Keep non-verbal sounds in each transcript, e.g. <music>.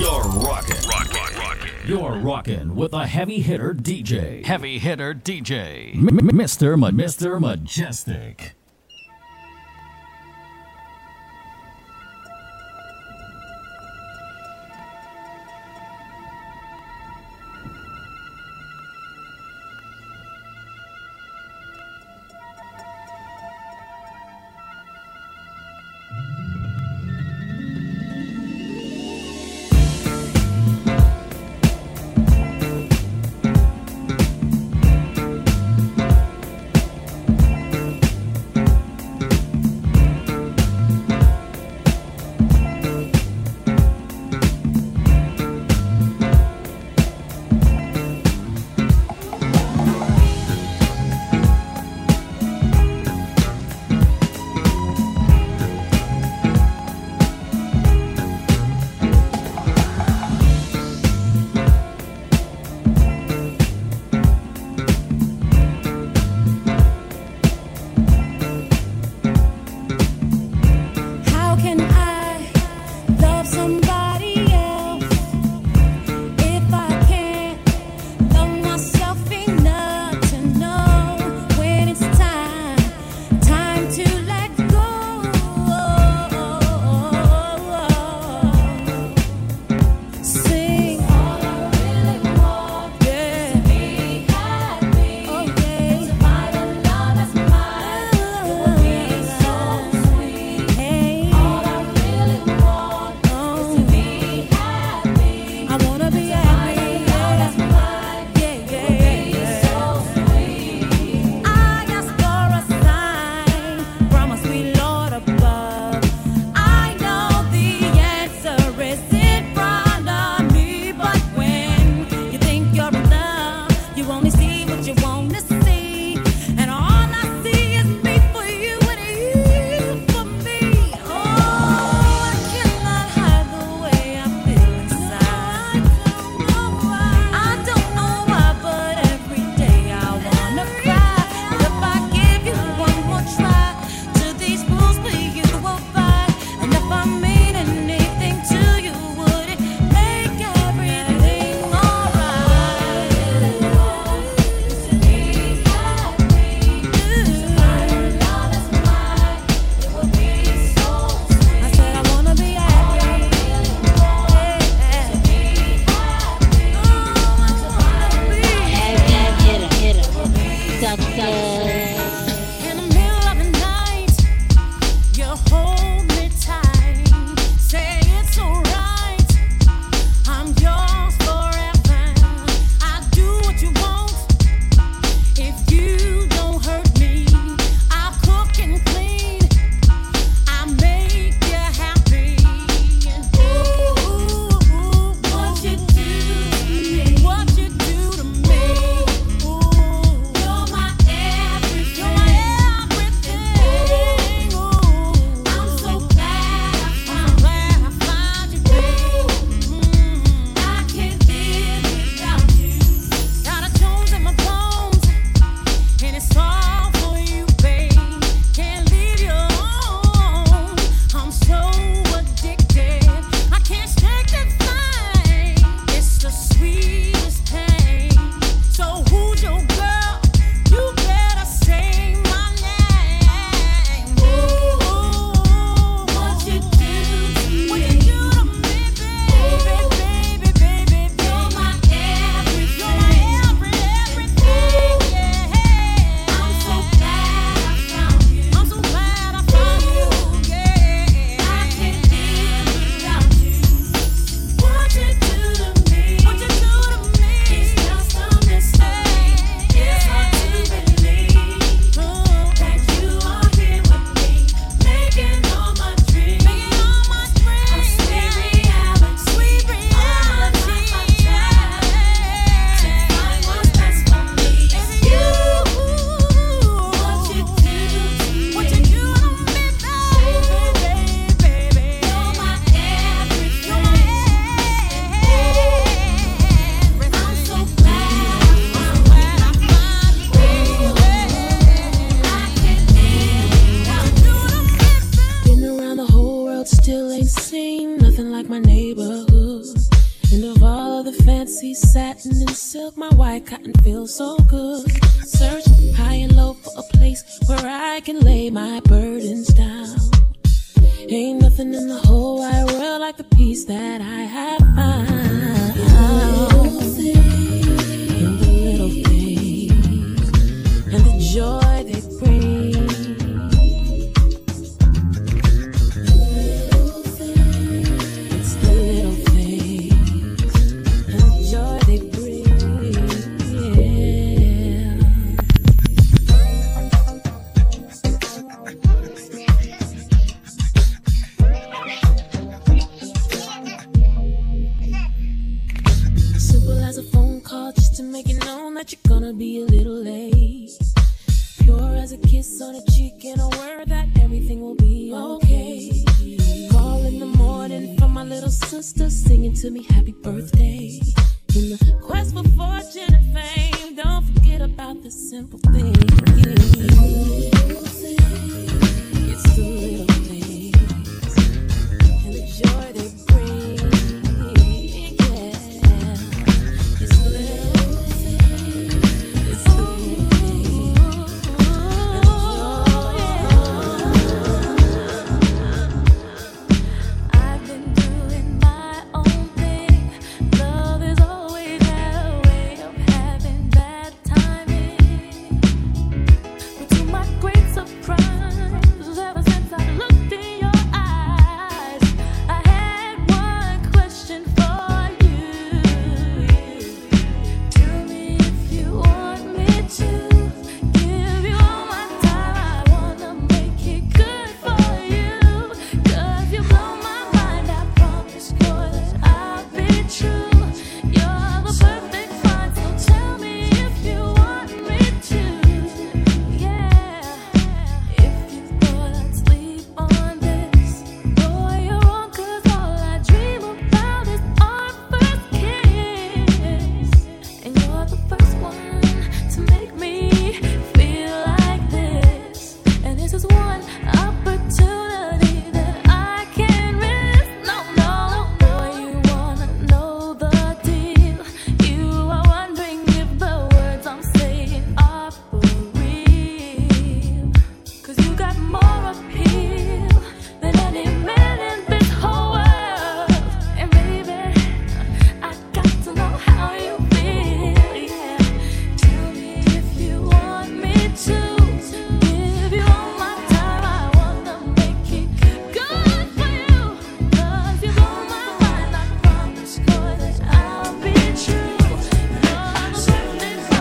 You're rocking. Rockin', rockin'. You're rocking with a heavy hitter DJ. Heavy hitter DJ. M- Mr. Ma- Mr. Mejustik.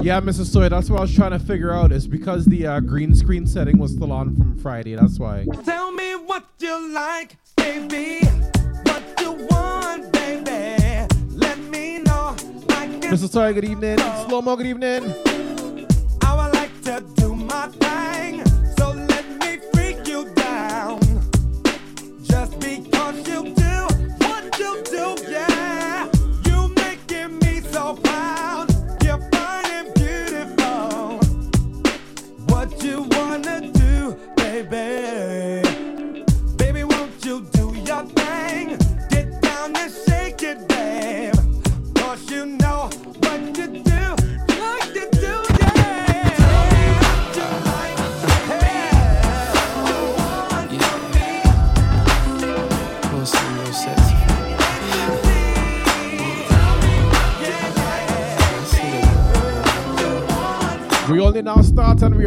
Yeah, Mrs. Soy, that's what I was trying to figure out. Is because the uh, green screen setting was still on from Friday. That's why. Tell me what you like, baby. What you want, baby. Let me know. Mrs. Soy, good evening. Slow mo, good evening.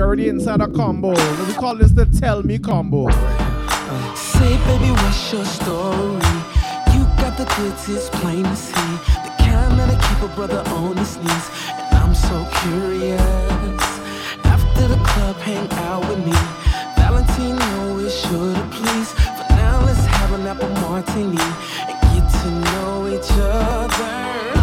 Already inside a combo. We call this the tell me combo. Say, baby, what's your story? You got the goods, it's plain to see. The kind that I keep a brother on his knees. And I'm so curious. After the club, hang out with me. Valentino is sure to please. For now, let's have an apple martini and get to know each other.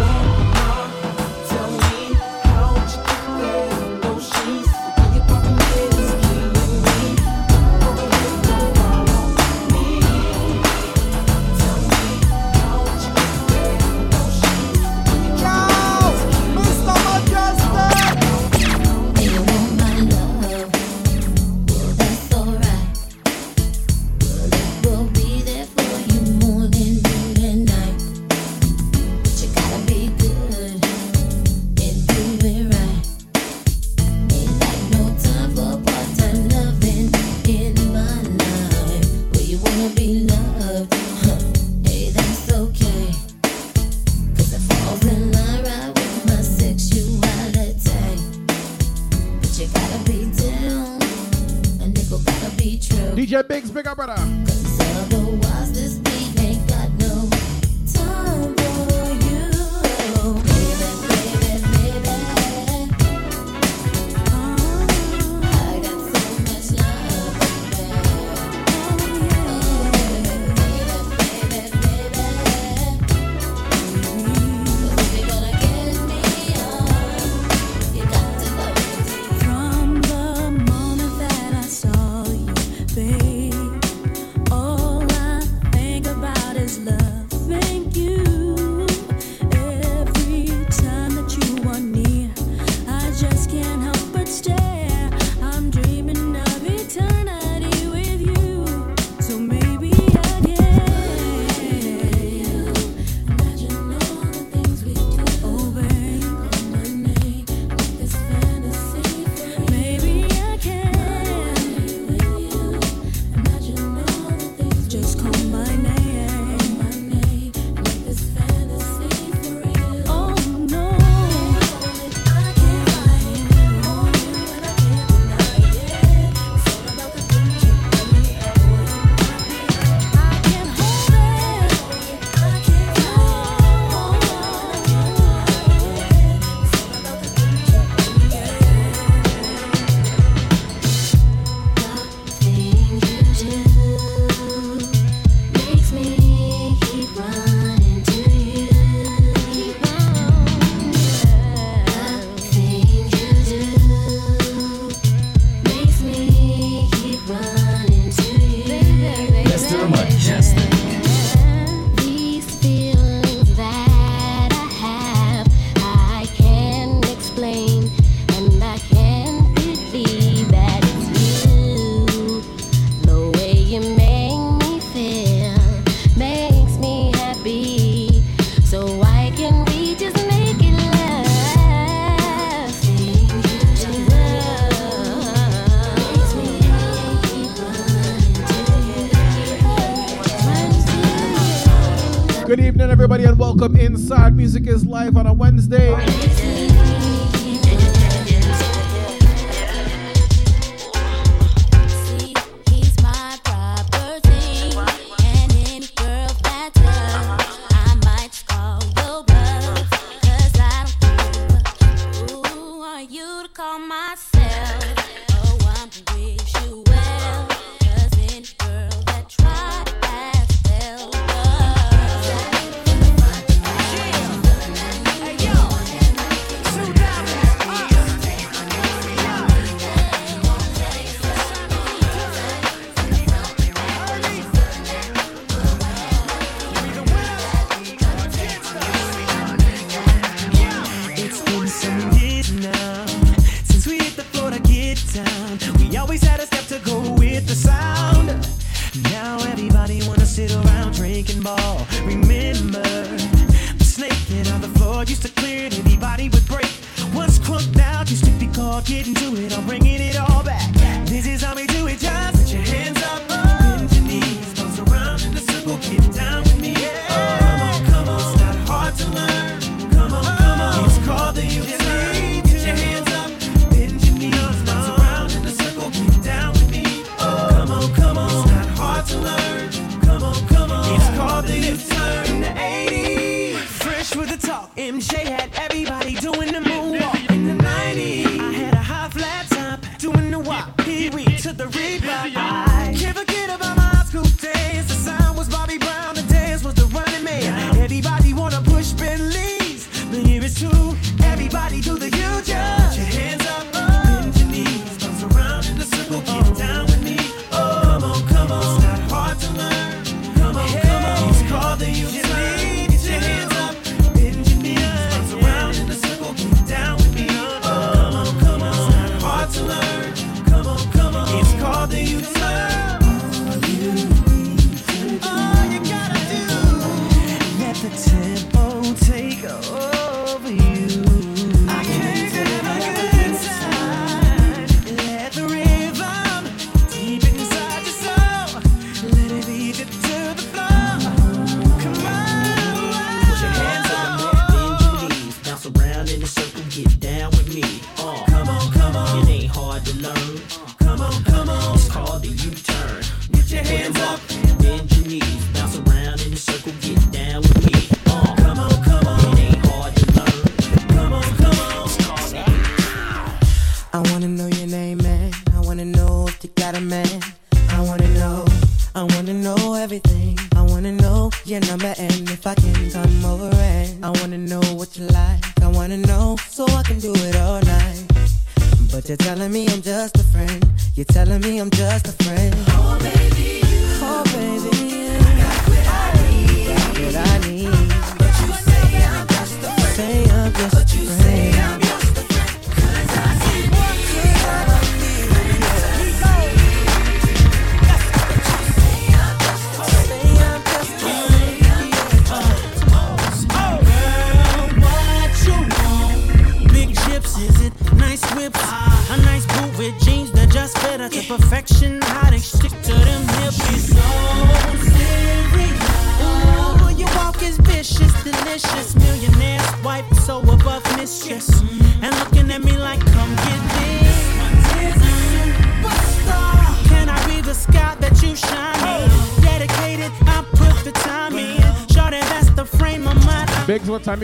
Music is Life on a Wednesday.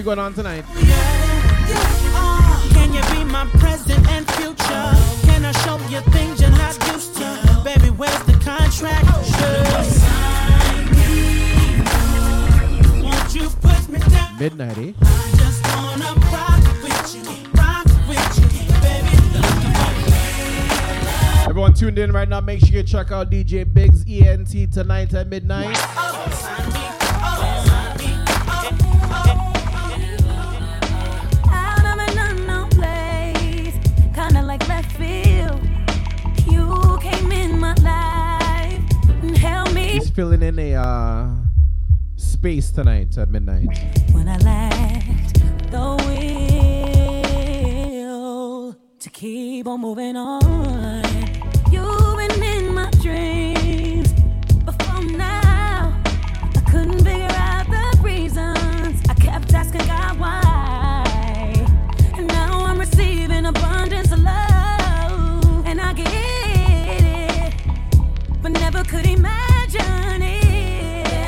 going on tonight? Can you be my present and future? Can I show you things you're not used to? Baby, where's the contract? Midnight. Everyone tuned in right now, make sure you check out DJ Biggs ENT tonight at midnight. filling in a uh, space tonight at midnight. When I the will to keep on moving on, you've been in my dreams. Now, I couldn't figure out the reasons. I kept asking God why, and now I'm receiving abundance of love, and I get it, but never could imagine.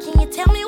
Can you tell me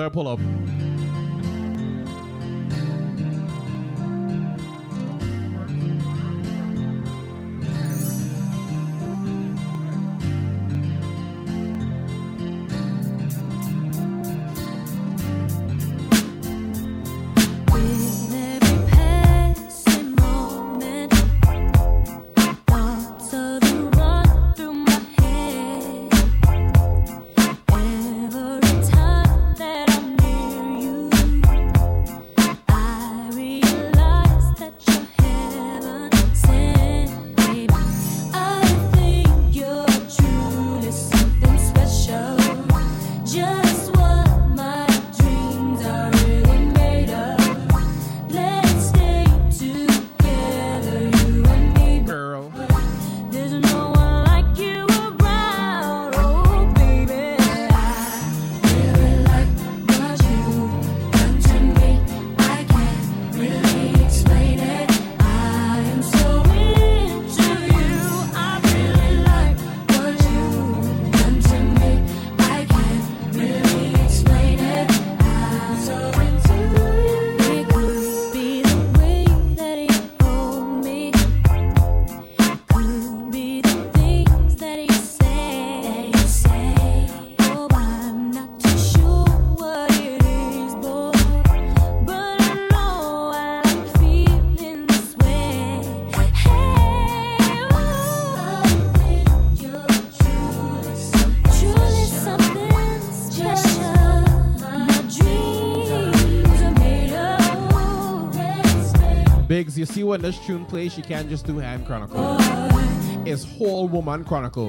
I pull up. See when this tune plays, she can't just do hand chronicle. It's whole woman chronicle.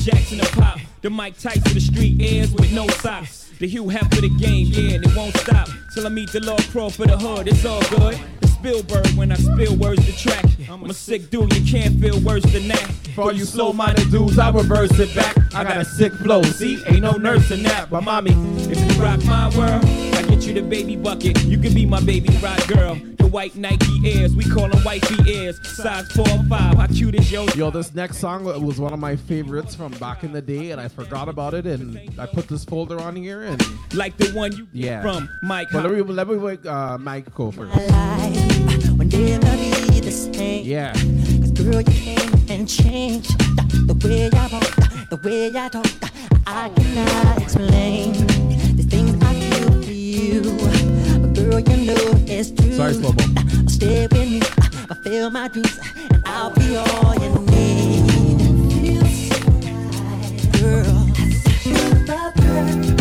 Jackson, the pop. The Mike Tyson, the street airs with no socks. The Hugh Hef for the game, yeah, and it won't stop. Till I meet the Lord Pro for the hood, it's all good. It's Spielberg when I spill words to track. I'm a sick dude, you can't feel worse than that. For all you slow minded dudes, I reverse it back. I got a sick flow, see, ain't no nurse in that. My mommy, if you rock my world, I get you the baby bucket. You can be my baby rock girl. The white Nike Airs, we call them wifey Airs. Size 4 or 5, how cute is your Yo, this next song was one of my favorites from back in the day, and I forgot about it, and I put this folder on here, and like the one you yeah. from Mike. But let me let me wait, uh, Mike go first. When they'll not be the same. Yeah. Cause girl, you came and changed the, the way I walk, the way I talk. I cannot explain you. Girl, you know it's true. Sorry, slow mo. Stay with me, fulfill my dreams, and I'll be all you need. Girl, you're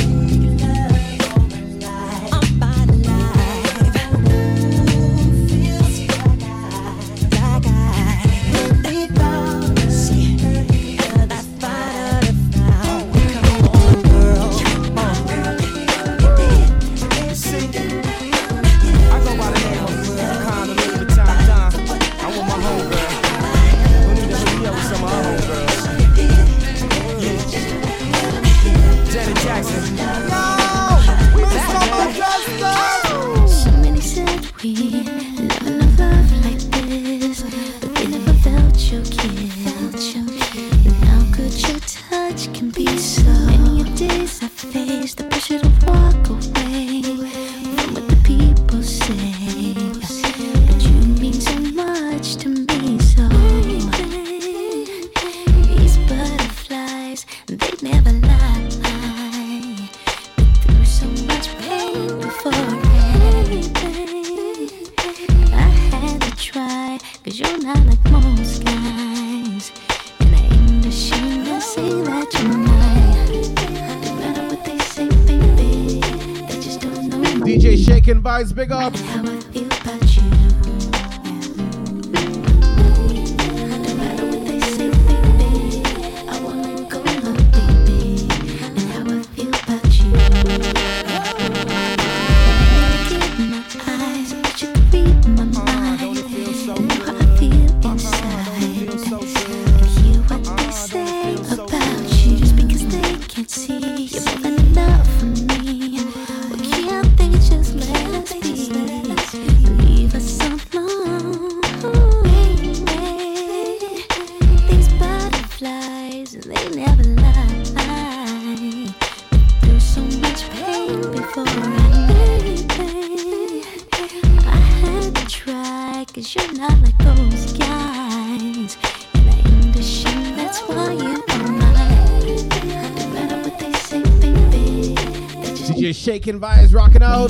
Vibes, rocking out.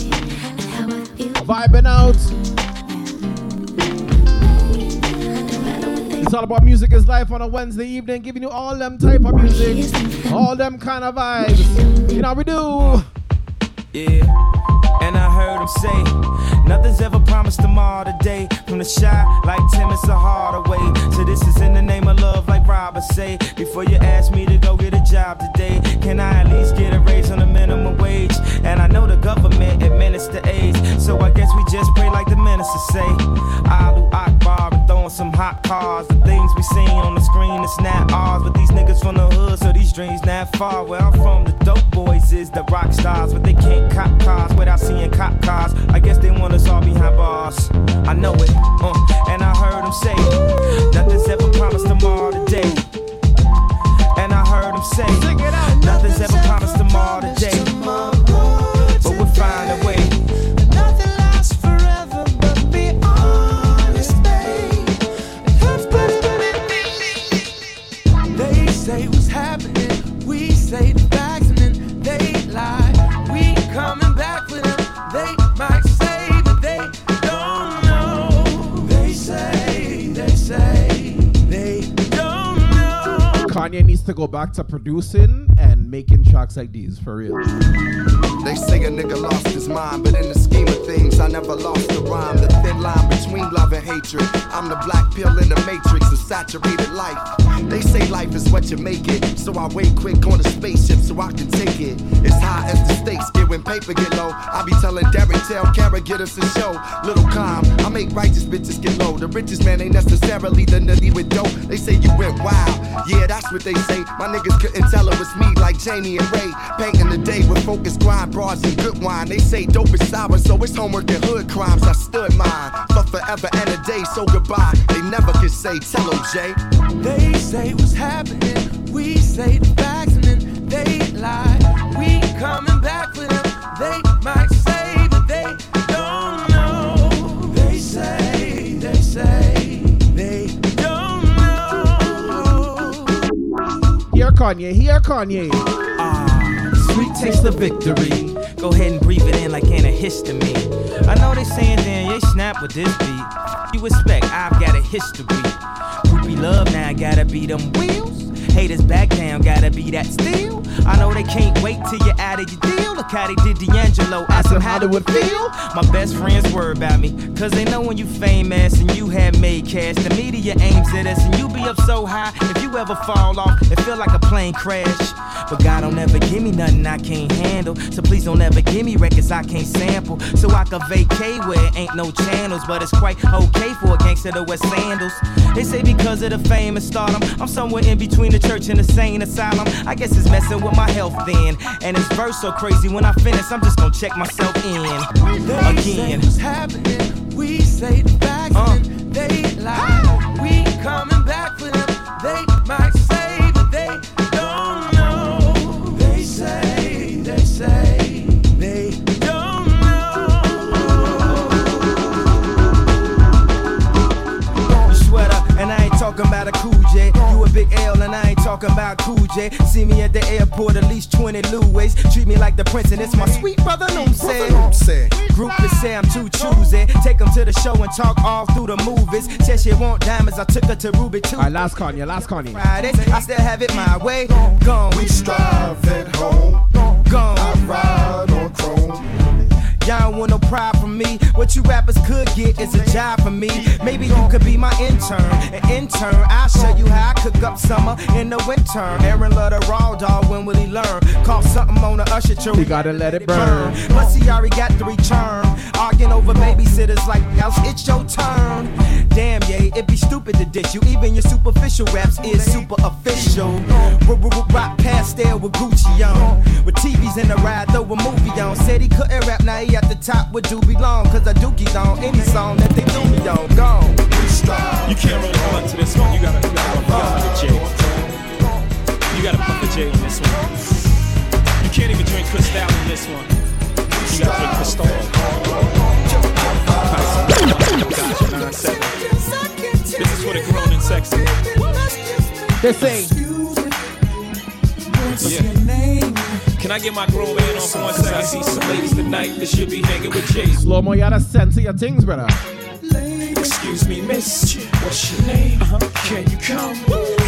Vibing out. It's all about music is life on a Wednesday evening, giving you all them type of music, all them kind of vibes. You know we do. Hot cars. The things we seen on the screen, it's not ours. But these niggas from the hood, so these dreams not far. Where I'm from, the dope boys is the rock stars, but they can't cop cars without seeing cop cars. I guess they want us all behind bars. I know it, uh, and I heard them say, nothing's ever promised tomorrow today. And I heard them say, nothing's to go back to producing and making tracks like these for real. They say a nigga lost his mind, but in the scheme of things, I never lost the rhyme. The thin line between love and hatred. I'm the black pill in the matrix of saturated life. They say life is what you make it, so I wait quick on a spaceship so I can take it. It's high as the stakes get when paper get low. I be telling Derek, tell Kara, get us a show. Little calm, I make righteous bitches get low. The richest man ain't necessarily the nutty with dope. They say you went wild, yeah, that's what they say. My niggas couldn't tell it was me like Jamie and Ray. Painting the day with focused grind, broads and good wine. They say dope is sour, so it's homework and hood crimes. I stood mine for forever and a day, so goodbye. They never could say, tell 'em, Jay. They say what's happening. We say the facts and then they lie. We coming back for them. They might say, but they don't know. They say, they say, they don't know. Here Kanye, here Kanye. Ah, sweet taste of victory. Go ahead and breathe it in like antihistamine. I know they saying, damn, they snap with this beat. You expect, I've got a history. Groupie love now gotta be them wheels. Haters back down, gotta be that steel. I know they can't wait till you're out of your deal. Look how they did D'Angelo. Ask them how they would feel. My best friends worry about me. Cause they know when you famous and you have made cash. The media aims at us and you be up so high. If you ever fall off, it feel like a plane crash. But God don't ever give me nothing I can't handle. So please don't ever give me records I can't sample. So I can vacate where it ain't no channels. But it's quite okay for a gangster to wear sandals. They say because of the fame and stardom, I'm somewhere in between the church and the sane asylum. I guess it's messing with my health then. And it's verse so crazy when I finish, I'm just gonna check myself in again. what's happening. We say the facts and uh. they lie. Talking about Cool J. See me at the airport, at least 20 Louis. Treat me like the prince, and it's my sweet brother Noom say. Groupies say I'm too choosy. Take them to the show and talk all through the movies. Said she want diamonds, I took her to Ruby too. Alright, last Kanye, last Kanye. Friday, I still have it my way. Gone. We strive at home. Gone. I ride on chrome. Y'all don't want no pride from me. What you rappers could get is a job for me. Maybe you could be my intern. An intern, I'll show you how I cook up summer in the winter. Aaron love the raw dog, when will he learn? Call something on the usher tree. We gotta let it burn. Plus he already got three term. Arguing over babysitters like else, it's your turn. Damn, yeah, it'd be stupid to ditch you. Even your superficial raps is super official. Rock pastel with Gucci on. With TVs in the ride, throw a movie on. Said he couldn't rap, now he at the top with Doobie Long. Cause I dookie on any song that they do me on. Gone. You can't roll a blunt to this one. You gotta, you gotta, you gotta put a J. You gotta put the J on this one. You can't even drink Cristal in this one. You gotta drink Cristal. This is for the grown and sexy. They say. Yeah. Can I get my grown man on for one second? I see some ladies tonight that should be hanging with Jay. Slow mo, you gotta censor your things, brother. Excuse me, miss. What's your name? Uh-huh. Can you come?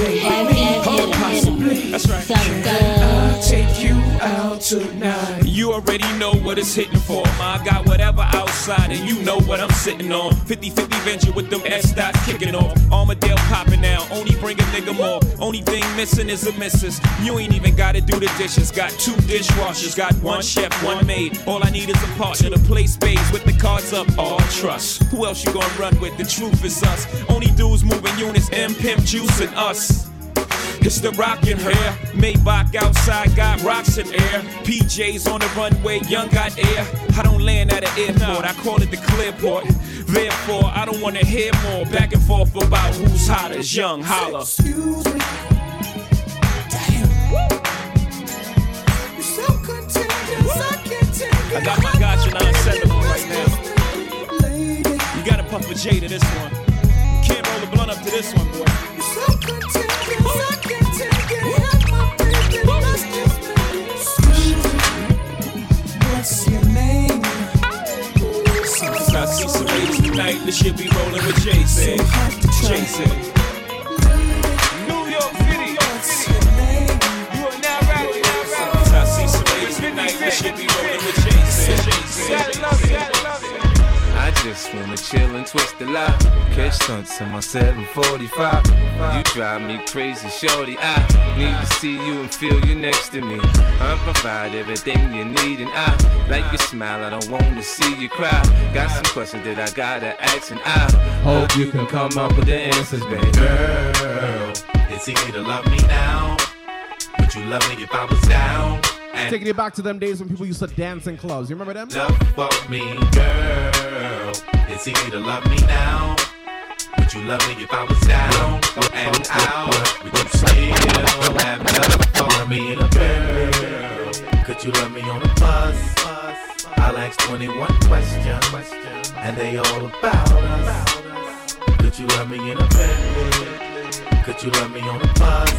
Hey, baby. Oh, possibly. That's right. Can I take you out tonight? You already know what it's hitting for. I got whatever outside, and you know what I'm sitting on. 50 50 venture with them S dots kicking off. Armadale popping now. Only bring a nigga more. Only thing missing is a missus. You ain't even gotta do the dishes. Got two dishwashers. Got one chef, one maid. All I need is a partner to play spades with the cards up. All trust. Who else you gonna run with? The truth is us. Only dudes moving units, M Pimp Juice and us. It's the rockin' hair. Maybach outside got rocks in air. PJs on the runway, young got air. I don't land at an airport, I call it the clearport. Therefore, I don't wanna hear more back and forth about who's hot as young holla. Excuse me. Damn. You're so contagious, I can tell you. I got my gotcha puff a J to this one. Can't roll a blunt up to this one, boy. What's your name? I see some ladies tonight that should be rolling with Jason. Jason. And lot. Catch stunts in my 745. You drive me crazy, shorty. I need to see you and feel you next to me. I provide everything you need, and I like your smile. I don't wanna see you cry. Got some questions that I gotta ask, and I hope you can come up with the answers, baby. Girl, it's easy to love me now. Would you love me if I was down? And Taking it back to them days when people used to dance in clubs. You remember them? love for me, girl. It's easy to love me now. Would you love me if I was down and out? Would you still have love for me, and a girl? Could you love me on a bus? I'll ask 21 questions, and they all about us. Could you love me in a bed? Could you love me on a bus?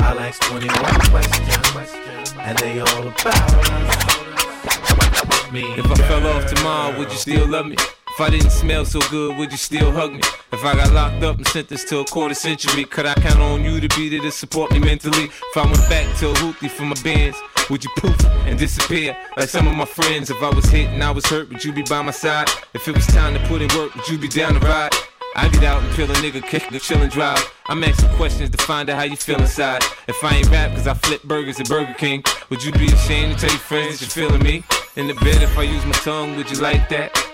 I'll ask 21 questions, and they all about us. Me, If I fell off tomorrow, would you still love me? If I didn't smell so good, would you still hug me? If I got locked up and sentenced to a quarter century, could I count on you to be there to support me mentally? If I went back to a hoopty for my bands, would you poof and disappear like some of my friends? If I was hit and I was hurt, would you be by my side? If it was time to put in work, would you be down to ride? I get out and kill a nigga, kick the chill and drive. I'm asking questions to find out how you feel inside. If I ain't rap cause I flip burgers at Burger King, would you be ashamed to tell your friends you're feeling me? In the bed, if I use my tongue, would you like that?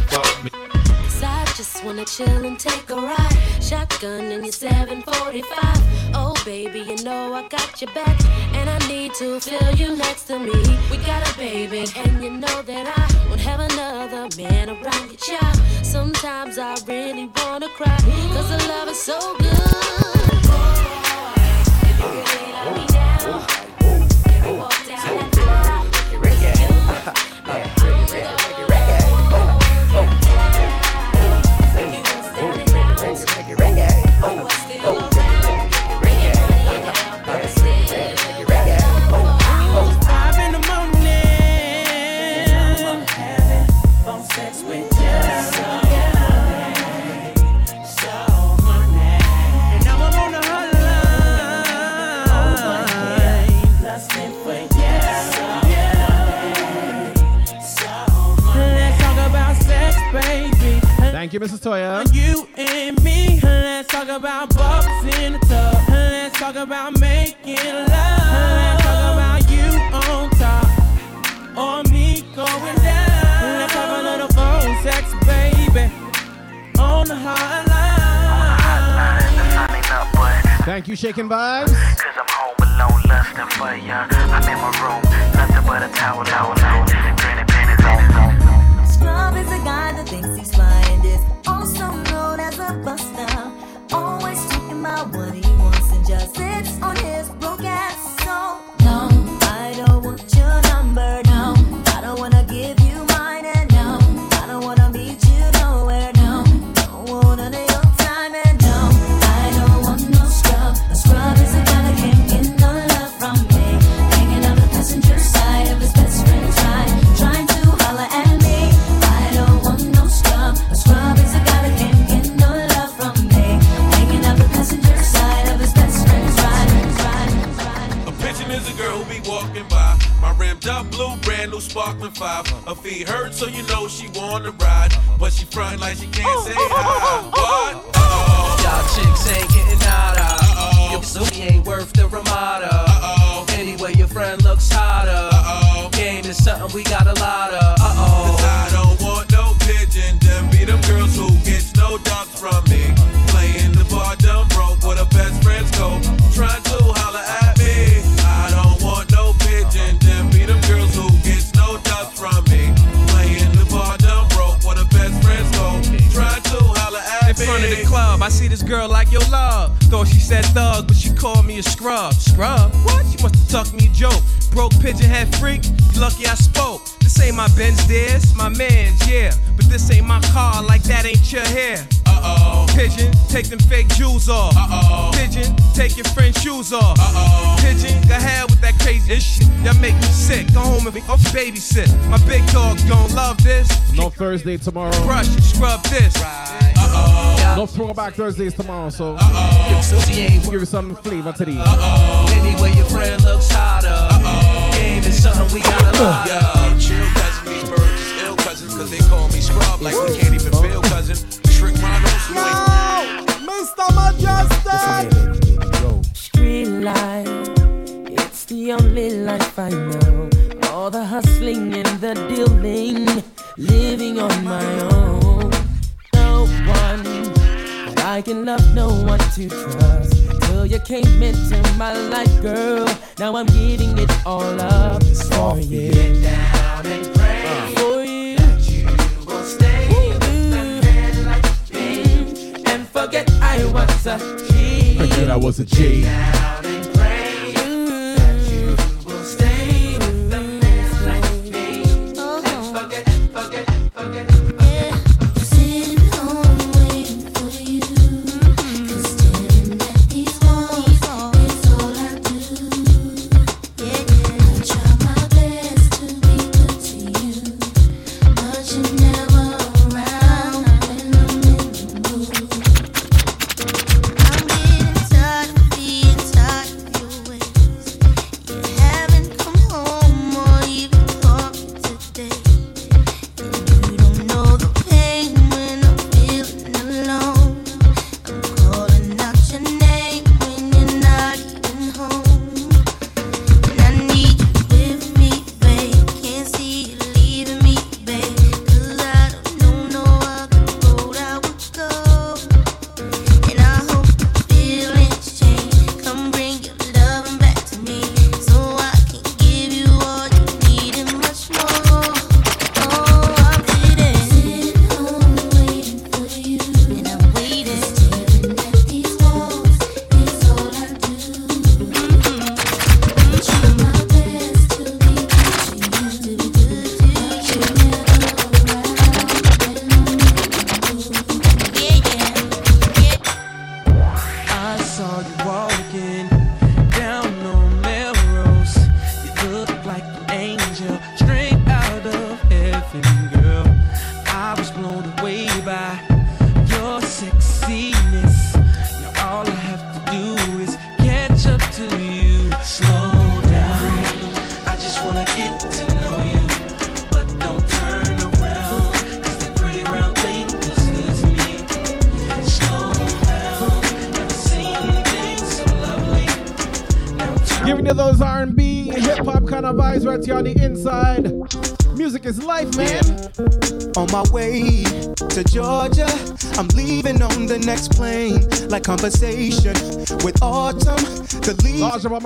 Side wanna chill and take a ride. Shotgun in your 745. Oh, baby, you know I got your back. And I need to feel you next to me. We got a baby, and you know that I won't have another man around your child. Sometimes I really wanna cry, cause the love is so good. If you really me you walk down that aisle, Five Thank you, Mrs. Toya. You and me. Let's talk about bubbles in the tub. Let's talk about making love. Let's talk about you on top or me going down. Let's have a little phone sex, baby, on the hotline. Thank you, Shaking Vibes. Cause I'm home alone, lusting for ya. I'm in my room, nothing but a towel, towel, towel. Granny panties on. Scrub is a guy that thinks he's flying this, also as. Always talking about what he wants and just sits on his broke ass. Rimmed blue, brand new sparkling five. Her feet hurt, so you know she wanna ride. But she front like she can't say hi. What? Uh-oh. Y'all chicks ain't getting nada. Uh-oh. Your Susie ain't worth the Ramada. Uh-oh. Anyway, your friend looks hotter. Uh-oh. Game is something we got a lot of. Uh-oh. Cause I don't club, I see this girl like your love. Thought she said thug, but she called me a scrub. Scrub? What? She must have tucked me a joke. Broke pigeon head freak. Lucky I spoke. This ain't my Benz, this my man's, yeah. But this ain't my car, like that ain't your hair. Uh-oh. Pigeon, take them fake jewels off. Uh-oh. Pigeon, take your friend's shoes off. Uh-oh. Pigeon, go ahead with that crazy shit. Y'all make me sick. Go home and be oh, babysit. My big dog don't love this. No Thursday tomorrow. Brush and scrub this. No throwback Thursdays tomorrow, so Susie ain't give you some flavor to the Anyway, your friend looks hotter. Game is something we got a lot of. Yeah, chill cousin, these birds is ill cousins, cause they call me scrub like we can't even feel cousin. Trick Ron swing. Mr. Mejustik! Street life, it's the only life I know. All the hustling and the dealing, living on my that I can love, no one to trust. Till you came into my life, girl. Now I'm giving it all up for you. Get down and pray for you. you will stay and forget I was a G. Forget I was a G.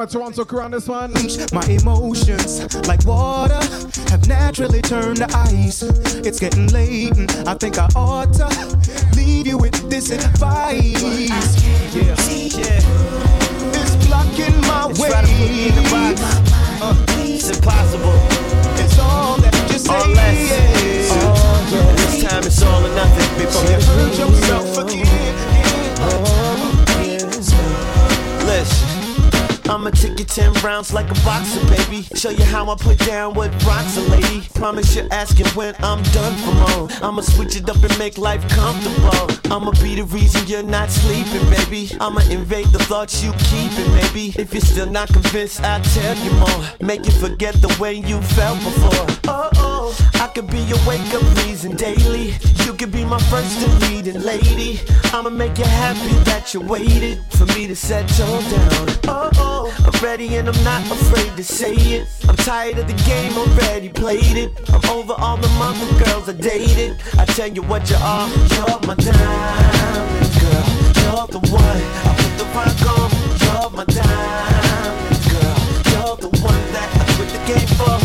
Toronto crew on this one. My emotions, like you 10 rounds like a boxer, baby. Show you how I put down what rocks lady. Promise you're asking when I'm done for more. I'ma switch it up and make life comfortable. I'ma be the reason you're not sleeping, baby. I'ma invade the thoughts you keeping, maybe. If you're still not convinced, I'll tell you more. Make you forget the way you felt before. I could be your wake up reason daily. You could be my first and leading lady. I'ma make you happy that you waited for me to settle down. Oh, oh, I'm ready and I'm not afraid to say it. I'm tired of the game, already played it. I'm over all the mother girls I dated. I tell you what you are, you're my diamond girl. You're the one I put the rock on. You're my diamond girl. You're the one that I quit the game for.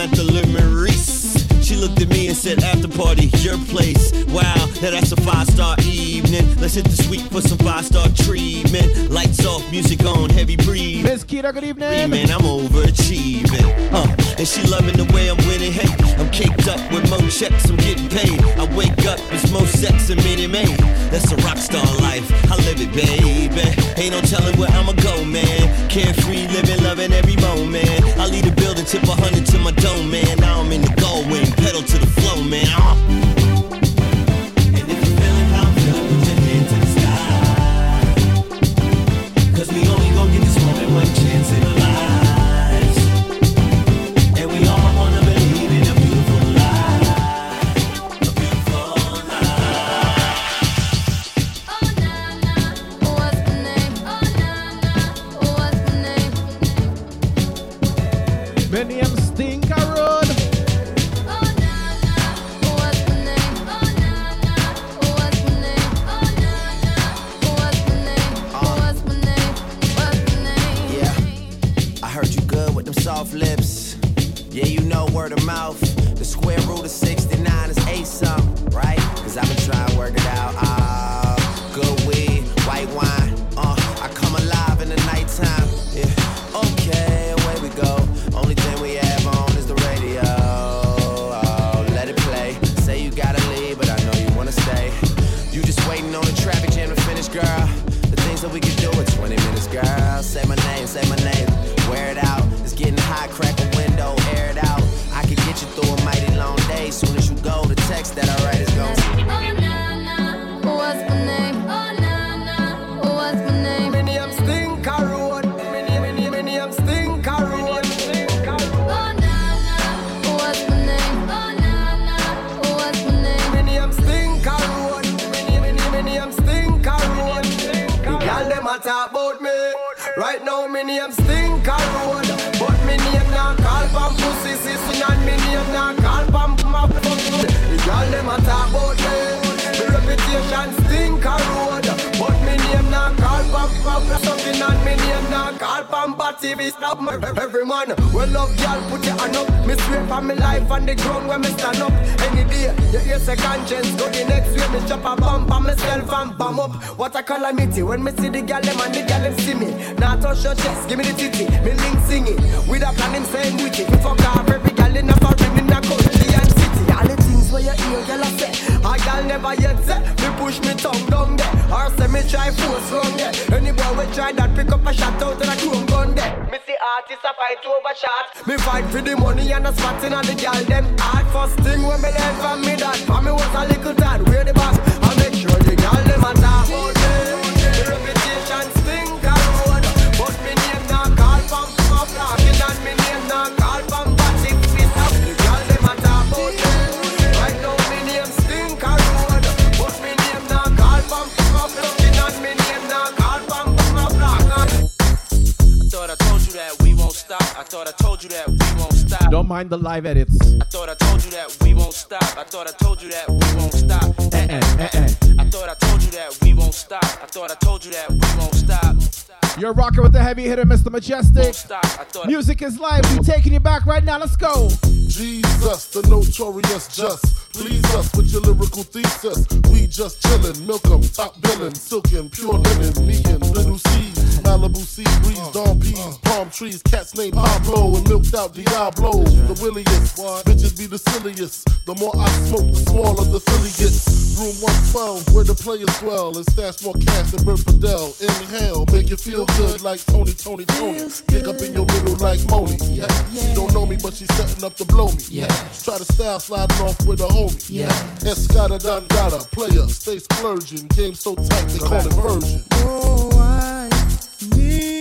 I said I'm at the Le Maurice. She looked at me and said, after party, your place. Wow, now that's a five star evening. Let's hit the suite for some five star treatment. Lights off, music on, heavy breathe. Miss Keita, good evening. Man, I'm overachieving. Uh, and she loving the way I'm winning. Hey, I'm caked up with more checks, I'm getting paid. I wake up, it's more sex and Minute Maid. That's a rock star life. I live it, baby. Ain't no telling where I'ma go, man. Carefree, living, loving every moment. I leave the building, tip a hundred to my dome, man. Now I'm in the gold word of mouth. The square root of me. Every man, well love y'all, put your hand up. Miss me swear for me life on the ground when me stand up. Any day, you hear say conscience, go the next way, me chop a bump on myself and bum up. What a calamity when me see the gal them and the gal them see me. Now touch your chest, give me the titty, me link singing. With a plan him saying. Me fuck off every gal in a foreign in a country and city. All the things where you hear, girl never yet say. Me push me tongue down there. Or say me try force wrong there. Any boy we try that pick up a shot out and a chrome gun there. Me see artists a fight over shot. Me fight for the money and the spotting on the gal them. Hard first thing when me learn from me dad. For me was a little tad. Where the boss? I make sure the gal them a talk about me. The reputation stink a road. But me name not call from up knocking and me name not call from thought I told you that we won't stop. Don't mind the live edits. I thought I told you that we won't stop. I thought I told you that we won't stop. Eh, eh, eh, eh. I thought I told you that we won't stop. I thought I told you that we won't stop. You're rocking with the heavy hitter, Mr. Mejustik. Stop. I thought Music is Life. We taking you back right now. Let's go. Jesus, the notorious just. Please us with your lyrical thesis. We just chillin', milk 'em, top billin', silkin', pure linen, me and Lil' Cease, Malibu sea breeze, uh, dawn peas, uh. palm trees, cats named Pablo and milked out Diablo. The williest, bitches be the silliest. The more I smoke, the smaller the filly gets. Room 112, where the players dwell, and stash more cash than Bert Fidel. Inhale, make you feel good like Tony, Tony, Tony. Pick up in your middle like Moni. Yeah. She don't know me, but she's setting up to blow me. Yeah. Try to style sliding off with a homie. Yeah. Escada Dangada, player, stay splurging. Game so tight, they call it version. Oh, I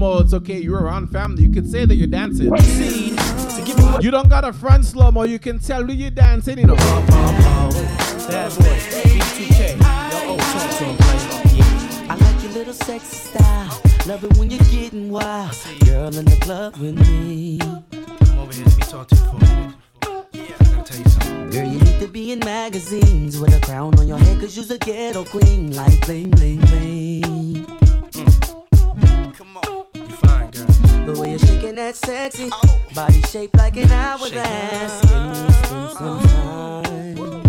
world. Slow mo, it's okay. You're around family. You can say that you're dancing. You don't got a front slow mo. You can tell who you're dancing, you know. Bad boy. B2K. Yo, talk to him, play. I like your little sexy style. Love it when you're getting wild. Girl in the club with me. Come over here. Let me talk to you for a minute. Yeah, I gotta tell you something. Girl, you need to be in magazines with a crown on your head, cause you're a ghetto queen. Like bling, bling, bling. The way you're shaking that sexy body shaped like an hourglass. Can we some time?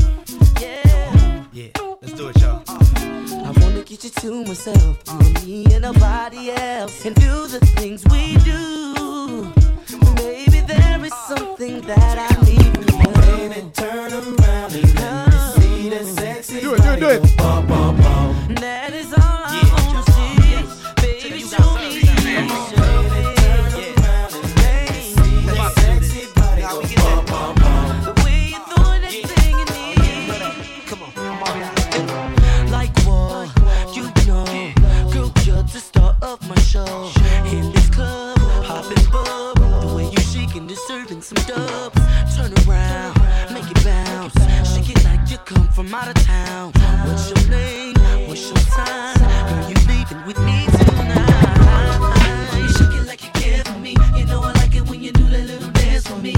Yeah. Yeah, let's do it, y'all. I wanna get you to myself, you me and nobody else, and do the things we do. Maybe there is something that I need from you. Baby, turn around and let me see that sexy Do it, do it, do it. That is all show. In this club, popping bub. The way you shaking, deserving some dubs. Turn around, make it bounce. Shake it like you come from out of town. What's your name? What's your sign? Girl, you leaving with me tonight. You shake it like you care for me. You know I like it when you do that little dance for me.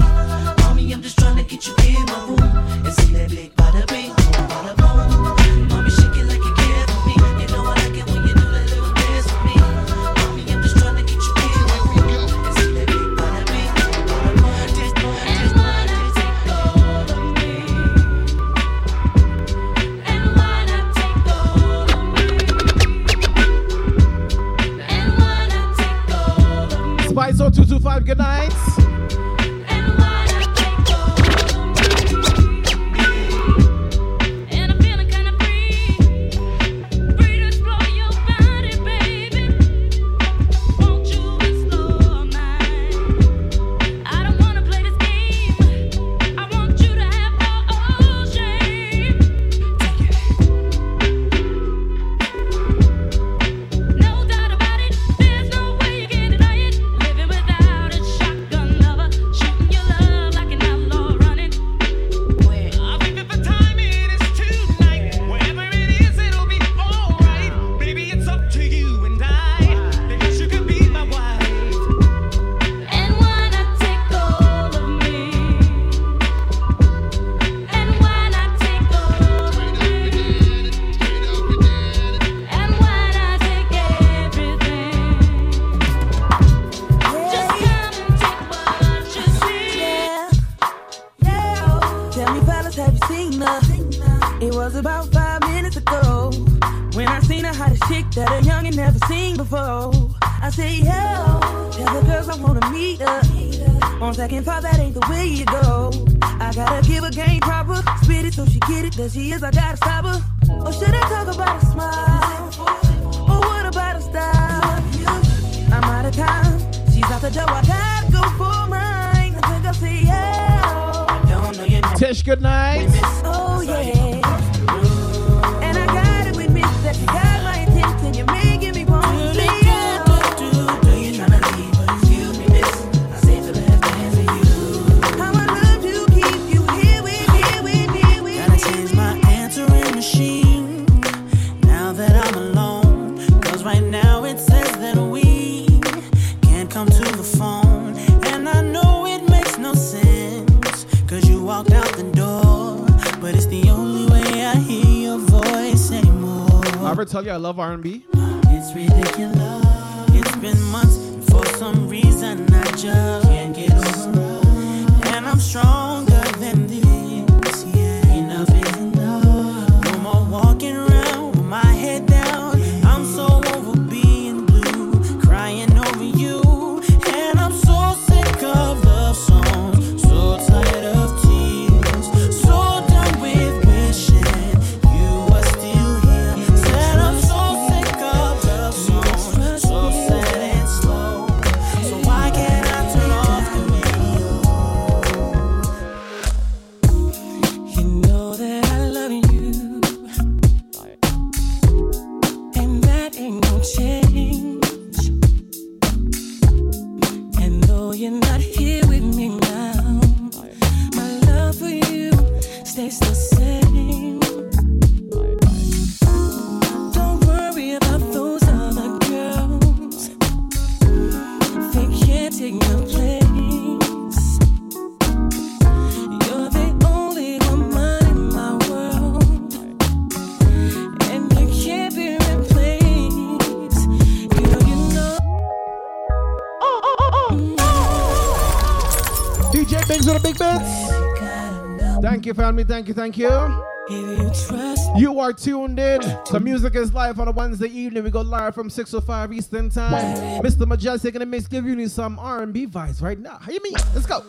Mommy, I'm just trying to get you in my room and see that big I love R&B? Family. Thank you, thank you. You are tuned in The Music is Life on a Wednesday evening. We go live from 6.05 Eastern Time. Mr. Mejustik in the mix giving you some R&B vibes right now. How you mean? Let's go.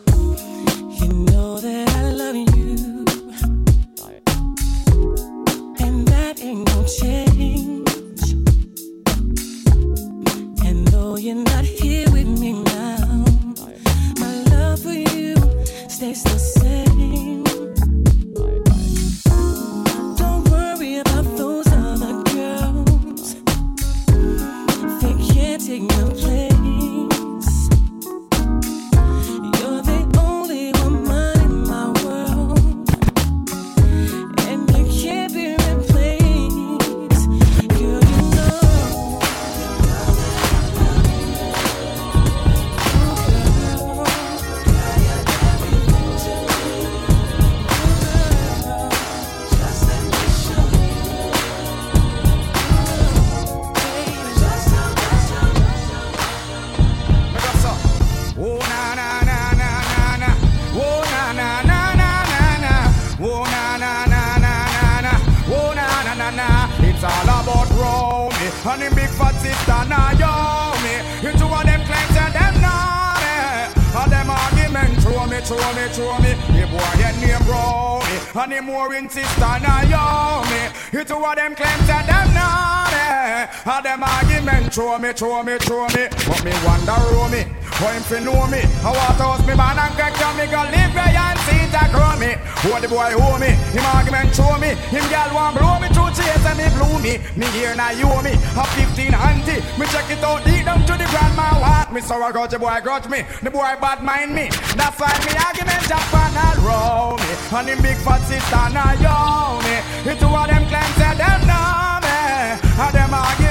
Throw me, throw me, me. But me wonder Romy. For him fi know me. I want to house me man and crack down me Go live where and see it grow me. Who the boy owe me? Him argument show me. Him gal want blow me Through chase and me blew me. Me here now you me. A 15 auntie. Me check it out deep down to the grandma want me So I got the boy grudge me. The boy bad mind me. That's why me argument jump and all roll me. And him big fat sister now you me. Two of them claim say them know me. And them show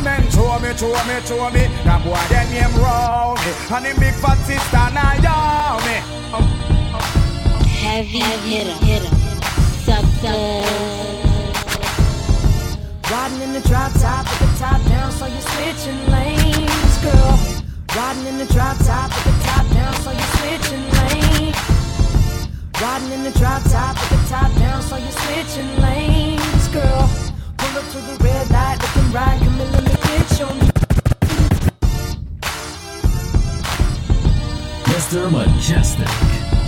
me, show me, show me That boy them name roll me And him big fat sister now you me Heavy hitter, hitter, sucker. Riding in the drop top with the top down, so you're switching lanes, girl. Riding in the drop top with the top down, so you're switching lanes. Riding in the drop top with the top down, so you're switching lanes, girl. Pull up to the red light, looking right, come and let me get your Mr. Mejustik.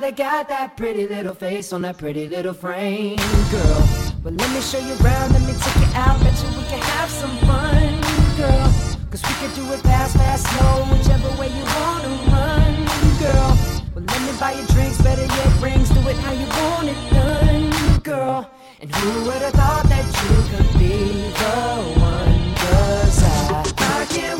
They got that pretty little face on that pretty little frame, girl. Well, let me show you around, let me take you out. Bet you we can have some fun, girl. Cause we can do it fast, fast, slow, whichever way you wanna run, girl. Well, let me buy you drinks, better yet, rings. Do it how you want it done, girl. And who would have thought that you could be the one? Cause I, I can't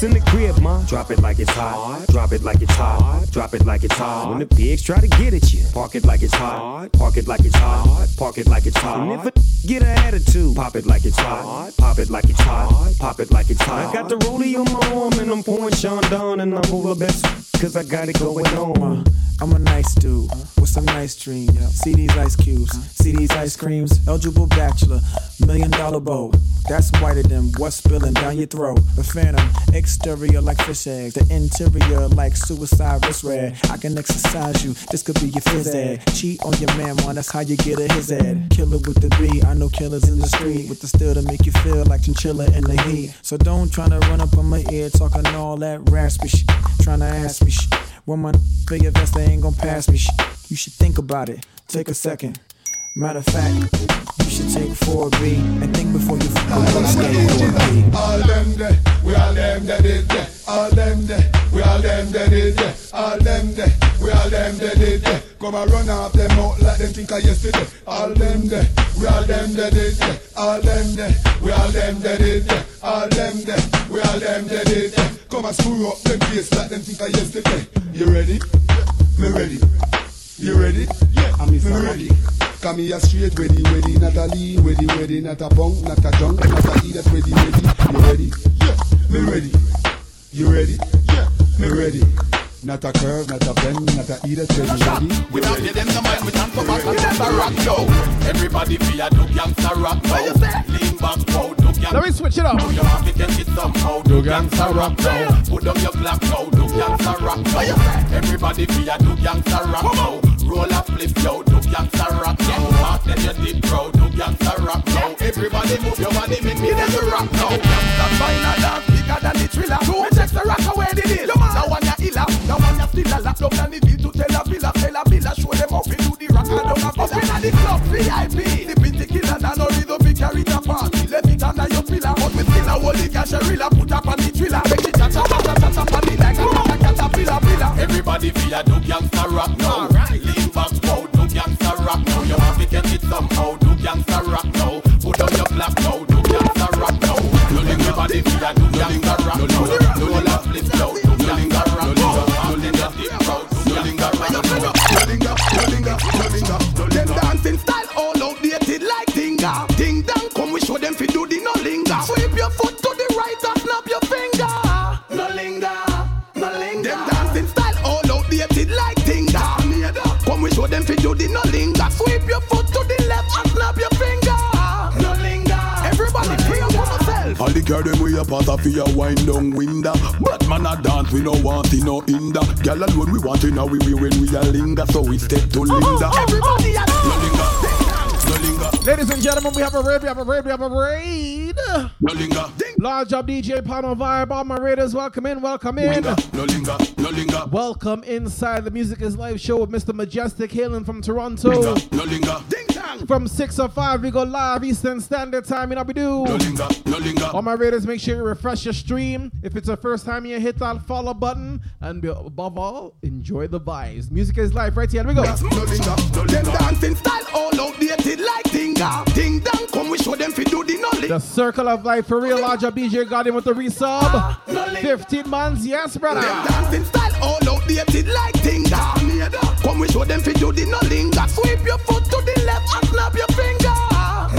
In the crib, ma, drop it like it's hot. Drop it like it's hot. Drop it like it's hot. When the pigs try to get at you, park it like it's hot. Park it like it's hot. Park it like it's hot. And if a <laughs> get an attitude, pop it like it's hot. Pop it like it's hot. Pop it like it's hot. I got the rollie on my arm and I'm pouring Chandon and I'm over best cause I got it going on. I'm a nice dude with some nice dreams. See these ice cubes, see these ice creams. Eligible bachelor, million dollar bow. That's whiter than what's spilling down your throat. The phantom, exterior like fish eggs, the interior like suicide wrist red. I can exercise you, this could be your phys ed. Cheat on your man, man, that's how you get a his ed. Killer with the B, I know killers in the street with the steel to make you feel like chinchilla in the heat. So don't tryna run up on my ear talking all that raspy shit, tryna ask me shit. When my big vest, they ain't gon' pass me shit. You should think about it, take a second. Matter of fact, you should take 4B and think before you fuck up. All them there, we all them that did there. All them there, we all them that did there. All them there, we all them that did there. Come and run off them out like them think of yesterday. All them there, we all them that did there. All them there, we all them that did there. All them there, we all them that did there. Come and screw up them face like them think of yesterday. You ready? Me ready. You ready? Yeah, I'm me ready. Come here straight, ready, ready, not a lean, ready, ready, not a bunk, not a junk, not a eat, ready, ready. You ready? Yeah, me ready. You ready? Yeah, me ready. Not a curve, not a bend, not a eat, ready, ready. We don't give them the mind, we don't go back and the rock go. Everybody feel do gangsta rock now. Lean back, pow, do gangsta. Let me switch it up. You have to take it somehow, do gangsta rock now. Put up your black now, do gangsta rock now. Everybody feel do gangsta rock now. Roll a flip, yo, do gangsta rock now. Back then you did pro, do gangsta rock now. Everybody move your body, make me then you rock now. gorilla put up on the driller. Make the chatter, chatter, chatter, chatter, like a caterpillar. Everybody feel a do gangsta rap. Way up out of wind down window. But man a dance, we no want in no hinder. Girl alone we want in now we we when we a linger, so we step to oh, oh, Linda. Oh, everybody a No linger, no linger, Ladies and gentlemen, we have a raid, we have a raid, we have a raid. no linger, Large up DJ Pano Vibe, all my raiders, welcome in, welcome in. no linger, no linger, Welcome inside the Music is Life show with Mr. Mejustik hailing from Toronto. no linger, From 6 or 5, we go live Eastern Standard Time, you know we do. no linger, no linger. All my raiders, make sure you refresh your stream. If it's the first time you hit that follow button, and be- above all, enjoy the vibes. Music is live right here. Here we go. No linger, no Them dancing style all outdated like dinga. Ding dong, come we show them fi do the no linger. The circle of life for real. Large up DJ got him with the resub. Ah, 15 months, yes, brother. Them dancing style all outdated like dinga. Come we show them fi do the no linger. Sweep your foot to the left and snap your finger.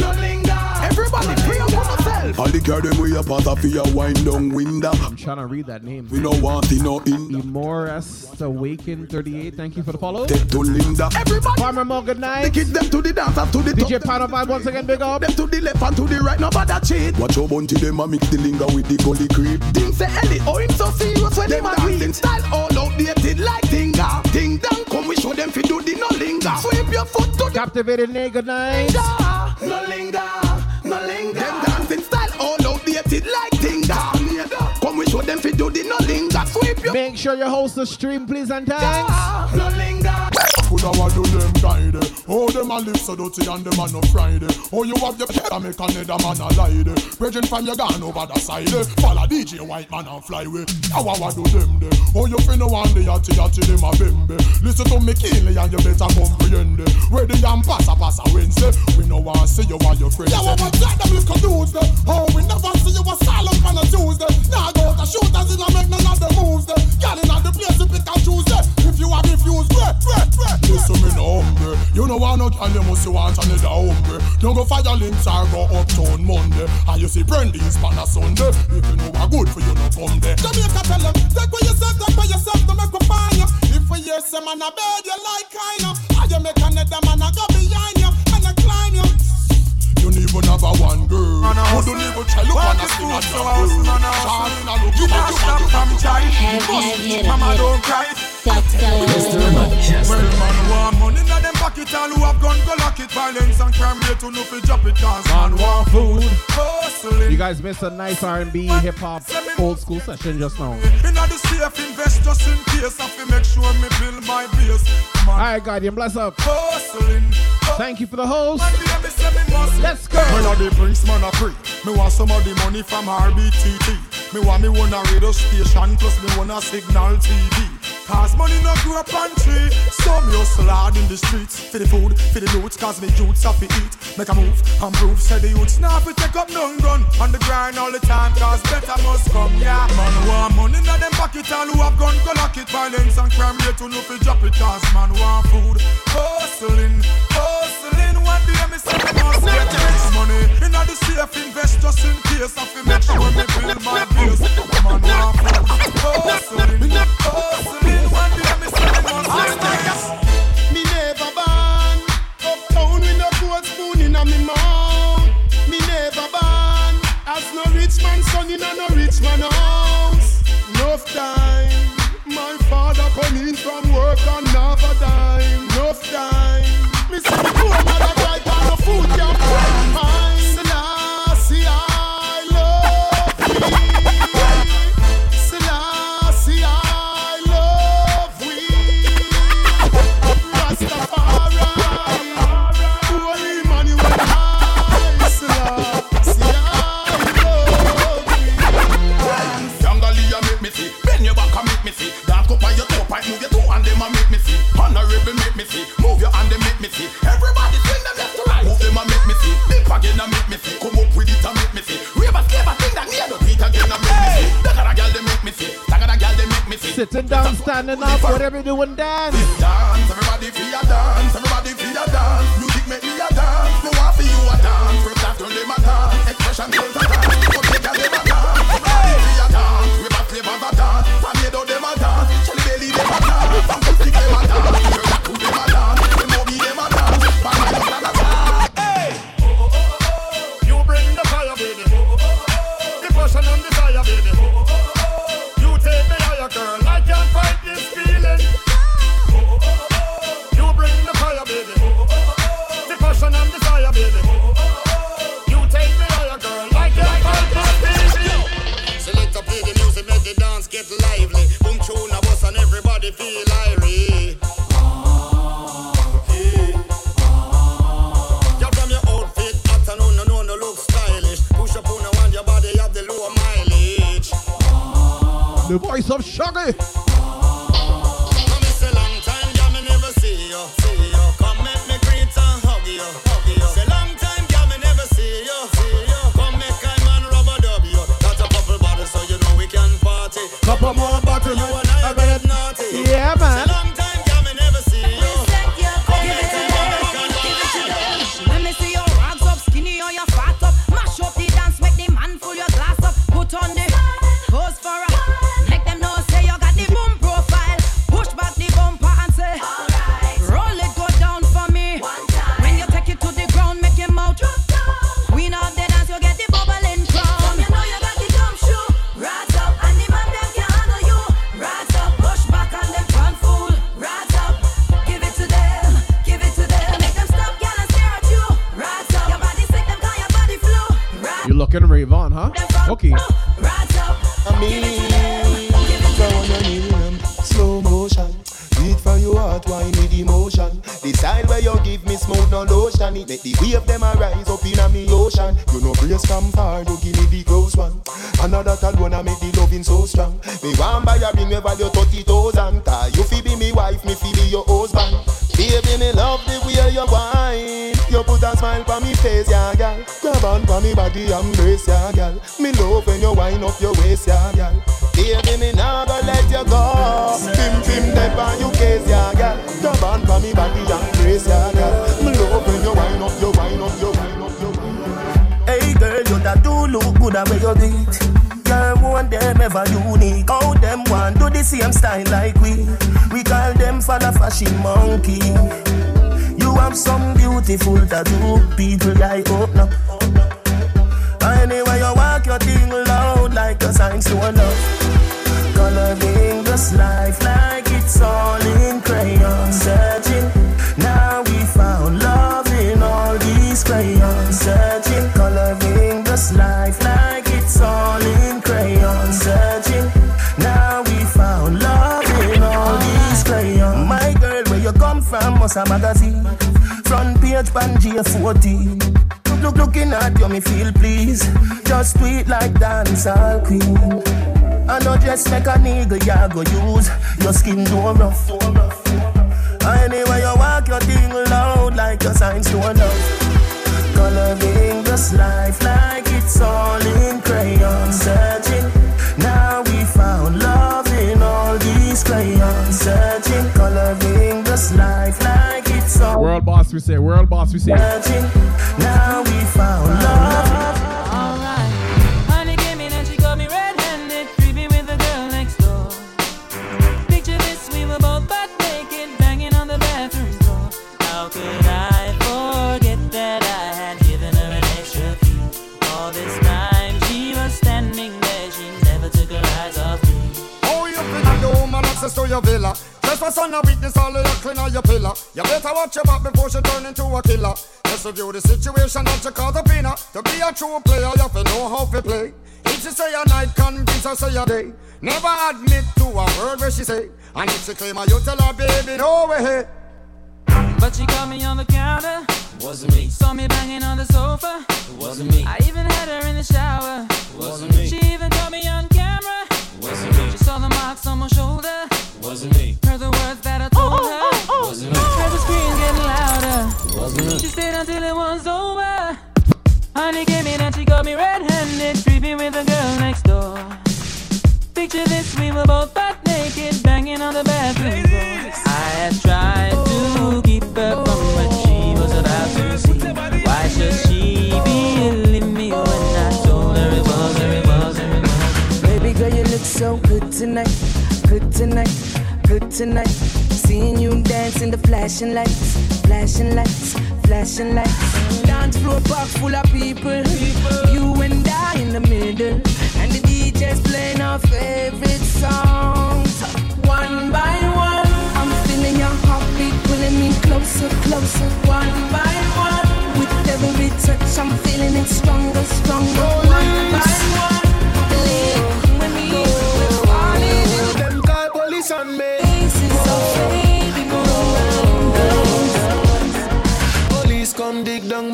No linger. Everybody pray for yourself. All the girl them way up out of your wind down window. I'm trying to read that name. We no want in no hinder. Emoras Awaken 38. Thank you for the follow. Step to Linda. Everybody. Farmer Mo, good night. Kick them to the dance up to the DJ top. Pano Vibe once again, big up. Them to the left and to the right, nobody cheat. Watch your bunty them a mix the linger with the gully creep. Ding say Ellie, oh him so serious when them a dancing style all outdated like dinga. Ding dong, come we show them fi do the no linger. Sweep your foot to Captivated good night. No linger, no linger. Them dancing style all outdated like we show them fi do the no linger. Sweep your Make sure you host the stream, please, and thanks. no linger. Could I do them guide Oh, them a live so dirty and them a no Friday. Oh, you have your pet and make another man a lie Bridging from your gun over the side Follow DJ White Man and fly away. How I do them there? Oh, you finna want the yachty yachty them a bembe Listen to me keenly and you better comprehend Ready and pass a pass a Wednesday We no want see you while your friends Yeah, what tell them is confused Oh, we never see you a silent on a Tuesday. Now go to shooters in a make none of the moves Girl in the place you pick and choose them. If you are refused, great, great, great Listen me no hungry You know want no girl you must want another hungry Don't go fire links or go uptown Monday And you see Brandy's pan a Sunday If you know what good for you no come there Jamaica tell them, take what yourself, take what yourself to make a find you. If we hear some man a bed, you like kind of. How you make another man a go behind you and a climb you. You don't even have a one girl You don't even try look on a skin at your girl Charlene a look You can't stop from child. Head, head, Mama don't cry. Stop, stop. Well, man want money in them pocket, all who have gun go lock it. Violence and crime rate to no fi drop it, cause Man want food. hustling. You guys missed a nice R&B, hip hop, old school session just now. Inna the safe, invest just in case. I fi make sure me build my base. All right, Guardian, bless up. Hustling. Thank you for the host. Let's. When the prince man a free. Me want some of the money from RBTT Me want me one a radio station Plus me one a signal TV Cause money no grow up on tree. So me hustle hard in the streets. For the food, for the loot Cause me youths have to eat. Make a move and prove Say the youths now fi take up none gun. On the grind all the time Cause better must come Yeah. Man want money in them pocket All who have gun go lock it. Violence and crime rate to no fi drop it Cause man want food. Hustling, hustling Me rich money. Inna the safe invest just in case I fi make sure me build my base Man me never born uptown with no gold spoon in me. Me never as no rich man son in a no rich house. Enough time, my father come in from work and a dime. Enough time, see. Move your hand and make me see. Everybody swing them left to right. Move them and make me see. Big again and make me see. Come up with it and make me see. Rave a slave a thing that near the beat again and make me see. Dagger a girl they make me see. Dagger a girl they make me see. Sitting down, standing up, whatever you doing, dance. Dance, everybody feel a dance, everybody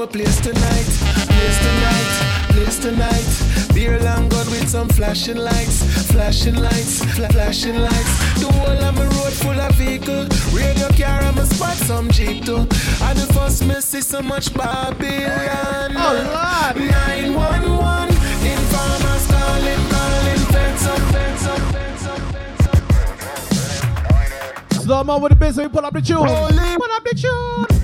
Dig place tonight. place tonight, place tonight. Beer long good with some flashing lights, flashing lights, fla- flashing lights. The whole of my road full of vehicle. Radio car, I'ma spot some jeep too. And the first me see so much Babylon. Oh, Lord. 911, informers calling, calling, feds up, feds up, feds up, feds up. Slow mo with the bass, so we pull up the tune. Pull up the tune.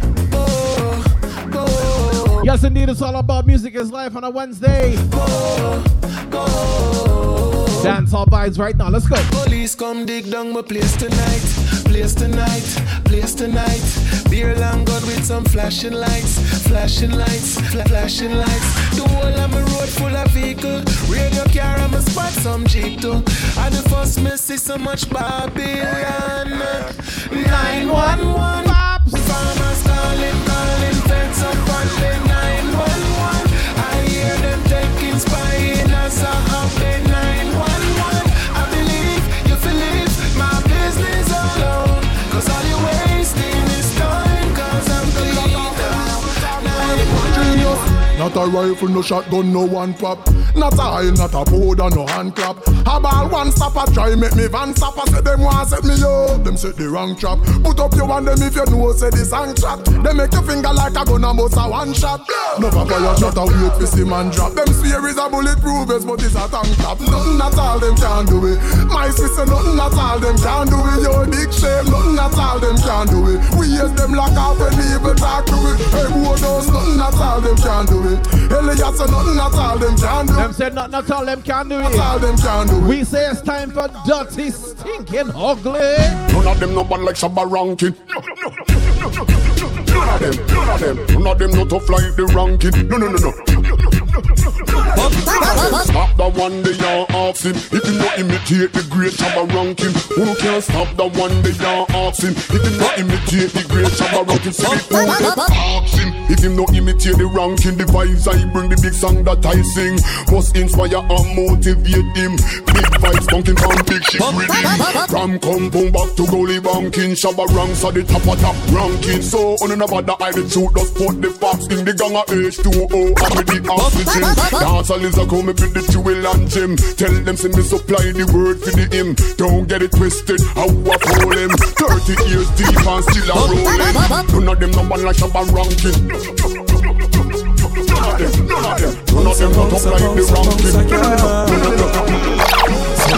Yes, indeed, it's all about music is life on a Wednesday. Go, go. Dance all vibes right now. Let's go. Police come dig down my place tonight, place tonight, place tonight. Beer long good with some flashing lights, flashing lights, fla- flashing lights. The whole of my road full of vehicle. Radio car, I'ma spot some jeep too. And the first me see so much Babylon. 911. Farmers calling, calling, feds up on Not a rifle, no shotgun, no one pop. Not a high, not a powder, no hand clap. A ball one stopper, try make me van stopper. Say them want set me up, them set the wrong trap. Put up your one them if you know say the song track. They make your finger like a gun and bust a one shot. No papa shot a wait for see man drop. Them spear is a bulletproof vest, but it's a tank top. Nothing at all them can do it. My sister, nothing at all them can do it. Your big shame, nothing at all them can do it. We use them lock off when people talk to it. Hey, boy, those nothing at all them can do it. Elias, nothing at all them can do. Them said nothing at all them can do it. Not all them can do. We say it's time for dirty, stinking, ugly. None of them no bad like Shabba Rankin. <laughs> None of them, none of them, none of them no tough like the ranking. No, no, no, no. Stop the one they are asking. If you not imitate the great Shabba ranking, who can stop the one they are asking? If you not imitate the great Shabba ranking, so. If him not imitate the ranking, the vibes I bring, the big song that I sing, must inspire and motivate him. Big vibes bunking from big shit rhythm. From compound back to goalie banking, Shabba ranks at the top of top ranking. So on another the I the truth, just put the facts in the gang of H2O and with the oxygen. Dance a lizard come me with the jewel and gem. Tell them send me supply the word for the hymn. Don't get it twisted, how I fool him. 30 years deep and still a rolling. None of them no one like Shabba ranking. None of them, none of them, none of them not up like the ranking.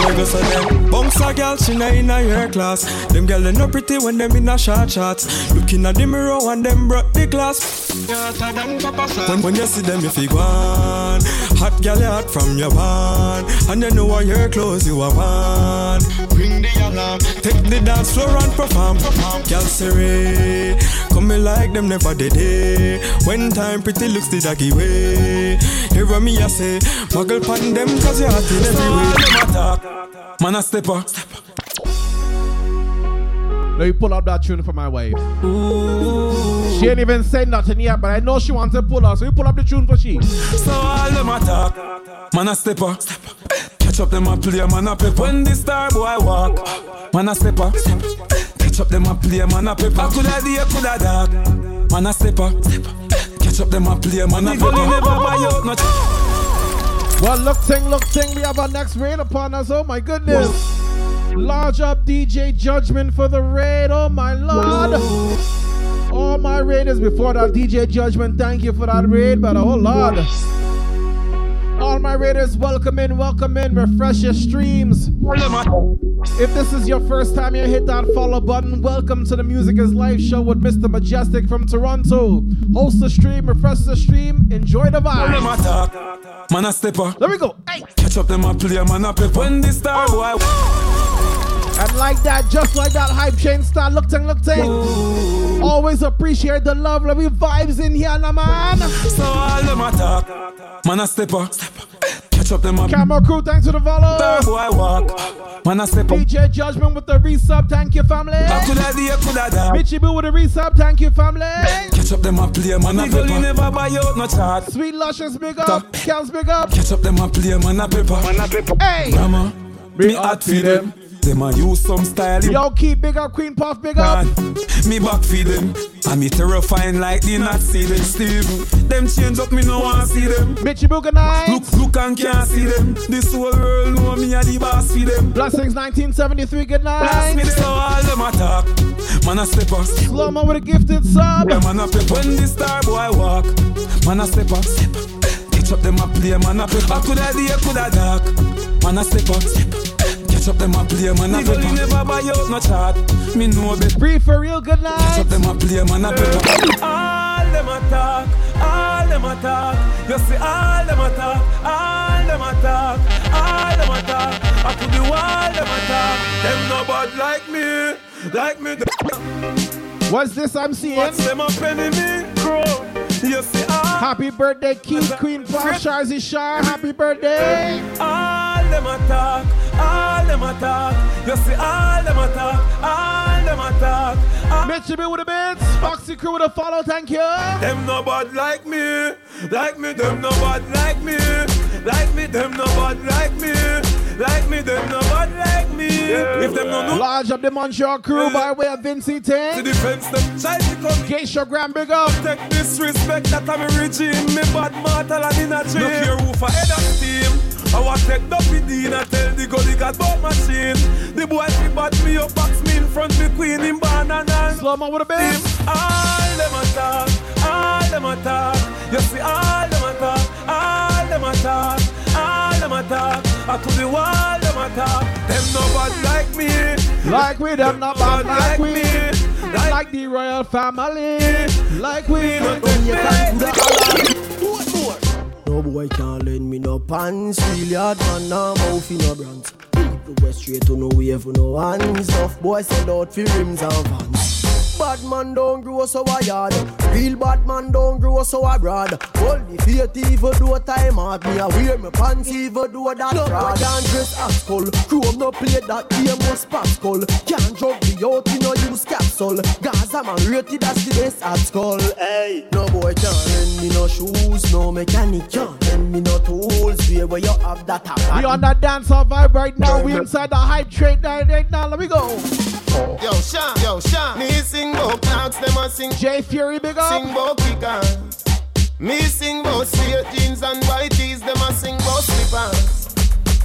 Go so them. Bounce a girl, she not in a your class. Them girl they no pretty when them in a short shots Looking at the mirror and them broke the glass. When, when you see them if you go on Hot girl you hot from your barn. And you know what your clothes you are on Ring the alarm. Take the dance floor and perform. Girl Siri Come me like them never did it. When time pretty looks the doggy way. Hear me I say. Muggle pan them cause you're hot in every way Man a stepper Let me pull up that tune for my wife. She ain't even said nothing yet, but I know she wants to pull up, so we pull up the tune for she. So all them attack Man a stepper Catch up them a play man a pepper. When the star boy walk Man a stepper Catch up them a play man a pepper. Coulda day coulda dark Man a stepper Catch up them a play man a pepper. never buy out no Well, look thing, look thing, we have our next raid upon us. Oh my goodness. Large up DJ Judgment for the raid. Oh my lord. All my raiders before that DJ Judgment, thank you for that raid, but oh lord. All my raiders, welcome in, welcome in, refresh your streams. If this is your first time you hit that follow button, welcome to the Music is Life show with Mr. Mejustik from Toronto. Host the stream, refresh the stream, enjoy the vibe. Man a stepper There we go. Catch up them a play man a pepper When the star boy And like that, just like that, hype chain style. Look ting, look ting. Always appreciate the love, lovely vibes in here, nah, man. So all them attack Man a stepper Catch up them a Camera crew, thanks for the follow. Star boy walk Man a stepper DJ Judgment with the resub, thank you, family. I coulda day coulda dark Mitchie Boo with the resub, thank you, family. Catch up them a play man a pepper never buy out no chart Sweet Luscious, big up. Kels, big up. Catch up them a play man a pepper Man a pepper Hey. Grandma Me hot for them Them a use some style. Yo, keep big up, Queen Puff, big up. Man, me back feed them. And me terrifying like the Nazi them. Steve, them change up, me no want see them. Mitchie Booga night. Look, look and can't see them. This whole world know me a the boss for them. Blessings 1973, good night. me so all them attack. Man a step up. Slow mo with a gifted sub. Yeah, man a pep when the star boy walk. Man a step up. Step up. Catch up them a play, man a pep. I coulda day, coulda dark. Man a step up. Step up. Catch up them a play, man a pep. Nigga, never buy out no chart. Me know bet. Breathe for real, good night. Catch up them a play, man a pep. All them attack, all them attack. You see all them attack, all them attack, all them attack. I could do all them attack. Them no bad like me, like me. What's this I'm seeing? What's them up enemy? Crow. You see all. Happy birthday, cute Queen Puff, Sharzy Shar. Happy birthday. All them attack, all them attack. You see all them attack, all them attack. Ah. All Mitchie B with the bits. Foxy Crew with a follow, thank you. them no bad like me, like me. Them no bad like me, like me. Them no bad like me, like me. Them no bad like me. If them no know. Large up the Montreal crew by way of Vincy The Ting. defense them try to come Geisha Graham, big up. Take disrespect that I'm a regime Me bad mortal and in a dream Look here who for head of steam I want take the PD and tell the he got bought machine. The boy he bought me up box me in front me queen in banana Slow mo with a bits. All them attack, all them attack You see all them attack, all them attack All them attack I to the wall them attack Them no bad like me. Like we them not bad like we. Like the royal family. Like we. No boy can't lend me no pants. Real yard man, no mouth in no brands. People go straight to no wave no hands. Off boy sell out for rims and vans. Bad man don't grow so a yard. Real bad man don't grow so abroad. Only faith even do a time hard. Me a wear my pants even do that no fraud. can't dress as skull. Chrome no play that game was skull. Can't drug me out in no use capsule. Gaza man rated as the best at skull. Hey, no boy can't lend me no shoes. No mechanic can't lend me no tools. Where where you have that a We on that dancehall vibe right now. We inside the hype train right, right now. Let me go. Yo, Sean, yo, Sean. Me sing about clocks, them a sing. J Fury, big up. Sing about kickers. Me sing about straight jeans and white tees, them a sing about slippers.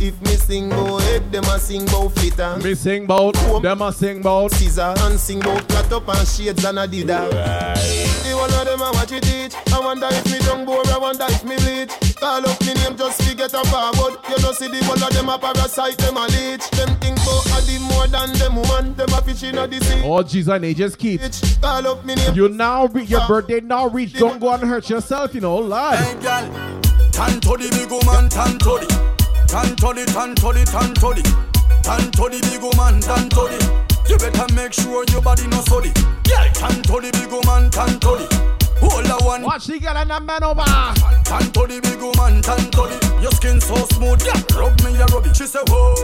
If me sing about head, them a sing about flitter. Me sing bout, them a sing bout. Scissor and sing about flat up and shades and Adidas. The one of them a watch it teach. I wonder if me tongue bore, I wonder if me bleach. Call up me name just to get a forward. You know see the one of them a parasite, them a leech. Them think about a the more than them woman. Them a fish in a the sea. Oh, jeez, and they just keep. Call up me name. You now reach your birthday now reach. Don't go and hurt yourself, you know. Lie. Tan to the big woman, tan to the Tan to the, tan to tan to Tan to the big woman, tan to You better make sure your body no sorry Yeah, tan to the big woman, tan to Hold the one. Watch the girl and the man over. Tan to the big woman, tan to Your skin so smooth, yeah. Rub me, yeah, rub it She say, whoa.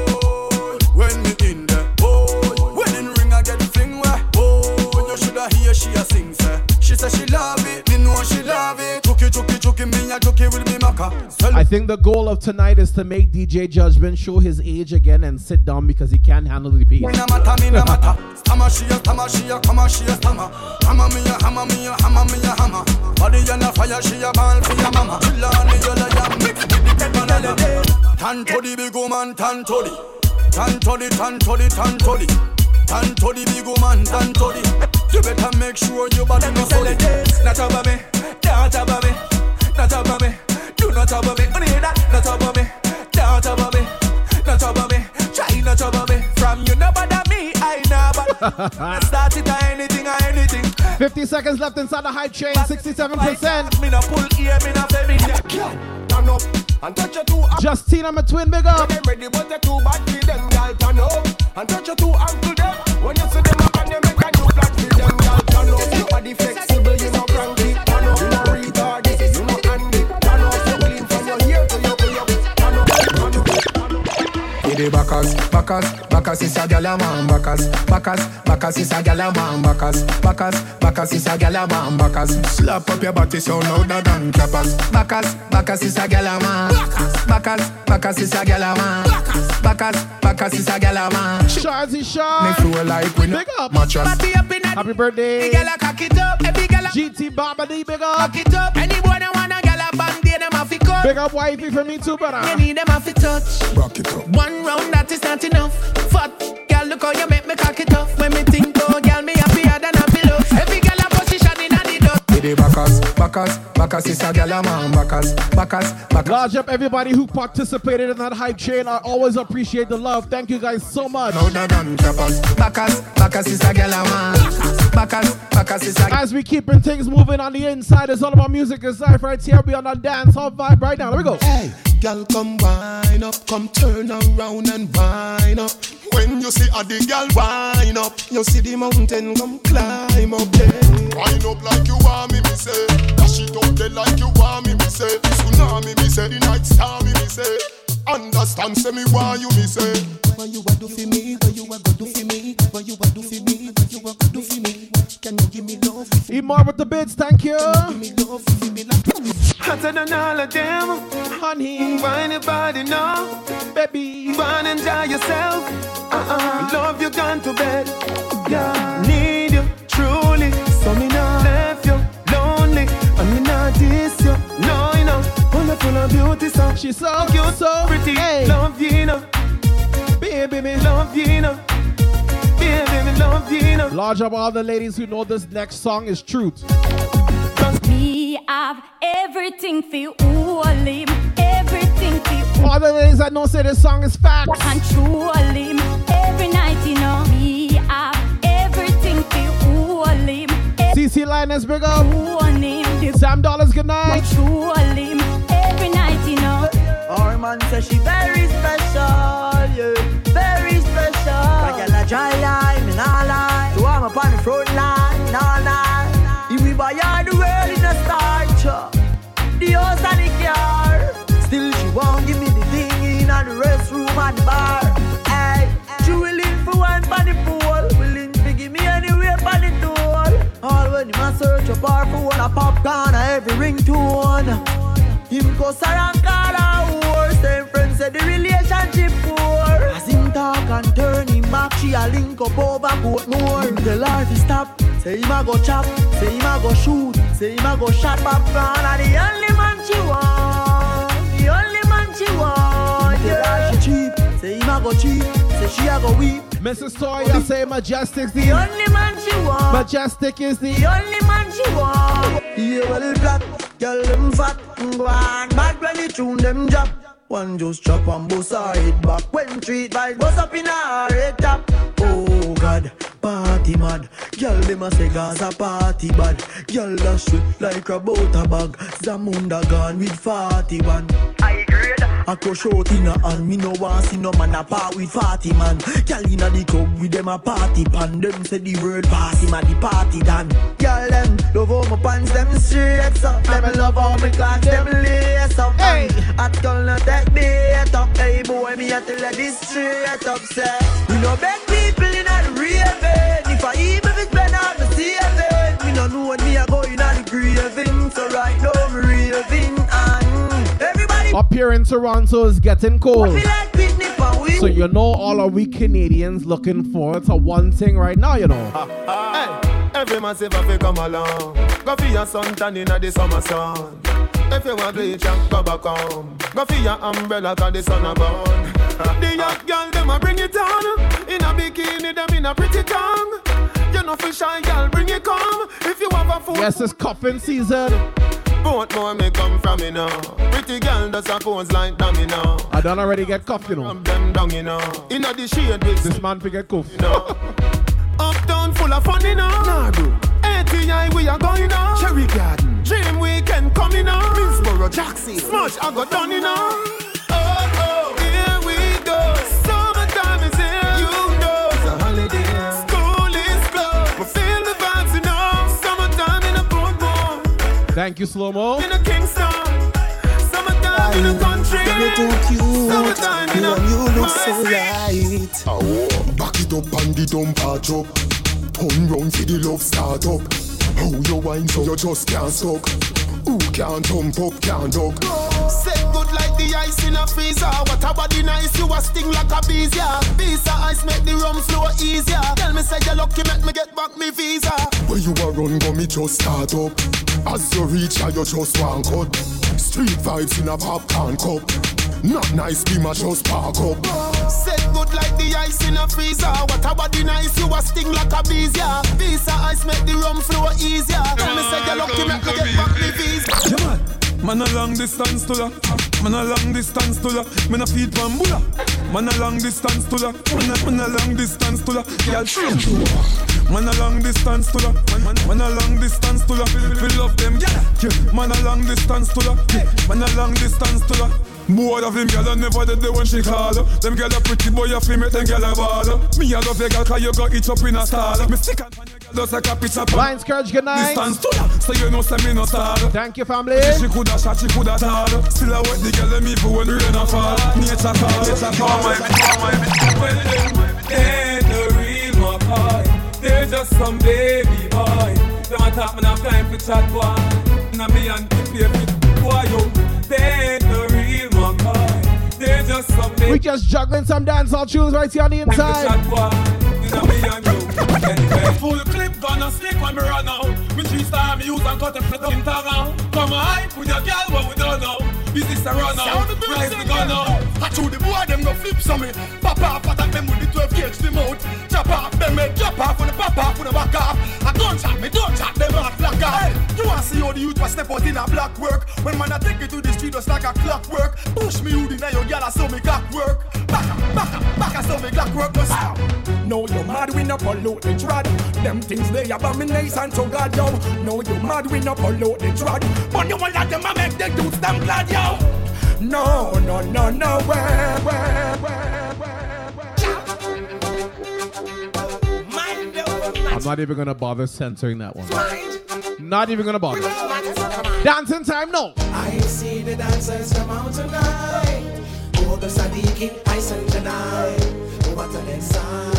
When me in there, whoa. Wedding ring, I get fling where Whoa, you shoulda hear she a sing, say She say she love it, me know she love it Chucky, chucky, chucky, me a chucky with me maca I think the goal of tonight is to make DJ Judgment show his age again and sit down because he can't handle the piece. Me no matter, me no matter. Stammer she a, stammer she a, come she a stammer. Hammer me a, hammer me a, hammer me a hammer. Body on a fire, she a ball for your mama. Chill on the yellow yam, mix with the dead banana. Tan to the big woman, tan to the, tan to the, tan to the, tan to the. Tan to the big woman, tan to the. You better make sure your body no solid. Not about me, not about me, not about me. Do not about me, only that, not about me, not about me, not about me. Try not about me. From you no bother me, I never. <laughs> Start it or anything or anything. 50 seconds left inside the hype train, 67%. Me no pull ear, me no feminine. Turn up and touch your two arms. Justine, I'm a twin, big up. Ready, but they too bad for them, girl. Turn up and touch your two to them. When you see them body With the backers, backers, backers is a gyal a man. Backers, backers, backers is a gyal a man. Backers, backers, backers is a gyal a man. Backers, slap up your body so louder than clappers. Backers, backers is a gyal a man. Backers, backers is a gyal a man. Bacchus, Bacchus is a gal a man. Shazzy Shaw. Me feel like we Big up. mattress. Party up in Happy birthday. Gal a cock it up, every gal a GT Babadi, big up. cock it up. Any boy that want them a fi cut. Big up wifey for me too, brother. You need them a fi touch. Rock it up. One round that is not enough. Fat gal, look how you make me cock it off. When me think, oh the dust. With the Bacchus, Bacchus, Bacchus is a gal a man. Bacchus, Bacchus, Bacchus. Large up everybody who participated in that hype train. I always appreciate the love. Thank you guys so much. Louder than trappers. Bacchus, Bacchus is a gal a man. Bacchus, Bacchus is a As we keeping things moving on the inside, it's all about music is life right here. We on a dance hall vibe right now. There we go. Hey, girl, come wine up, come turn around and wine up. When you see a the girl wine up, you see the mountain come climb up there. Wind up like you want me, me say. Dash it up there like you want me, me say. Tsunami, me say. The night star, me, me say. Understand, say me why you, me say. What you a do for me? What you a go do for me? What you a do for me? What you a go do for me? Can you give me love? Eat more with the bids, thank you. Give me love, give me love. Hotter than all of them. Honey, why anybody know? Baby, Run and enjoy yourself. Uh-uh. Love you gone to bed. Yeah. Need you truly. So me not left you lonely. And me not diss you. No, you know. Full full of beauty, so she's so cute, so pretty. hey. Love you, you know. Baby, me. Love you, you know. Baby, me love you, you know. Large up all the ladies who know this next song is truth. Me have everything for you, him, everything for you. All the ladies that know say this song is facts. Control him every night, you know. Me have everything for you, him, CC Linus, big up. Sam Dollars, good night. control him every night, you know. Our man say she very special, yeah, very special. Like a dry line, me nah lie. So I'm up on the front line, nah lie. If we buy the bar. Hey, she willing for one the pool, willing to give me anywhere for the tool. All when him a search a bar for one a popcorn, a every ringtone. Him go and call her whore. Same friends say the relationship poor. As him talk and turn him back She a link up over Portmore Him tell her to stop Say him a go chop Say him a go shoot Say him a go shot popcorn And the only man she want The only man she want Say him a go cheap Say she a go weep. Mrs. Toya say Mejustik's the The only man she want. Mejustik is the The only man she want. Yeah, well black. Girl them fat Go on Bad when you tune them drop. One just chop and bust her head back. When treat vibes bust up in her head top. Oh God Party mad. Girl them a say Gaza party bad. Girl that sweet like a butter bag. Zamunda gone with 41 I grade I crush out in a hand, me no want see no man a part with 40 man. Girl inna the club with them a party pan. Them say the word pass him a the party done. Girl them love how my pants them straight up. Them love how me clocks them lace up. Hey, hot girl no take bait up. Hey boy, me a tell you this straight up. Say we no beg people inna the raving. If I even if it's better, I'm saving. Me no know when me a go inna the graving. So right now me raving. Up here in Toronto is getting cold. feel like Whitney for we. So you know all of we Canadians looking forward to one thing right now, you know. Hey, every massive have to come along. Go for your sun tan inna the summer sun. If you want bleach, and go back home. Go for your umbrella umbrella 'cause the sun a burn. the young girl them a bring it on. In a bikini, them in a pretty tongue. You know for shy girl, bring it come. If you have a fool, Yes, it's cuffing season. Both more may come from me now. Pretty girl does a pose like dummy now. I don't already get cuffed, you know. From them down, you know. Inna the shade with This man fi get cuffed. you know. Uptown full of fun, you know. Nah, bro. ATI, we are going on. Cherry Garden. Dream Weekend coming on. Minsboro, Jackson. Smush, I got done, you know. Thank you, Slow Mo. In a Kingston. Summertime in a country. You're too cute. Summertime in a you look so right. Oh, back it up and the dumper drop. Turn round for the love start up. How you wine so you just can't stop. Who can't thump up, can't duck. Set good like like the ice in a freezer. What a body nice, you a sting like a bees, yeah. Visa ice make the rum flow easier. Tell me say you lucky, make me get back me visa. Where you a run, go me just start up. As you reach, here, you just one cut. Street vibes in a popcorn cup. Not nice, be my just park up. Set good like the ice in a freezer. What a body nice, you a sting like a bees, yeah. Visa ice make the rum flow easier. Tell me say you lucky, make me get back me visa. Yeah, man. Man a long distance to ya. Man a long distance to ya. Man a feed bambula. Man a long distance to ya. Man a, man a long distance to ya. Girl, Man a long distance to ya. Man, man, a long distance to ya. We love them, yeah. Man a long distance to ya. Man a long distance to ya. More of them gyal never did they when she call Them gyal a pretty boy a fi make them gyal a ball Me a love your gyal 'cause you got it up in a stall Me stick gyal just like a pizza pan Courage, good night. Distance to ya, so you know say me no star Thank you, family. She coulda shot, she coulda tall Still I wet the gyal them even when rain a fall. Nature call, nature call my my Well them, they the real McCoy They're just some baby boy. Them a talk, man, have time for chat, boy. Now me and the baby boy, yo. They We just juggling some dancehall tunes right here on the inside. Full clip gonna stick when me run out. Me three star me use and cut a fit in town. Come on, with your girl what we don't know. Is this a run out? Rise the gun out. I told the boy them go flip some me. Pop off, attack them with the 12 gauge the mouth. Chop off them head, chop off with the pop off with the back off. I don't chat me, don't chat them off black off. You wanna see how the youth was step out in a black work? When man I take you to the street just like a clockwork. Push me hood in your girl I saw me clock work. Back up, back up, back I saw me clock work. Just no, you mad we no pollute the trad. Them things they abomination to God, yo. No, you mad we no pollute the trad. But you want let them a make the dudes them glad, yo. No, no, no, no, where, where, where, I'm not even gonna bother censoring that one. Not even gonna bother. Dancing time, no. I see the dancers come out tonight. Oh, the Sadiki, I send tonight. What an inside.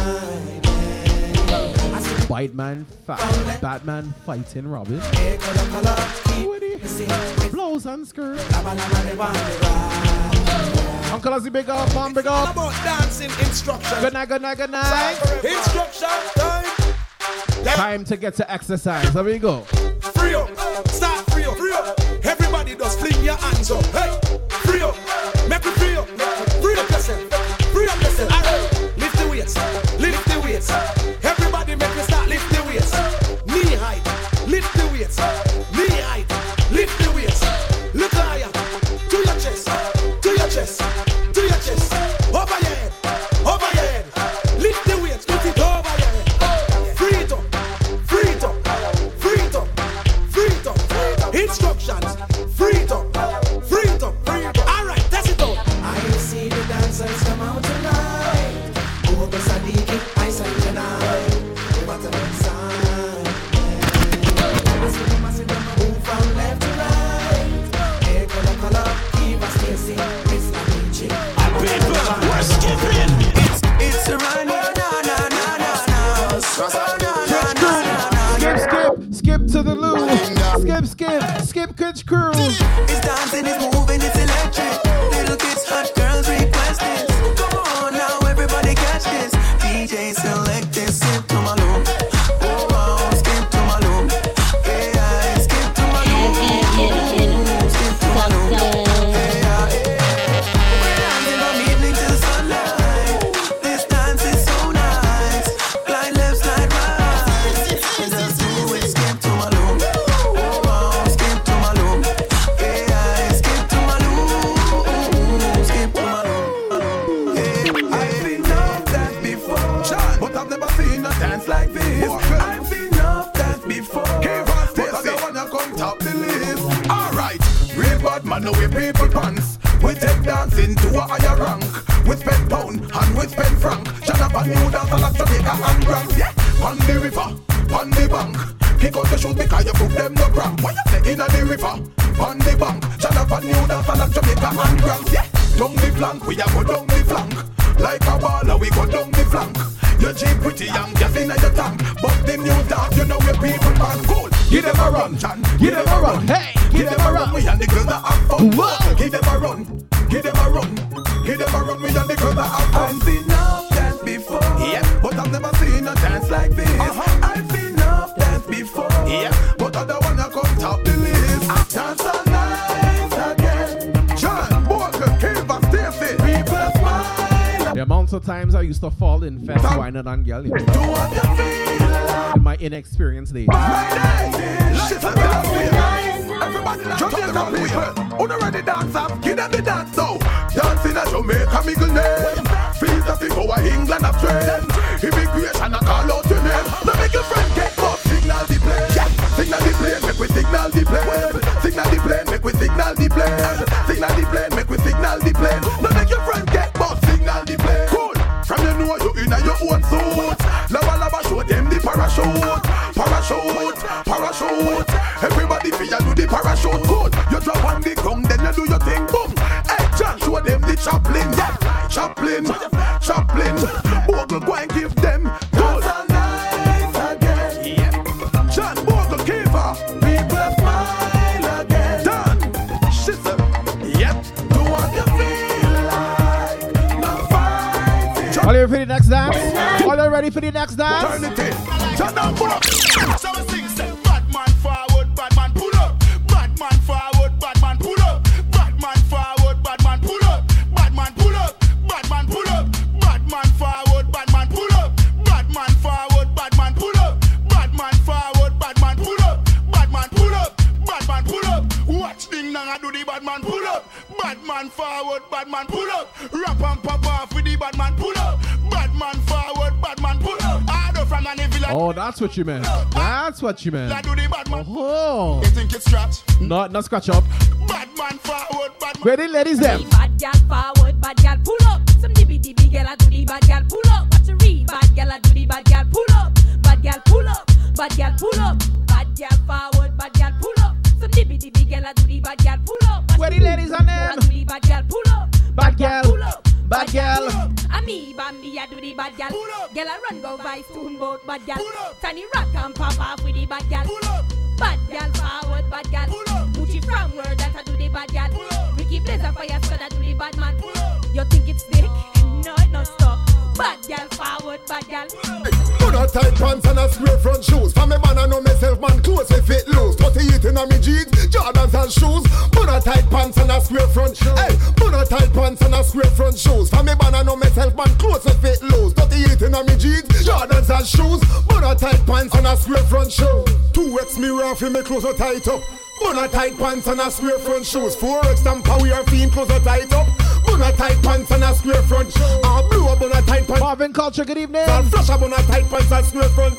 Bite man, fat, Batman fighting Robin. Blows and skirt. Uncle Ozzy, big up, mom, big up. about dancing instruction. Good night, good night, good night. Instruction time. Time to get to exercise. There we go. Free up. Start free up. Free up. Everybody just fling your hands up. Hey. Free up. Make it free up. Free up yourself. Free up yourself. Right. Lift the weights. Lift the weights. What you meant. That's what you meant. I do the bad man. Oh. You think it's scratch? Not, not scratch up. 38 in me jeans, Jordans and shoes. Put a tight pants and a square front shoes. Two X mirror for me clothes are tight up. Put a tight pants and a square front shoes. Four X tamper we are feet clothes are tight up. Put a tight pants and a square front. Ah, blue up on a tight pants. Marvin Culture, good evening. And flash up on a tight pants and square front.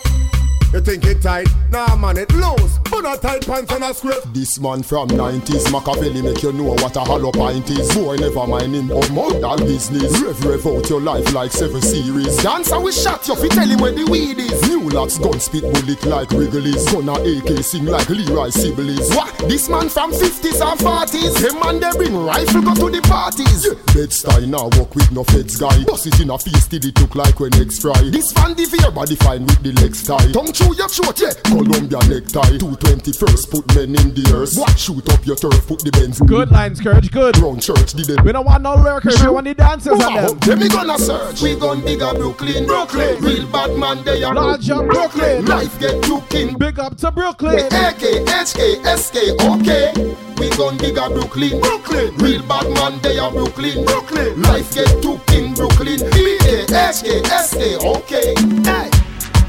You think it tight? Nah man, it loose. Put a tight pants and a square. This man from 90s, Machiavelli make you know what a hollow pint is. Boy, never mind him of modern business. Rev, rev out your life like seven series. Dancer we shot you, fi tell him where the weed is. New locks, gun spit bullet like Wrigley's. Gunna AK sing like Leroy Sibbles. What? This man from 50s and 40s. Them man they bring rifle go to the parties. Yeah. Bed style now walk with no feds guy. Bust it in a feast, it took like when eggs fry. This fan the body fine with the legs tie. Tongue through your throat, yeah. Columbia necktie. 221st, put men in the earth. What? Shoot up your turf, put the Benz. Good lines, courage, good. Round church, did it. We don't want no lurkers, we want the dancers on them. Then we gonna search. We gon' dig a Brooklyn. Brooklyn. Real bad man, they are Large up Brooklyn. Life get cooking. Big up to Brooklyn. AK, HK, SK, okay. We gon' dig a Brooklyn. Brooklyn. Real bad man, they are Brooklyn. Brooklyn. Life get cooking. Brooklyn. BK, HK, SK, okay. Hey.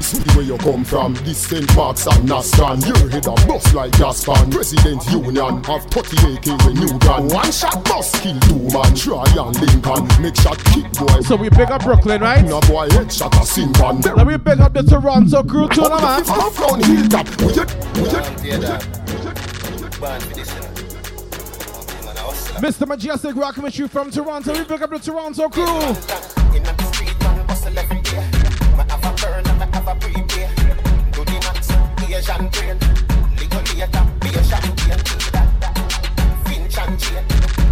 See where you come from, distant parks and Nastan Your head a bust like gas pan President Union have 30 AK with new gun One shot bust, kill two man Try and Lincoln, make shot kick boy So we pick up Brooklyn, right? No boy head shot a sing pan Let me pick up the Toronto crew too, no man. From a front hilltop, we get, we get Mr. Mejustik rocking with you from Toronto. We pick up the Toronto crew. Burn and me have a prepay. Do the Asian brain. Little later, be a champagne. Finch and chain.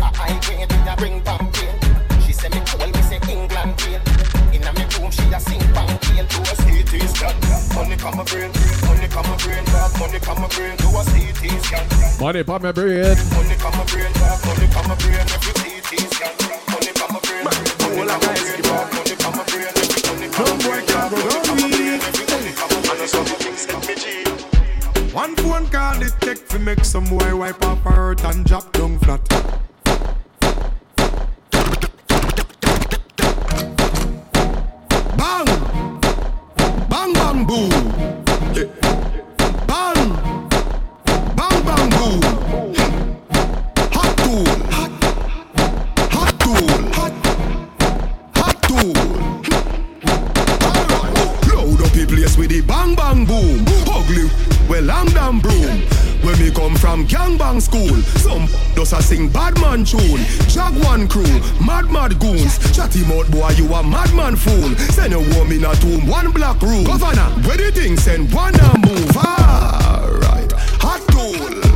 A high grade, a bring champagne. She say me cool, me say England rain. Inna me room, she a sing. Do a CT scan. Money come a brain, money come a brain, money come a brain. Do a CT scan. Money pop my bread. Money come a brain, money come a brain. Every CT scan. Money come a brain, money come a brain, money come a brain. A brain, back money come a brain. Every money One phone call make some boy wipe off her and drop down flat. Bang! Bang bang bang well I'm broom. When me come from gangbang school, some does a sing bad man tune. Jaguan crew, mad mad goons. Chatty mouth boy, you a madman fool. Send a woman a tomb, one black room. Governor, where the thing send one a move. Alright, hot tool,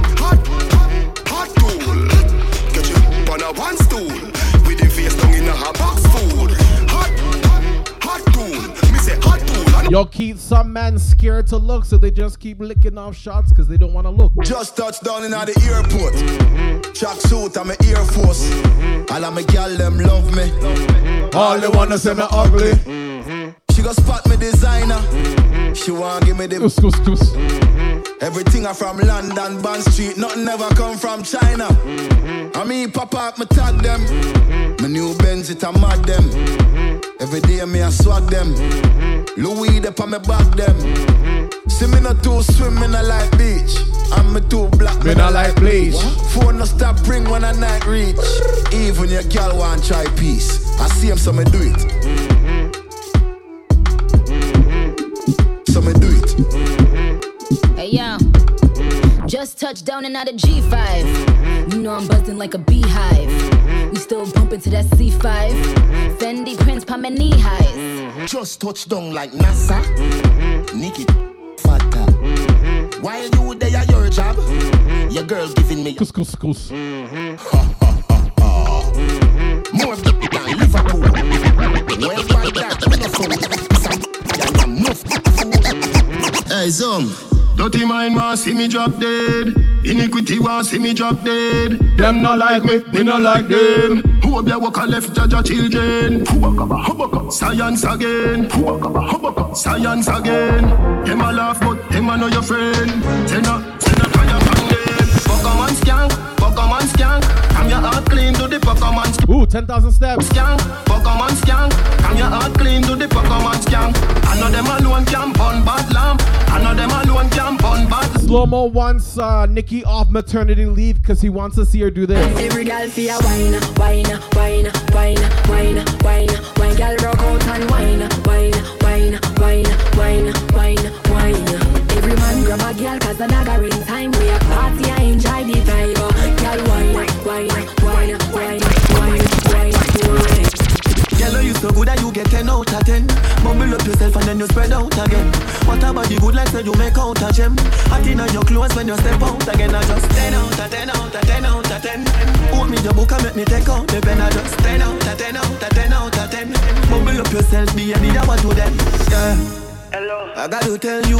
Yo, keep some man scared to look, so they just keep licking off shots because they don't want to look. Just touched down in the airport. Track suit, I'm a Air Force. All of my gal them love me. All they wanna say me ugly. She go spot me designer. She want give me the. Everything I from London, Bond Street. Nothing ever come from China. Mm-hmm. I mean, pop up, me tag them. Mm-hmm. My new Benz, it a mad them. Mm-hmm. Every day me I swag them. Louis up on me back them. See me not too swim, me not like beach. I'm me too black, Me not like bleach. Phone no stop ring when I night reach. Even your girl want try peace. I see him, so me do it. So me do it. Hey yo, just touched down and out of G5. You know I'm buzzing like a beehive. We still bumping to that C5. Fendi prints pa my knee highs. Just touched down like NASA. Nikki fatter. While you there at your job, your girl giving me couscous couscous. More of the than Liverpool. Well, by that, we no fool. Some yeah, I'm no fool. Hey, Zom. Dirty mind want see me drop dead. Iniquity want see me drop dead. Them not like me, me not like them. Who up there walk a left judge a children? Science again. Science again. Them a laugh but them a know your friend. Send Pokemon skank, Pokemon skank. Come your heart clean to the Pokemon skank. Ooh, 10,000 steps. Skank, Pokemon skank. Come your heart clean to the Pokemon skank. I know them alone can burn bad lamp. I know them alone can burn bad Slow Mo wants uh, Nikki off maternity leave because he wants to see her do this. Every girl feel wine, wine, wine, wine, wine, wine, wine. Girl rock out and wine, wine, wine, wine, wine, wine, wine. Every man grab a girl 'cause the nagging time. We a party, I enjoy the vibe. Oh, girl wine, wine, wine, wine, wine, wine, wine. Girl, you so good that you get 10 out of 10. Mumble up yourself and then you spread out again. What about the good like say you make out a gem? Hot in your clothes when you step out again. I just 10 out of 10 out of 10 out of 10. Hold me your book and make me take out the pen. I just 10 out of 10 out of 10 out of 10. Mumble up yourself, be any hour to them. Yeah. I got to tell you,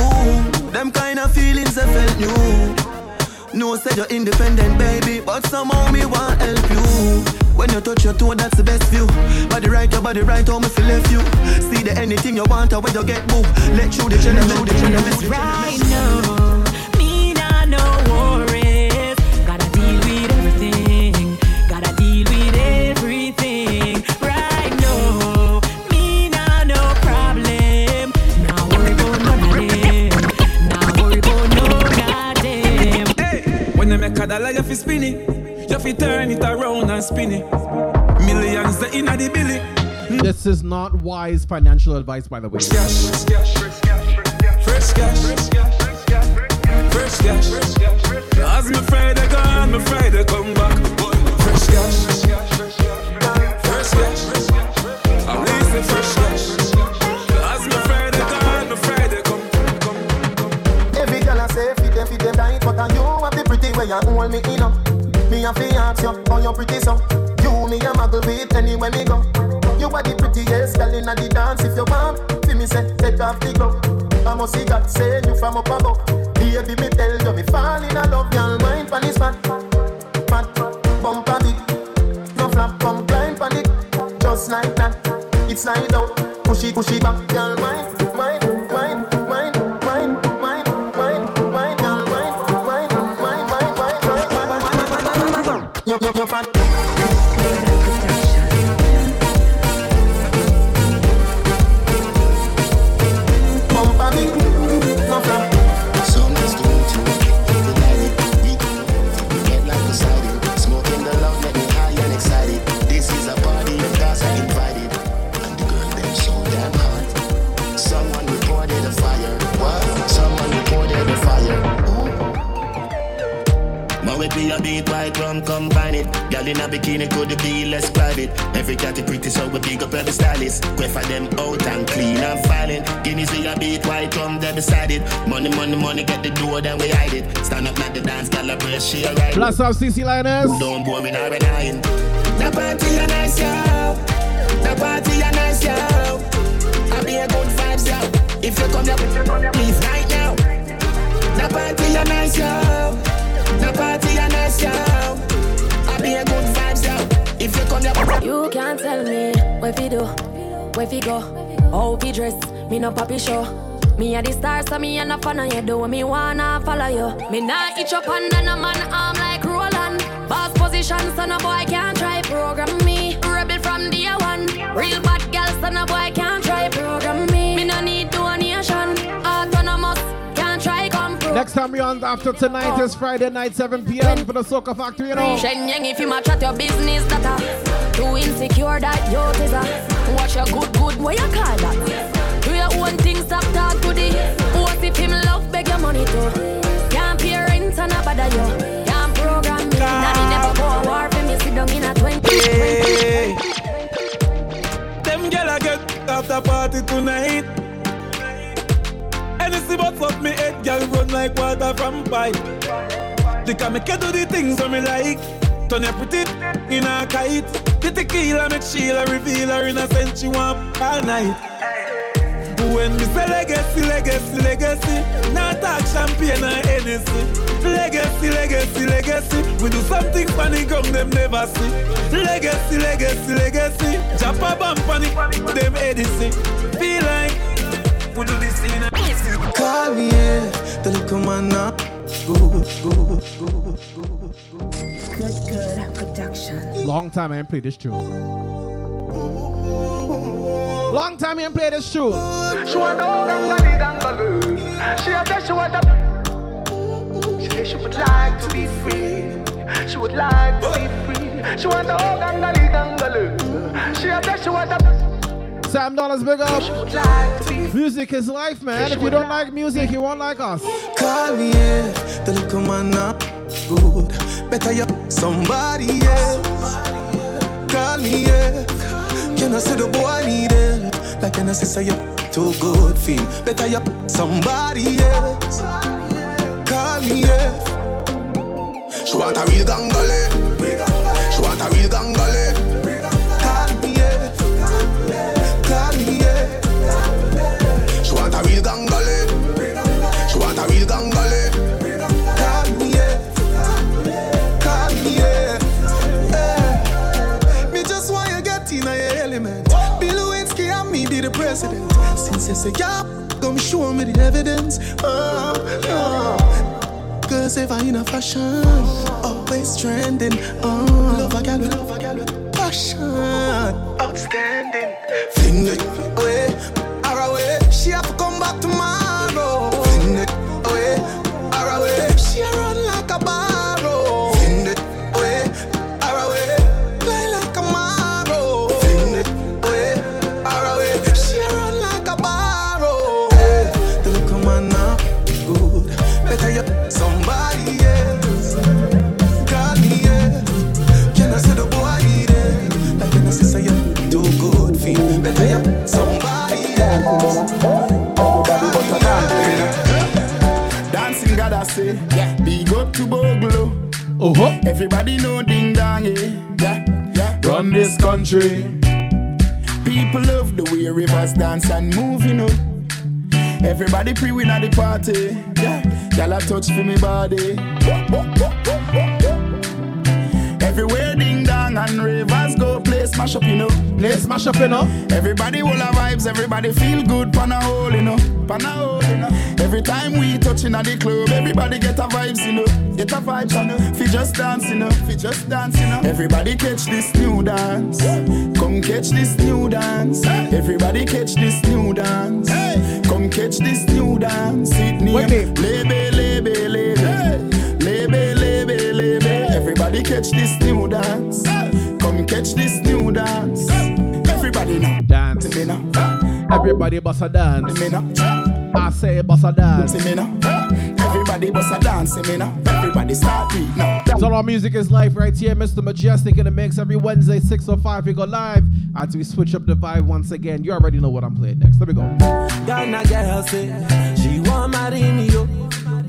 them kind of feelings I felt new. No, said you're independent, baby, but somehow me want help you. When you touch your toe, that's the best view. Body right, your body right, how me feel left you. See the anything you want, or when you get boo. Let you the gentleman, the gentleman. Right now, When you a dollar, you fi spin it. You fi turn it around and spin it. Millions the inna the billy. This is not wise financial advice, by the way. First cash, first cash, first cash. As me Friday gone, me Friday come back. First cash, first cash. Least the first cash. Way you hold me in up. Me a fi ask you, how you pretty so? You me a muggle with anywhere me go. You are the prettiest girl inna the dance. If you want, fi me say take off the glove. I must see God send you from up above. Baby, me tell you me fall in love. Girl, mind pon this fat, fat, bump on it. No flap, come climb pon it. Just like that, it's slide out. Push it, push it back, girl, mind, mind, no, no fat. Beat white rum combine it. Girl in a bikini could it be less private. Every cat is pretty so we big up every stylist. Quay for them out and clean and filing. Guineas we a beat white rum they beside it. Money, money, money get the door then we hide it. Stand up at the dance, girl a brace she a ride. Blast up CC Linus. Don't bore me now and lying. The party a nice yo. The party a nice yo. I be a good vibes yo. If you come here, with your please right now. The party a nice yo. The party a nice yo. I be a good vibes. If you come You can't tell me where fi do, where fi go, how fi dress. Me no poppy show. Me a the star, so me a no fan of you. Do me wanna follow you. Me nah itch up under no man arm like Roland. Boss position, so no boy can't try program me. Rebel from day one. Real bad girl, so no boy Next time we on after tonight is Friday night, 7 p.m. for the Soca Factory, you know. Shen Yang, if you match at your business, that a too insecure that you is a watch your good good what you call that. Do your own thing, stop talk to the. What if him love beg your money too? Can't pay rent and a bother you. Can't program me. Nanny never go a war for me. Sit down in a 20. Them gyal a get after party tonight. Anything but fuck me head, gyal run like water from pipe. They can make you do the things that me like. Turn your pretty in a kite. The tequila make Sheila reveal her innocence. She want all night. When me say legacy, legacy, legacy, not talk champagne or Hennessy. Legacy, legacy, legacy, we do something funny, come them never see. Legacy, legacy, legacy, jump a on it, them Edison. Feel like we do this in Call me, yeah, the little man now. Good, good, good, good. Good, good production. Long time I ain't played this tune. Long time I ain't played this tune. She want the whole gangali gangaloo. She a tell she want the. She say she would like to be free. She would like to be free. She want the whole gangali gangaloo. She a tell she want the. Sam Dollars, big up. Music is life, man. If you don't like music, you won't like us. Call me, yeah, the little man now. Good, better you somebody else. Call me, yeah. Can I say the boy need it? Like can I say say you too good feel? Better you somebody else. Call me, yeah. She want a real gangale. President. Since you say yeah, come show me the evidence. Oh, oh. Cause if I in a fashion, always trending. Oh, love a gal with passion. Outstanding. Fling it away, her away. She have to come back tomorrow. Everybody know ding dong, eh? yeah, yeah. Run this country. People love the way rivers dance and move, you know. Everybody pre-win at the party. Yeah, y'all a touch for me body. Everywhere ding dong and rivers go, place mash up, you know. Place mash up, you know. Everybody will have vibes, everybody feel good, pan a hole, you know. Pan a hole, you know. Every time we touching at the club, everybody get a vibes, you know. Get a vibes, you know. Fi just dance, you know. Fi just dance, you know. Everybody catch this new dance. Come catch this new dance. Everybody catch this new dance. Come catch this new dance. Name lebe lebe lebe. Lebe lebe lebe. Everybody catch this new dance. Come catch this new dance. Everybody now dance. Everybody bust a dance. I say bust a dance. See. Everybody bust a dance. See me now. Everybody start beat now. So our music is live right here, Mr. Mejustik in the mix. Every Wednesday, 6.05, we go live. Until we switch up the vibe once again. You already know what I'm playing next. Let me go. Ghana girl say she want marry me yo.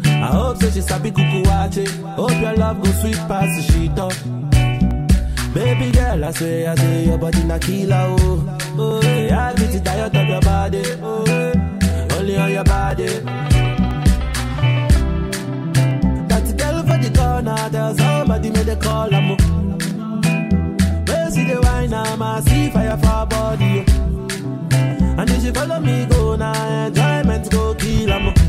I hope say she sabi kuku wache. Hope your love go sweet past the sheet up. Baby girl, I say, I say your body na killer oh. Oh, yeah, I get it tired of your body. Oh, only on your body. Corner, there's somebody made a call. I'm Where see the wine, I'm a see fire for body. And if she follow me, go now, enjoyment go kill 'em.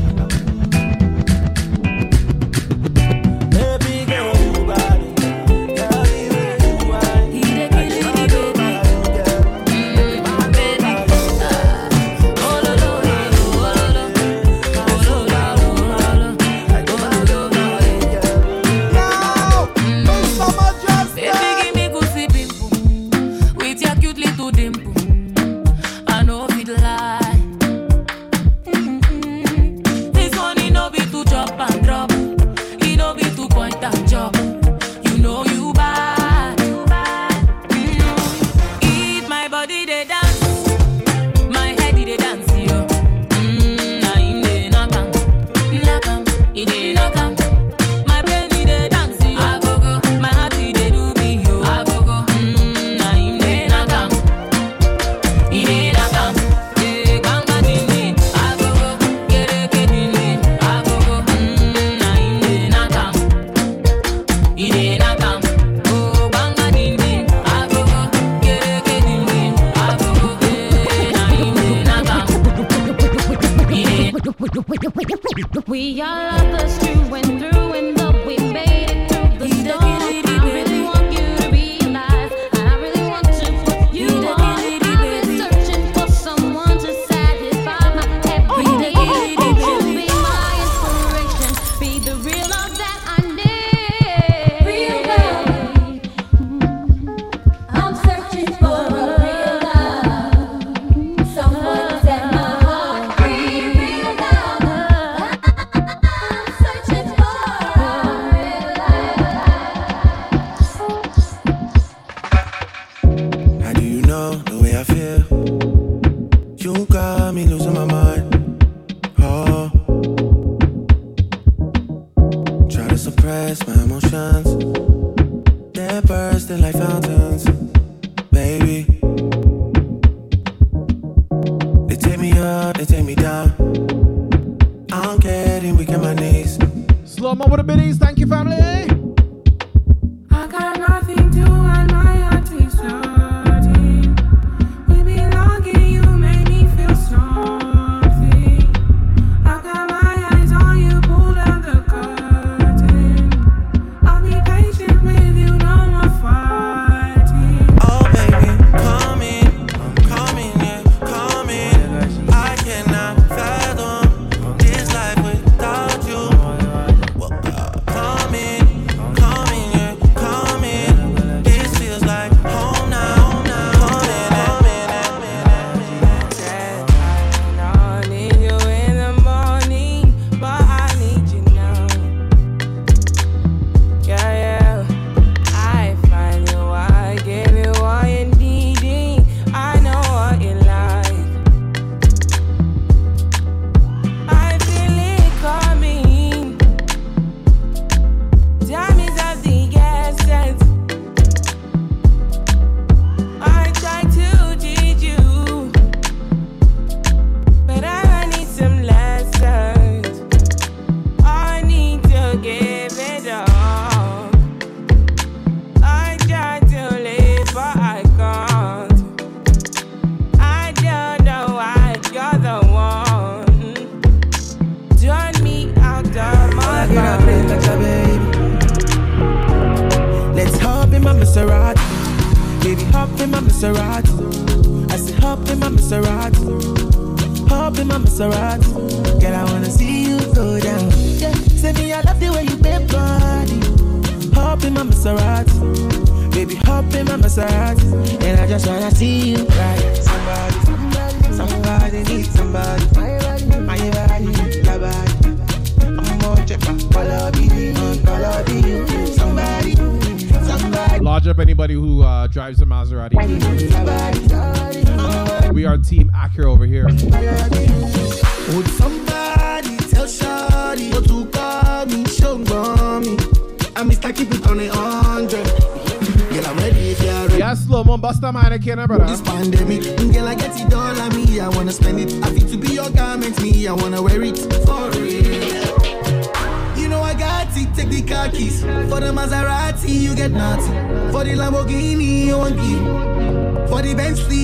Lamborghini on you. For the Bentley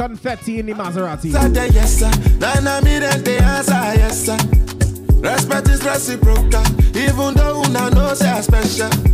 confetti in the Maserati. Saturday, yes, sir. Nana me then they answer, yes, sir. Respect is reciprocal, even though una know say I special.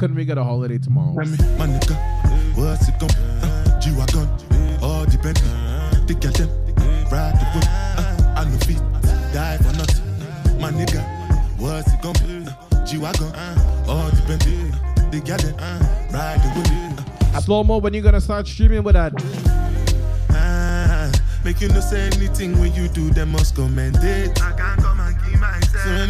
couldn't we get a holiday tomorrow? My nigga, what's it gon' uh, G-Wagon, all the Bentley. The girl them, ride the whip. Uh, I no fit, die for nothing. My nigga, what's it gon' uh, G-Wagon, all the Bentley. The girl them, ride the whip. Uh, Slow-mo, when you gonna start streaming with that? Uh, make you no say anything when you do, they must commend it.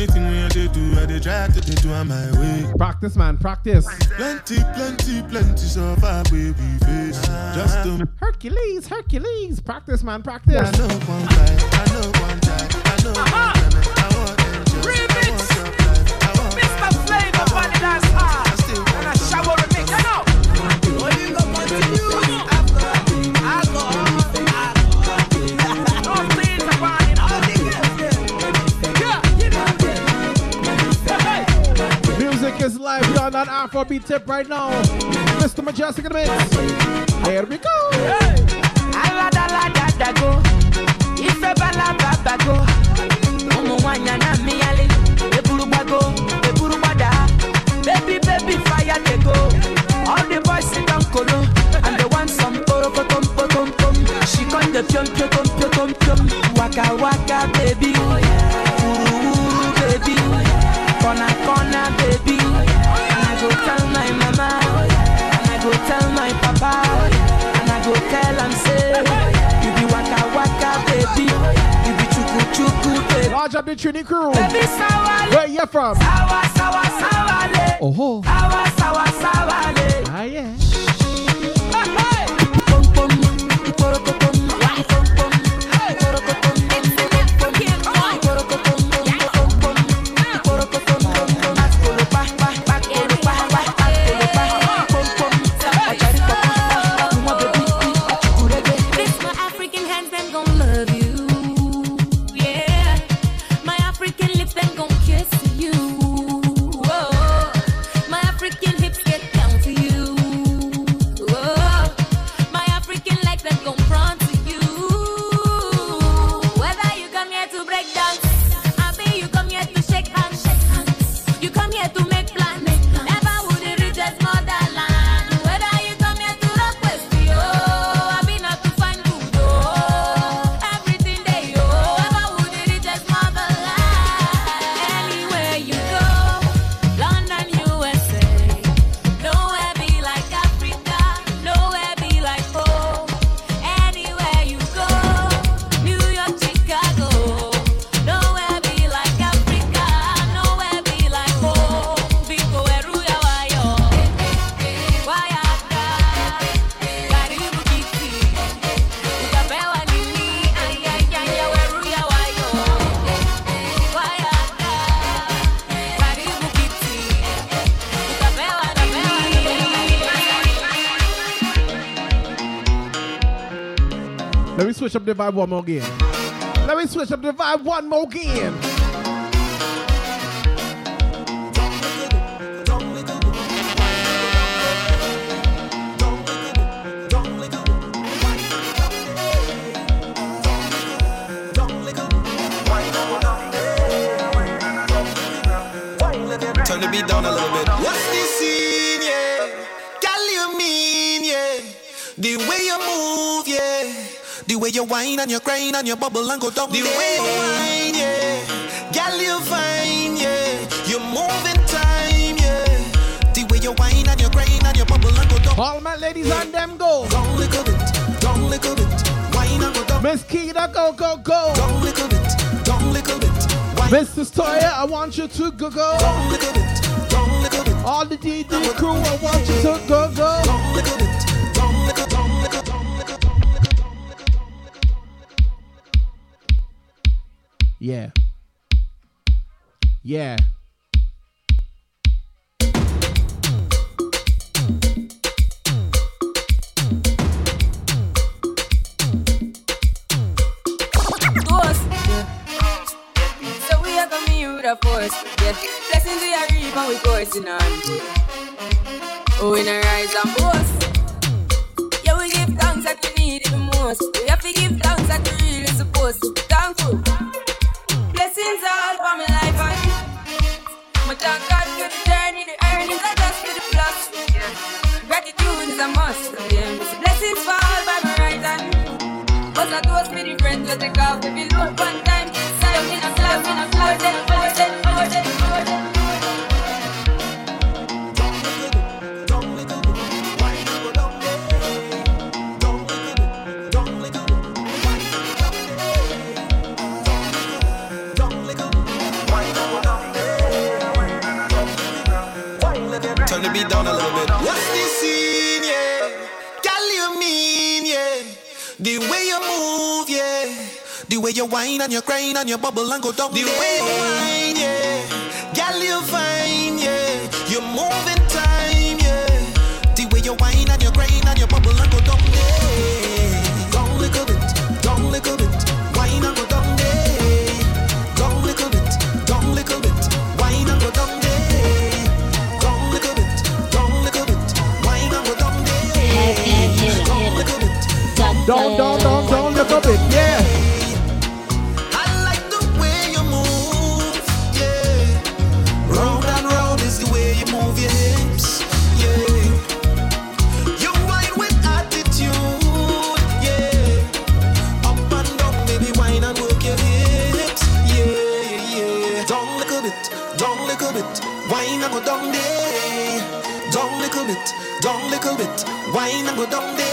Anything we do, I try to do on my way. Practice, man, practice. Plenty, plenty, plenty survive so baby face. Just to <laughs> Hercules, Hercules, practice, man, practice. I know one guy, I know one guy, I know. One guy. for B-Tip right now. Mr. Mejustik in the mix. The vibe one more again. Let me switch up the vibe one more again. The way you whine and you grind and you bubble and go down. The way you whine, yeah. Girl, you fine, yeah. You move in time, yeah. The way you whine and you grind and you bubble and go down. All my ladies and them go. Down little bit, down little bit. Whine and go down. Miss Keita, go, go, go. Down little bit, down little bit. Mr. Stoya, I want you to go, go. Down little bit, down little bit. All the DD crew, I want you to go, go. Down Yeah. Force. Yeah. Blessings we are reap and we coursing on. Oh, in a rise and way you whine and you grind and you bubble and go down. The way you whine, yeah. Girl, you fine, yeah. You move in time, yeah. The way you whine and you grind and you bubble and go down. Yeah. Down little bit, down little bit. Whine and go down there. Down little bit, down little bit. Whine and go down there. Down little bit, down little bit. Whine and go down there. Down little bit. Down, down, down, down, look up it. Yeah. Bit, whine and go down there.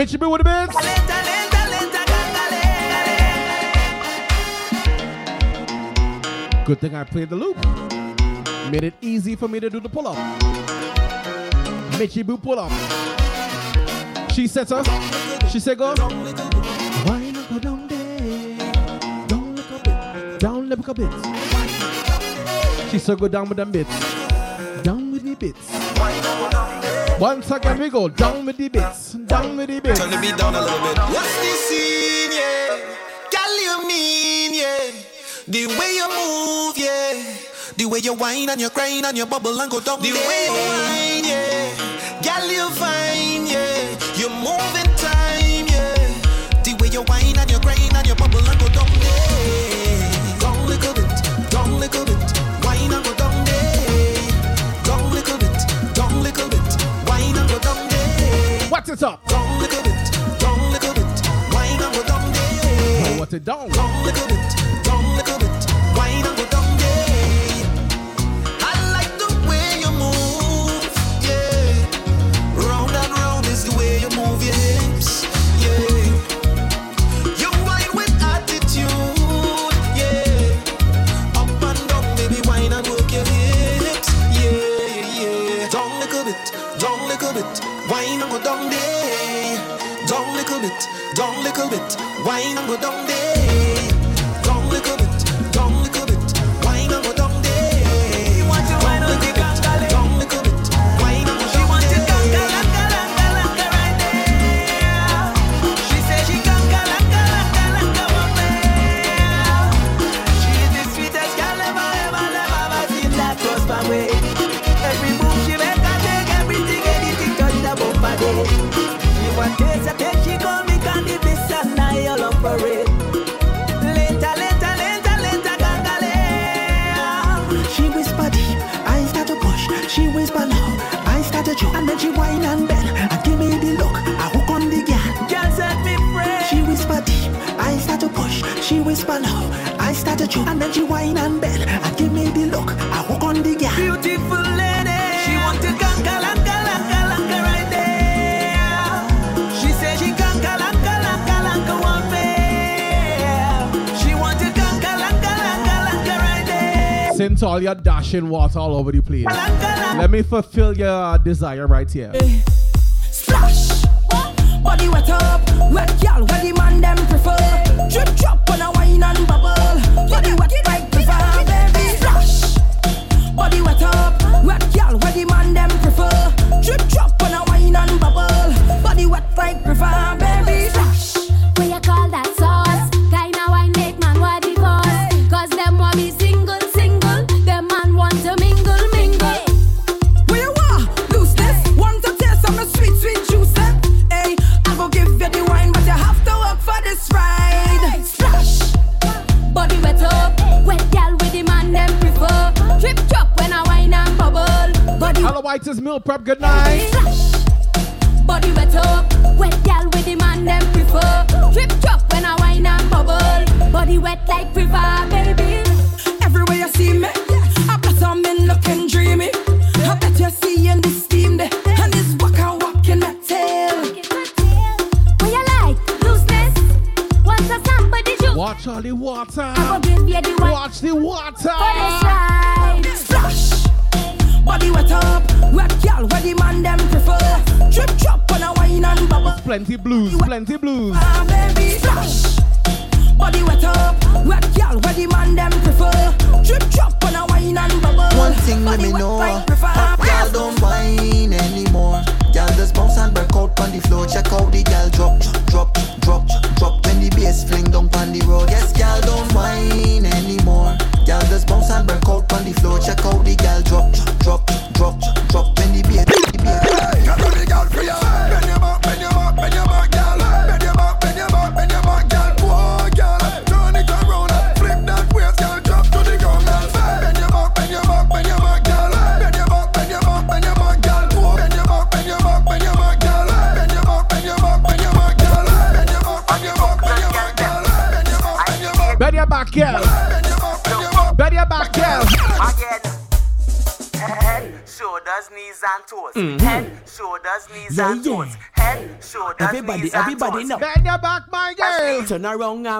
Bitchy B with the bits. Good thing I played the loop. Made it easy for me to do the pull up. Mitchy Boo pull up. She said so. She said go. Why not go down there? Down a bit. Down a bit. She said go down with them bits. Down with the bits. Once again we go down with the bits. Down with the bits. Turn the beat down a little bit. What's the scene, yeah? Girl, you mean, yeah? The way you move, yeah. The way you whine and you grind and you bubble and go down. The way you whine, yeah. Girl, you fine, it down? splashing water all over the place. Let me fulfill your uh, desire right here.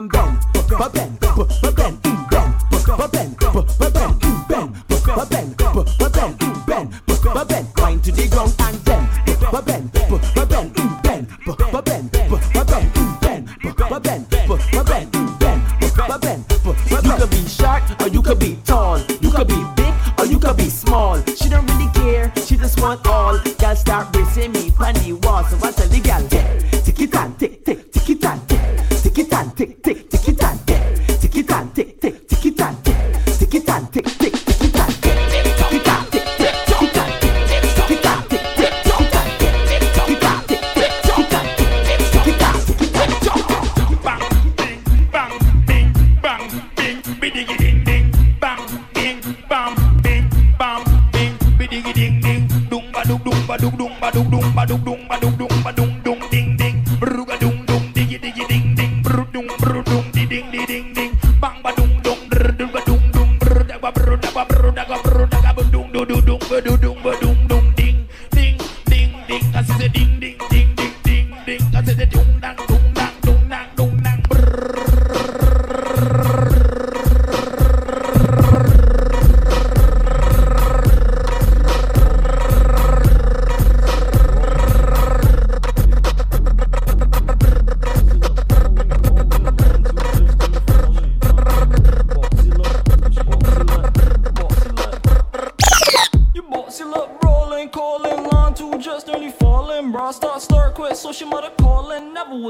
mambo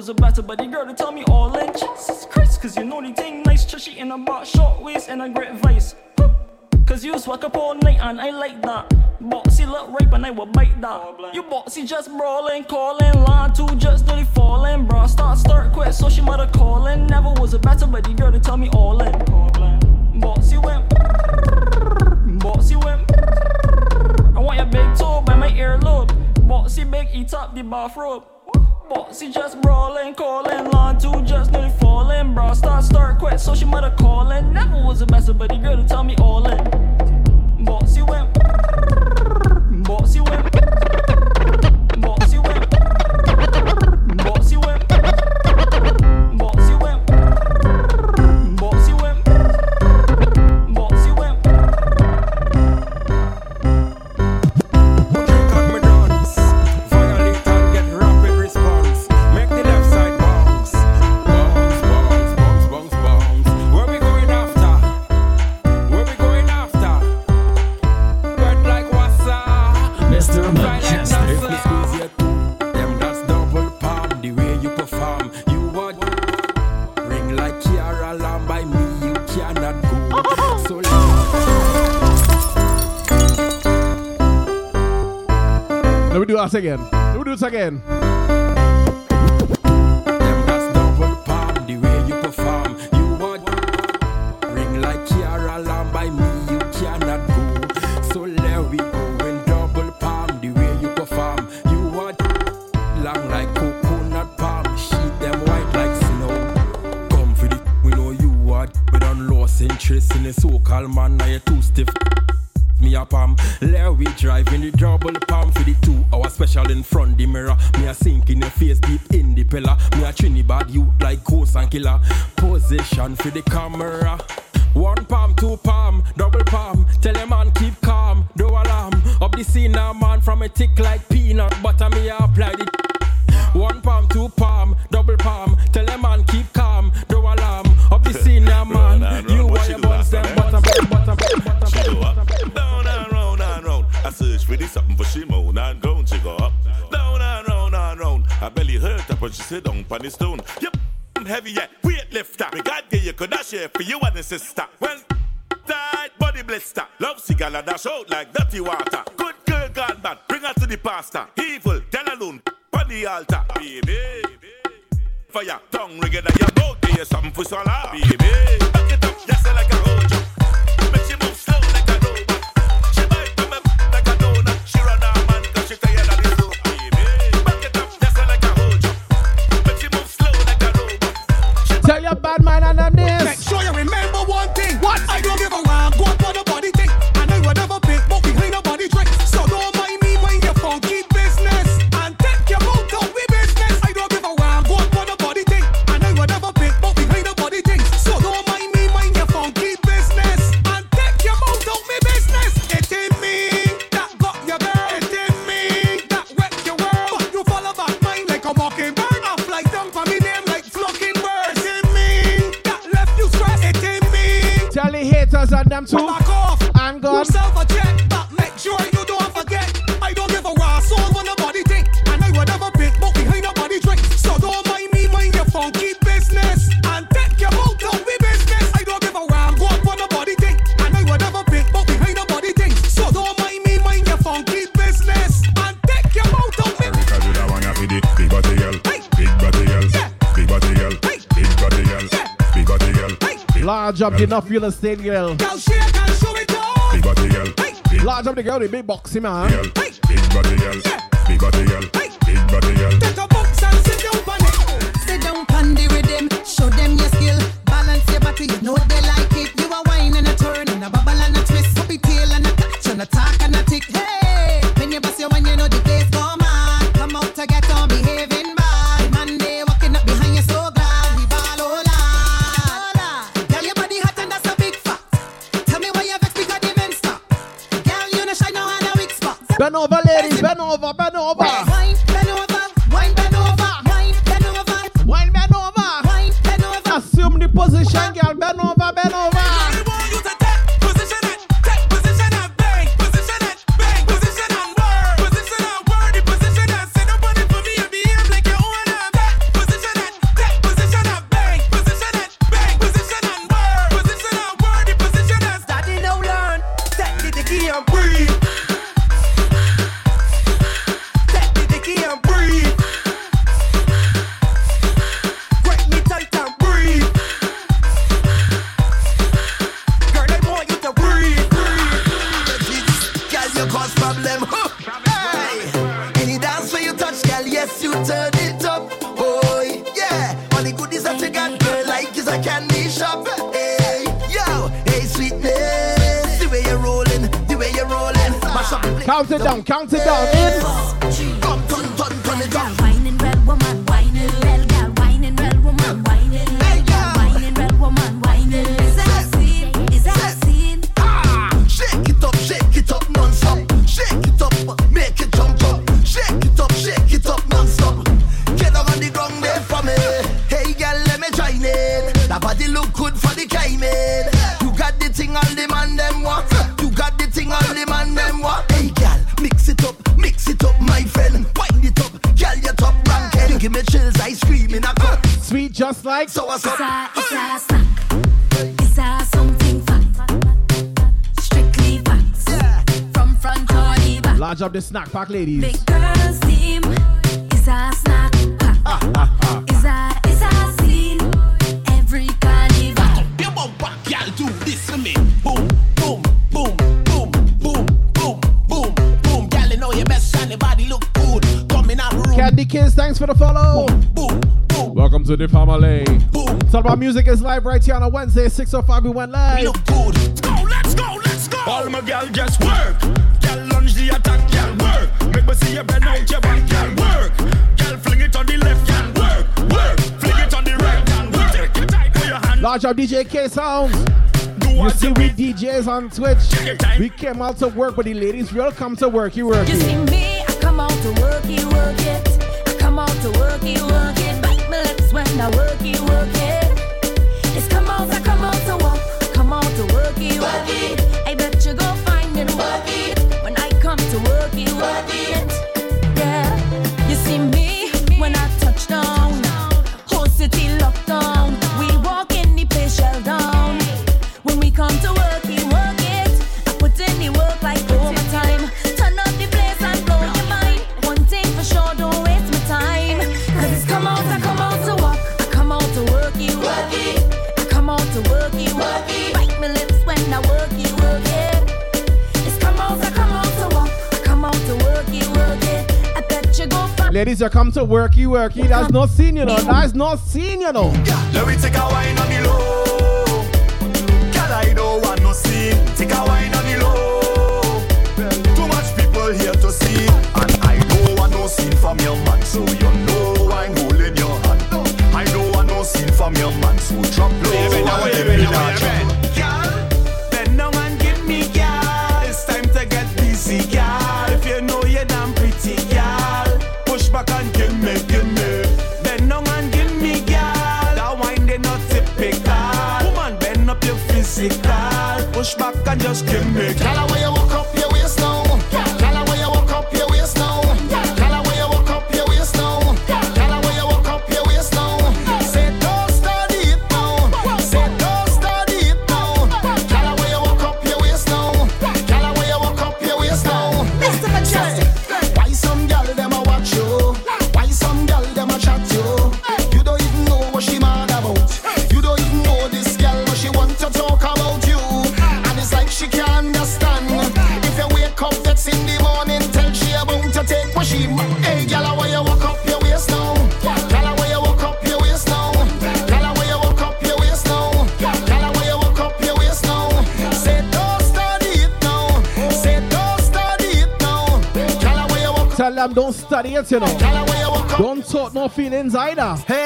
was a better buddy girl to tell me all in Jesus Christ. Cause you know the thing nice, trashy in about short waist and a great vice. Cause you swag up all night and I like that. Boxy look ripe and I will bite that. You boxy just brawling, calling, line two just dirty falling. bro. start, start, quit, so she mother calling. Never was a better, buddy girl to tell me all in. Boxy went, boxy went. I want your big toe by my earlobe. Boxy big, eat up the bathrobe. Bossy just brawling, calling, long two just nearly falling. Bro, start, start, quit, so she mother calling. Never was a messer, but the girl to tell me all in. Bossy went, <laughs> Bossy went. once again. Do this again. Enough real estate, girl. Girl. Big body, girl. Hey. Large of the girl, the big boxy man. Girl. Big body, girl. Yeah. Big body, girl. Big body, girl. Take up yes, you turn it up, boy. Yeah, all the goodies that you got, girl, like is a candy shop. Hey, yo, hey, sweetness, the way you're rolling, the way you're rolling. Mash up the Count it down, count it down. Come, it down. like so what's up? Large up the snack pack, ladies. Big girls team. It's a snack pack. Ah. It's a, it's a scene. Every carnival. Back up your bumper, girl, do this for me. Boom, boom, boom, boom, boom, boom, boom, boom. Girl, you know your best shiny body look good. Coming out room. Candy Kids, thanks for the follow. Boom, boom. Welcome to the family. Talk about Music is Life right here on a Wednesday, 6.05, we went live. Look good. Go, let's go, let's go. All my girl just work. Girl lunge the attack, girl work. Make me see you bend out your back, girl work. Girl fling it on the left, girl work. Work, fling it on the right, girl work. Take it tight, put your hand. Large up DJ K Sounds. You see, we DJs on Twitch. We came out to work, but the ladies real come to work. You work. You see me, I come out to work, you work it. I come out to work, you work it. Bite my lips when I work it. you come to worky worky. That's not seen, you know. That's not seen, you know. Let me take a wine on the low. Girl, I don't want no scene. Take a wine on the low. Too much people here to see, and I don't want no scene from your man, so you know I'm holding your hand. I don't want no scene from your man, so drop low. Baby, no, baby, no, baby. jetzt hier noch. Don't talk nothing insider. Hey.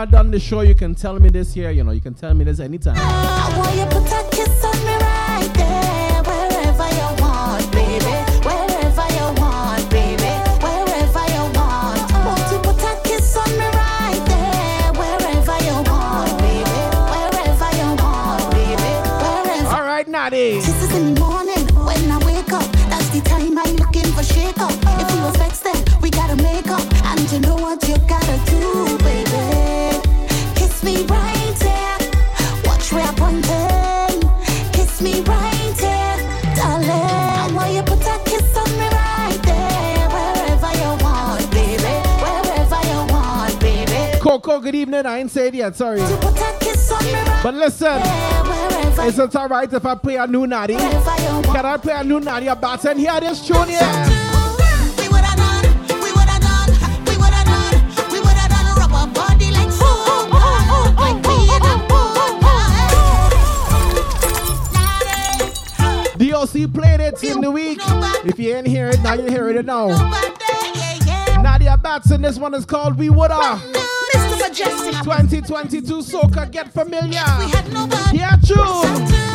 when done the show, you can tell me this here. You know, you can tell me this anytime. good evening. I ain't said yet, sorry. But listen, it's not alright if I play a new naughty. Eh? Can I play a new naughty about and hear this tune here? Yeah. DOC played it in the week. If you ain't hear it, now you hear it now. Nadia Batson, this one is called We Woulda. Mejustik. 2022 soca get familiar. We had no Yeah, true.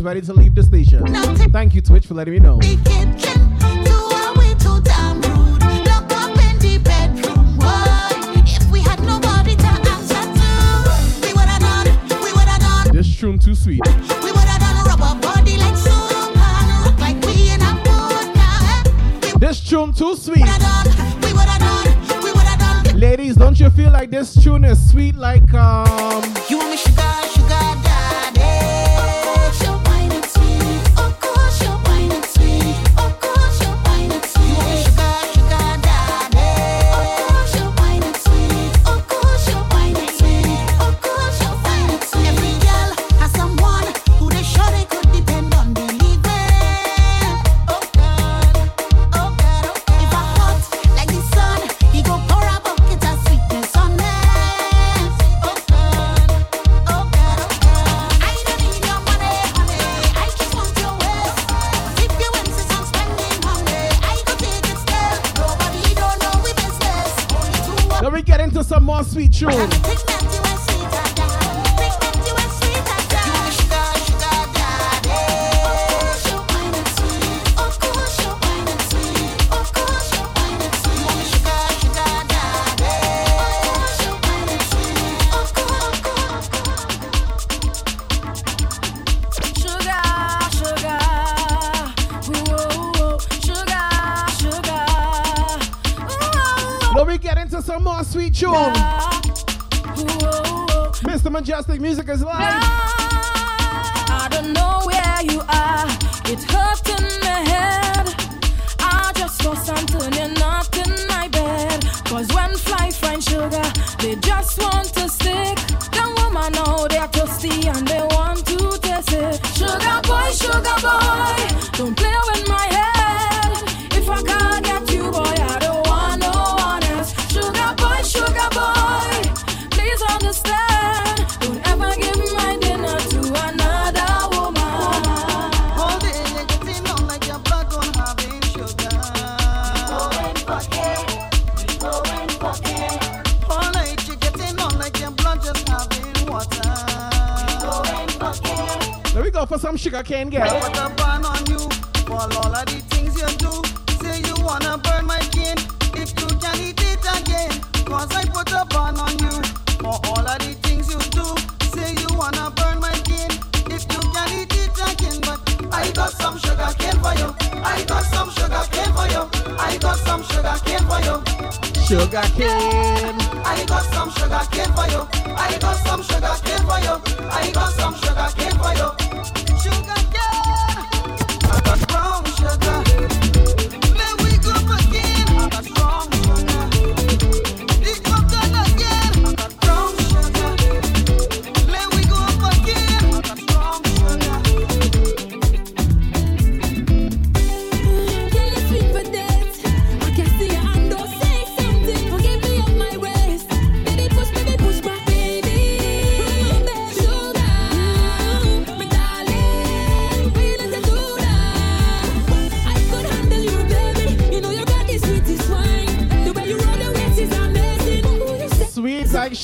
is ready to leave the station. Thank you, Twitch, for letting me know.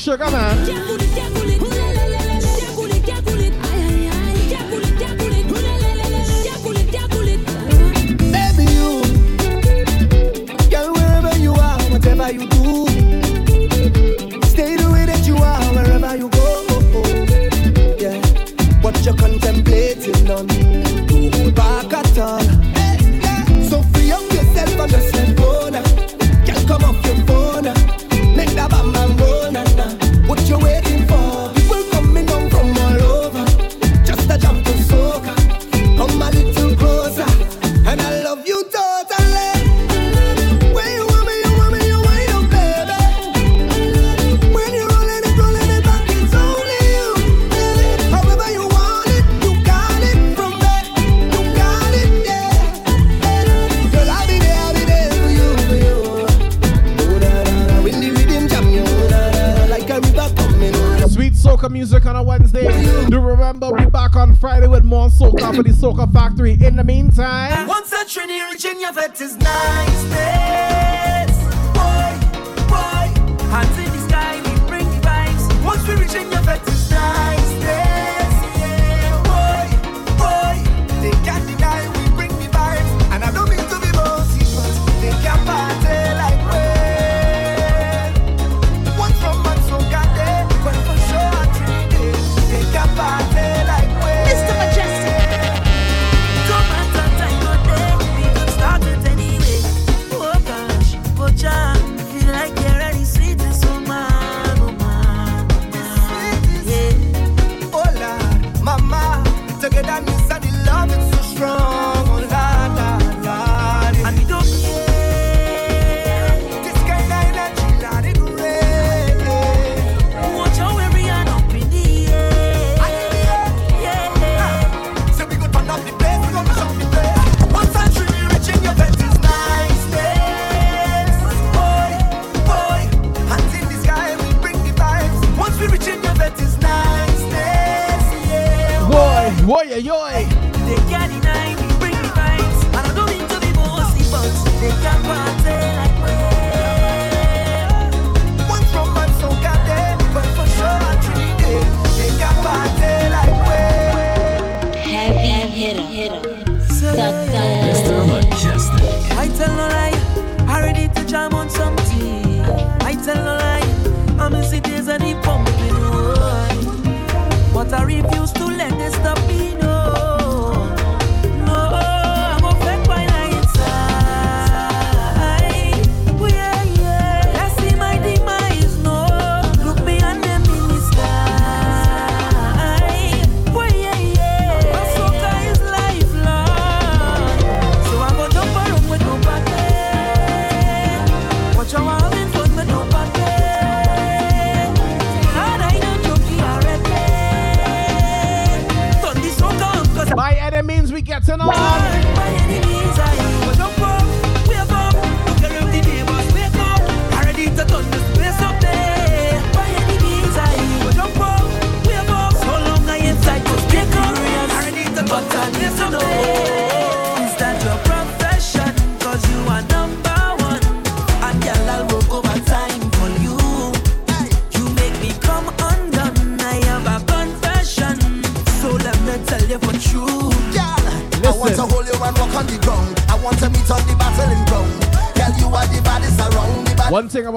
Sweet like sugar, Your vet is niceness.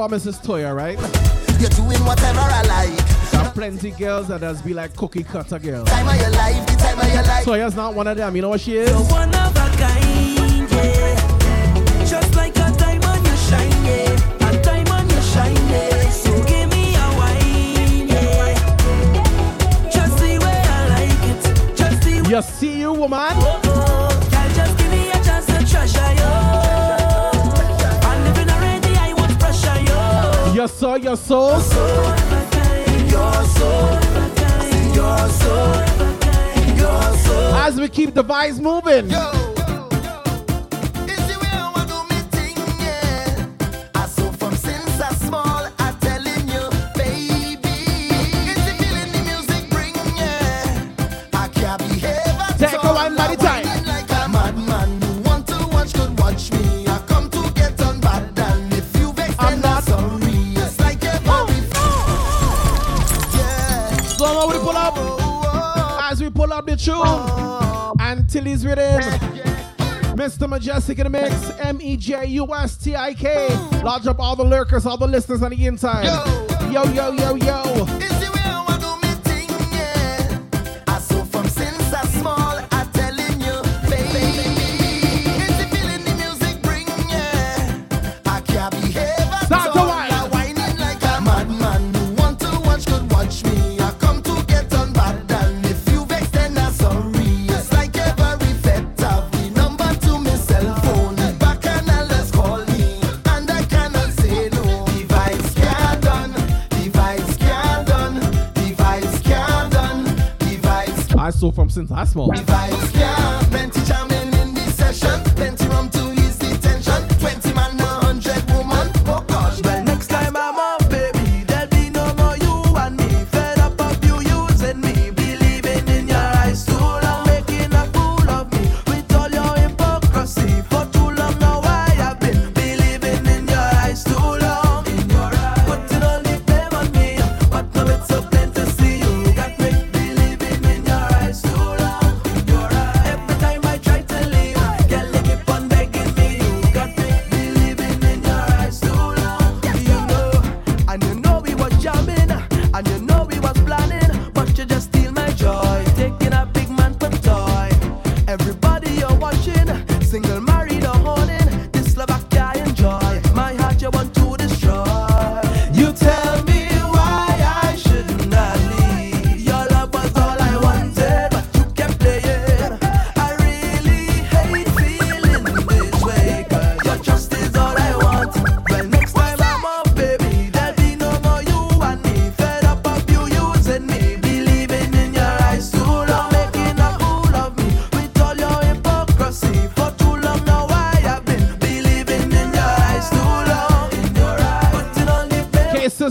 Mrs. Toya, right? You're doing whatever I like. There are plenty girls that has be like cookie cutter girls. Time of your life, the time of your life. Toya's not one of them. You know what she is? your soul. Your As we keep the vibes moving. Yo. Mejustik in the mix. M E J U S T I K. Lodge up all the lurkers, all the listeners on the inside. Yo, yo, yo, yo. yo. since I smoked.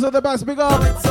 are the best. Big up.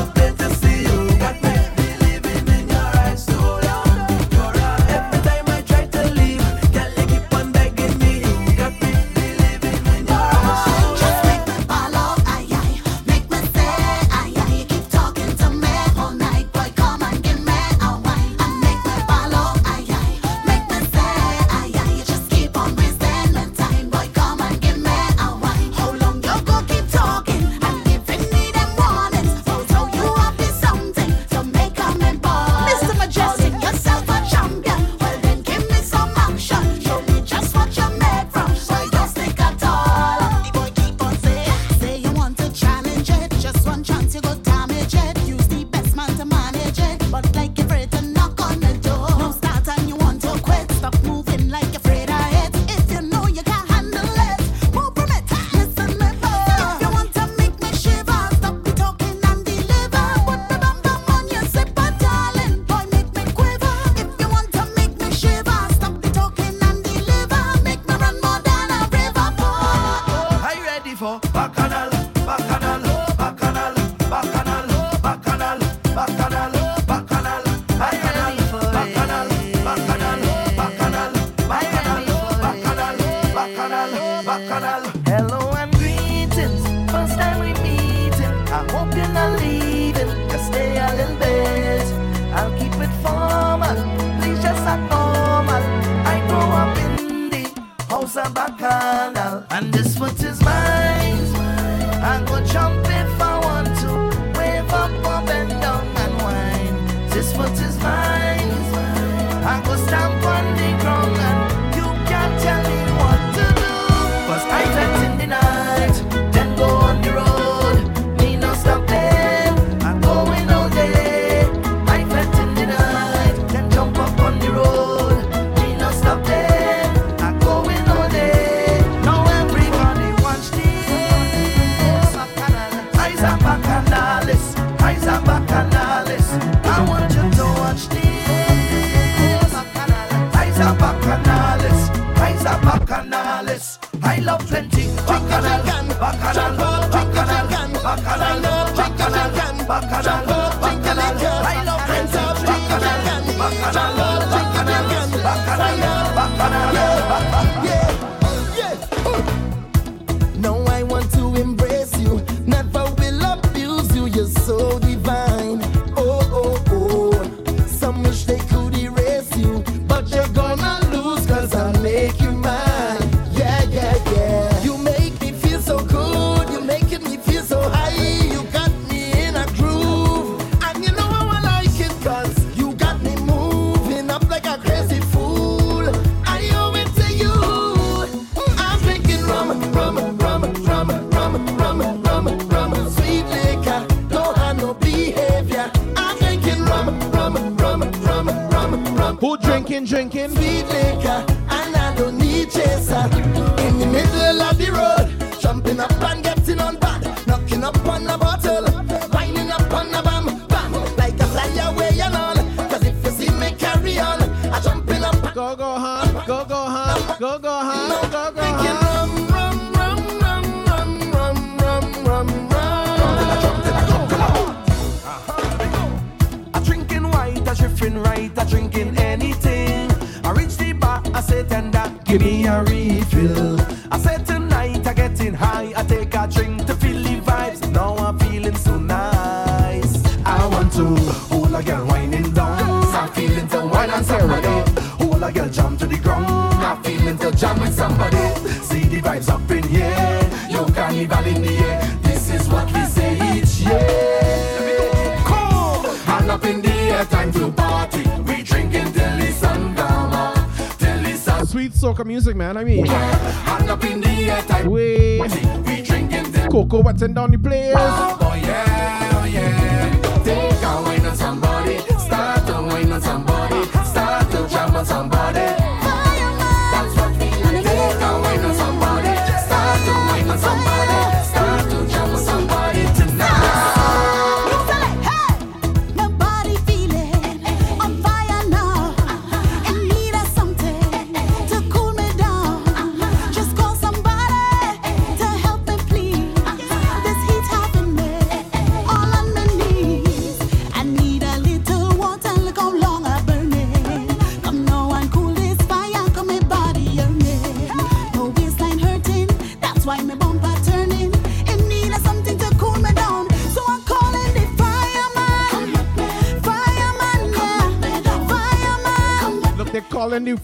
jam with somebody. See the vibes up in here. Yo, carnival in the air. This is what we say each year. Cool. Hand up in the air, time to party. We drinking till the sun down. Uh, till the sun. Sweet soca music, man. I mean, hand up in the air, time. We, we drinking till. Coco, what's in down the place?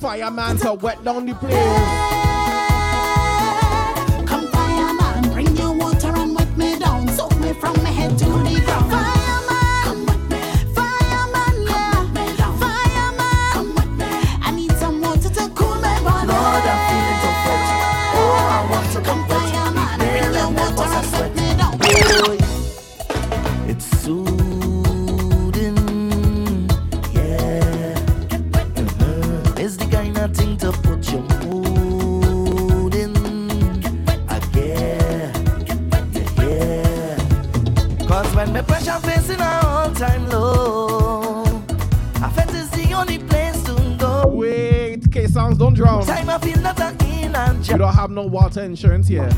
fireman to wet down the place. auto insurance here.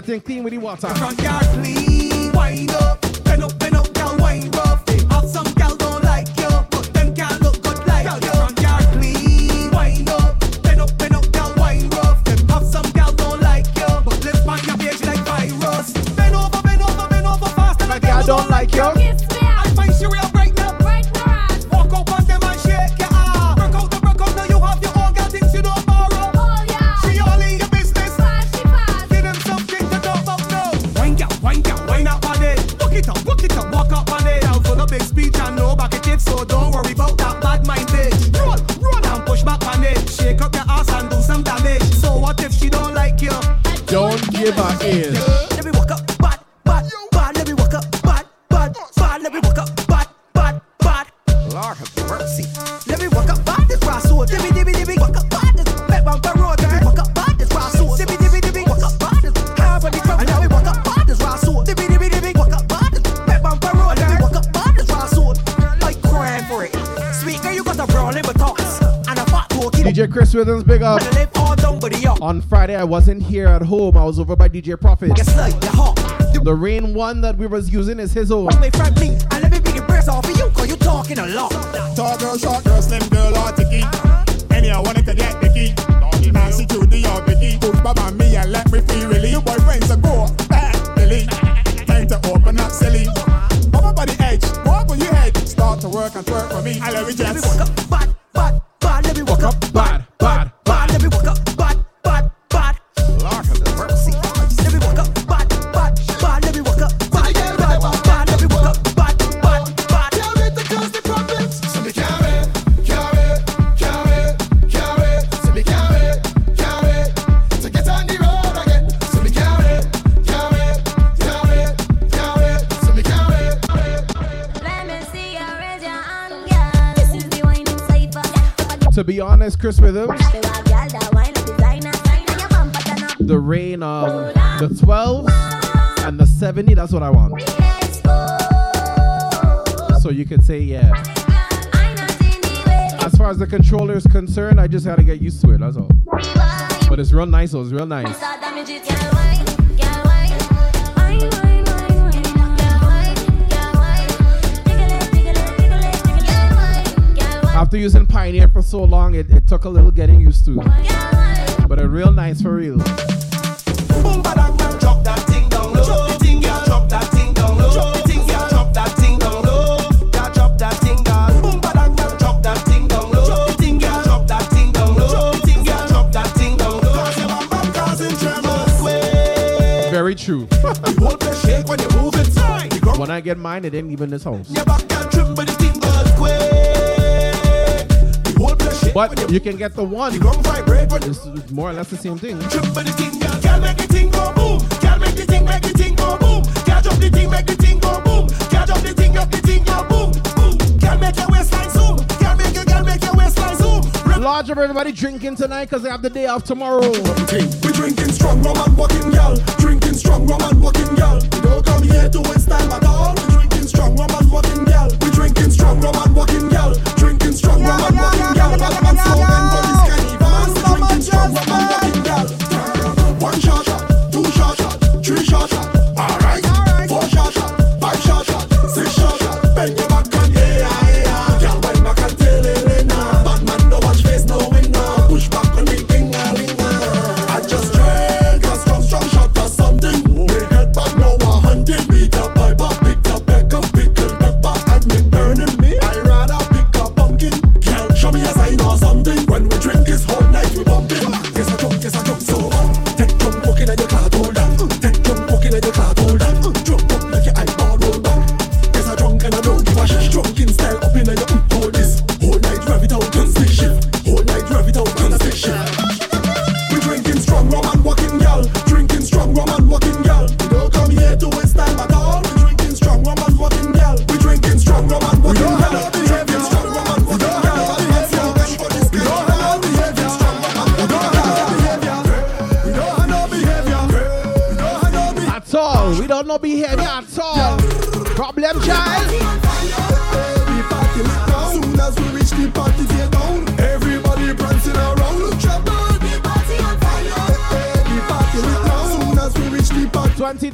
I think the Uh, on Friday, I wasn't here at home. I was over by DJ Profit. The rain one that we was using is his own. You talking a lot. Tall girl, short girl, slim girl, or ticky. Any I wanted to get the key. Nancy, Judy, or key. Put Baba me and let me feel really. You boyfriend's a go back, Billy. Time to open up, silly. Bump up the edge, walk on your head. Start to work and twerk for me. I love you, just. That's what I want. So you could say, yeah. As far as the controller is concerned, I just had to get used to it. That's all. But it's real nice, though. It's real nice. After using Pioneer for so long, it, it took a little getting used to. But it's real nice for real. true. when, I get mine, it ain't even this house. But you can get the one. It's more or less the same thing. Make the thing go boom. The thing, go boom. Make your Large of everybody drinking tonight because they have the day off tomorrow. We drinking strong rum and walking gal. Drinking strong rum and walking gal. We don't come here to waste time at all. We drinking strong rum and walking gal. We drinking strong rum and walking gal. Drinking strong rum and walking gal. Batman slow and bodies can even. Drinking strong rum and walking gal. One shot.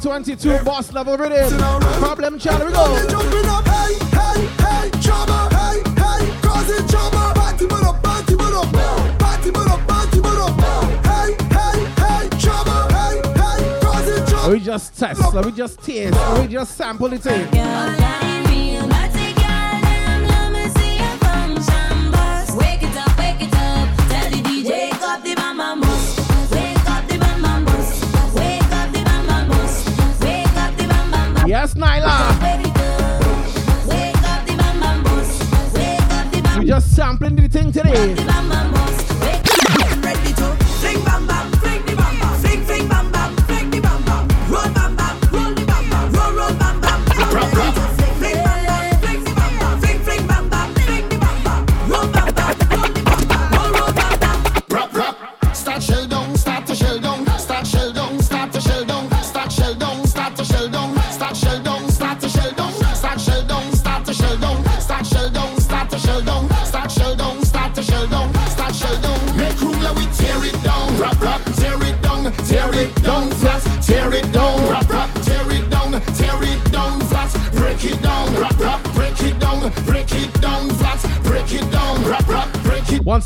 22 boss level rhythm. Problem child, we go. We just test, we just taste, we just sample it in. Yes, Nyla. We just sampling the thing today.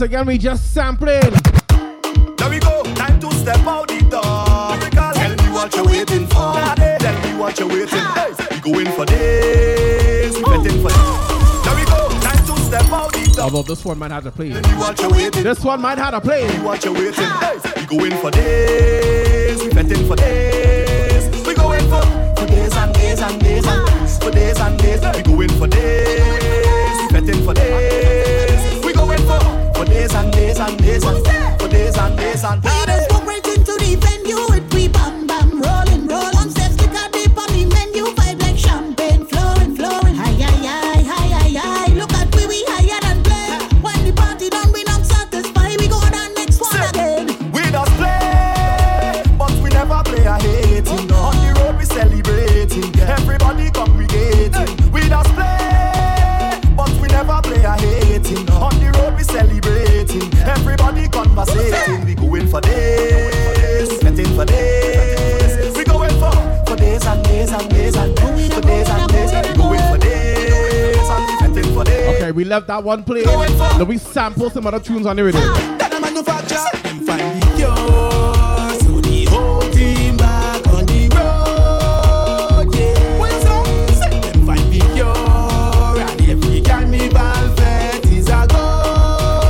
once again, we just sampling. There we go, time to step out the door. Tell me what you're waiting for. Tell me what you're waiting for. Going for this, we for this. There we go, time to step out the door. Although this one might have to play. This one might have to play. Tell me what you're waiting for. Going for this, we for this. We going for, for days and days and days and days. For days and days, we going for this, we for this days and days and days and for days and days and. We just walk right into the venue. left that one play. Then we sample some other tunes on the radio.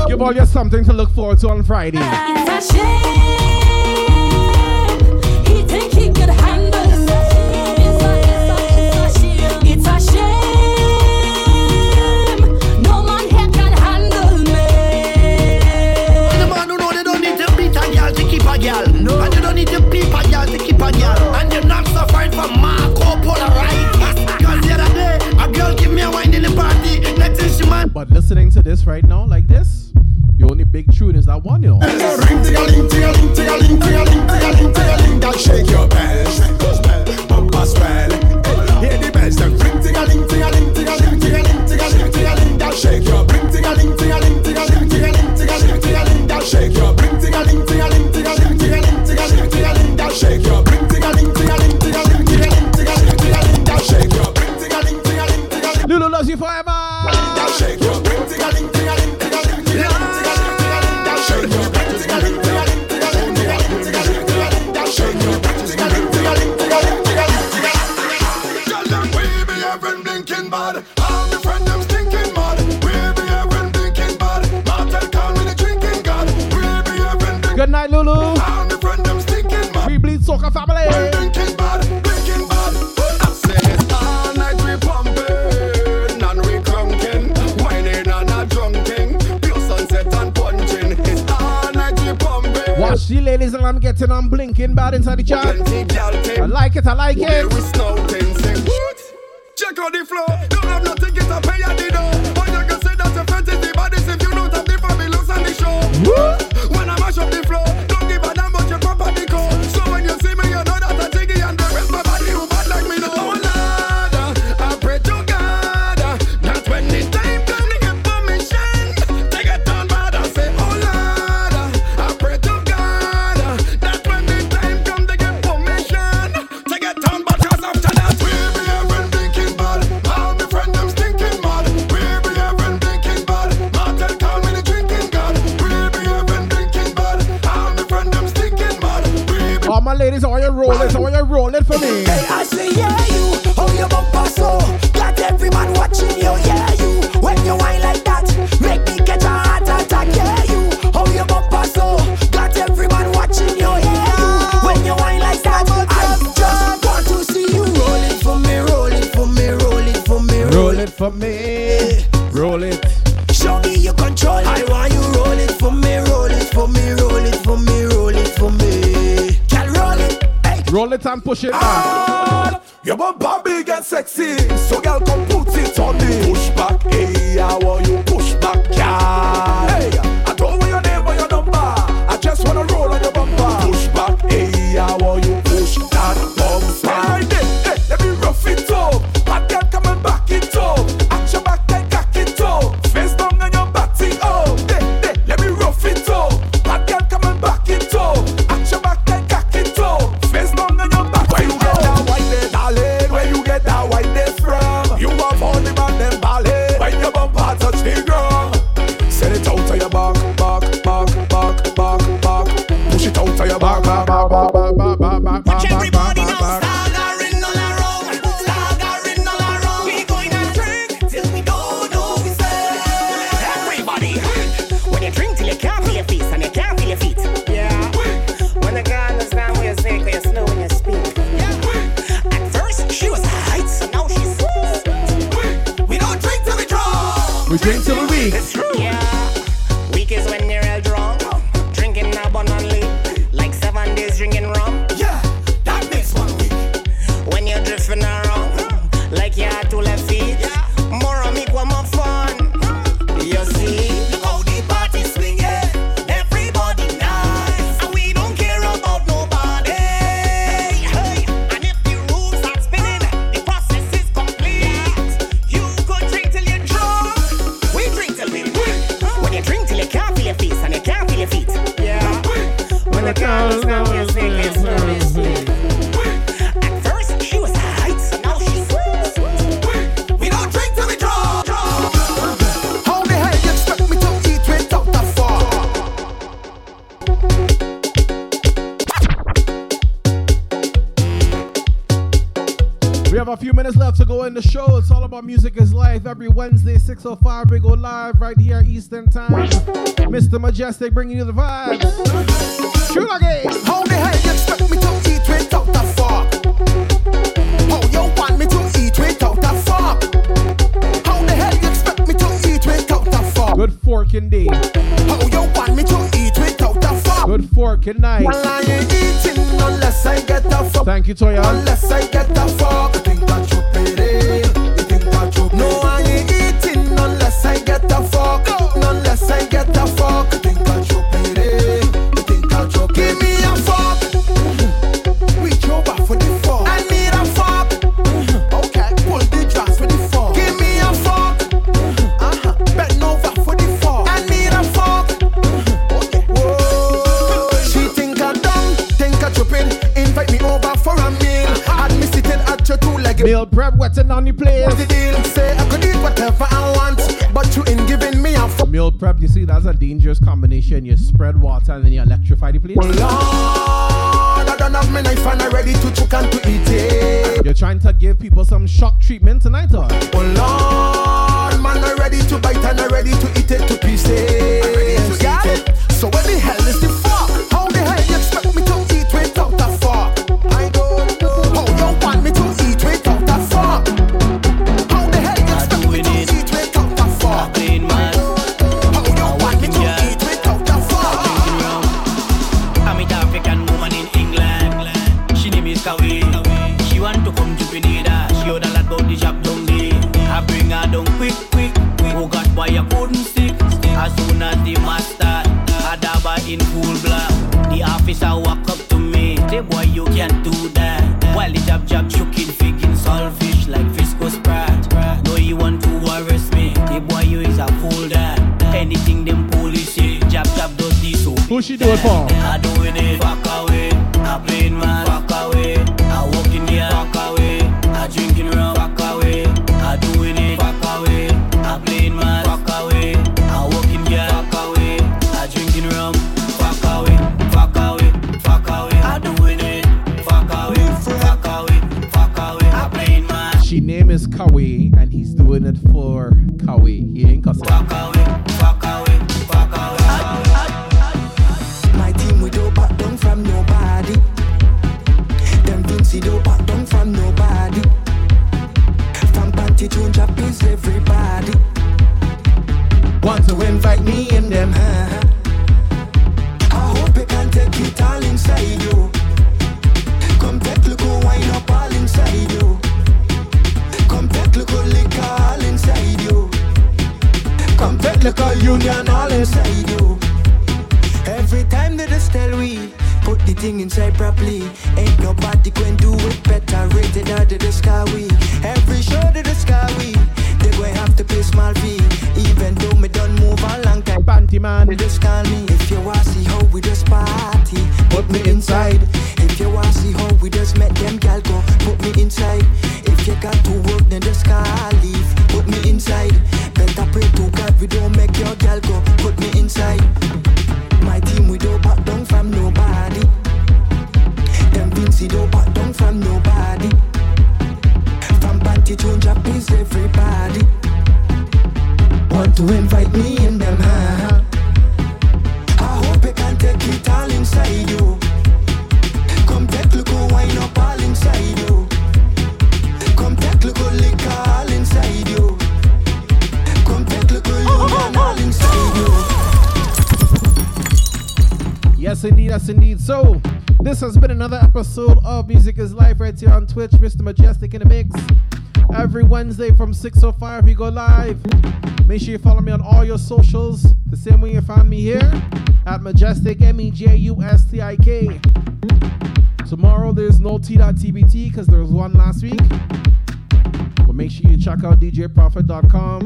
Give all your something to look forward to on Friday. inside each other. fantastic, bringing you the vibes. Expect me to eat you want me to eat the expect me to eat? Good fork indeed. You want me to eat? Good fork and. Well, I ain't eating unless I get the. Thank you, Toya. Unless I meal prep. You see, that's a dangerous combination. You spread water and then you electrify the place. Oh Lord, I don't have my knife and I'm ready to choke and to eat it. You're trying to give people some shock treatment tonight, or? Oh Lord, man, I'm ready to bite and I'm ready to eat it to pieces. I'm ready to eat it. So when the hell she do it for? Wednesday from 6.05, we go live. Make sure you follow me on all your socials. The same way you found me here at Mejustik, M E J U S T I K. Tomorrow, there's no T.TBT because there was one last week. But make sure you check out DJProfit.com.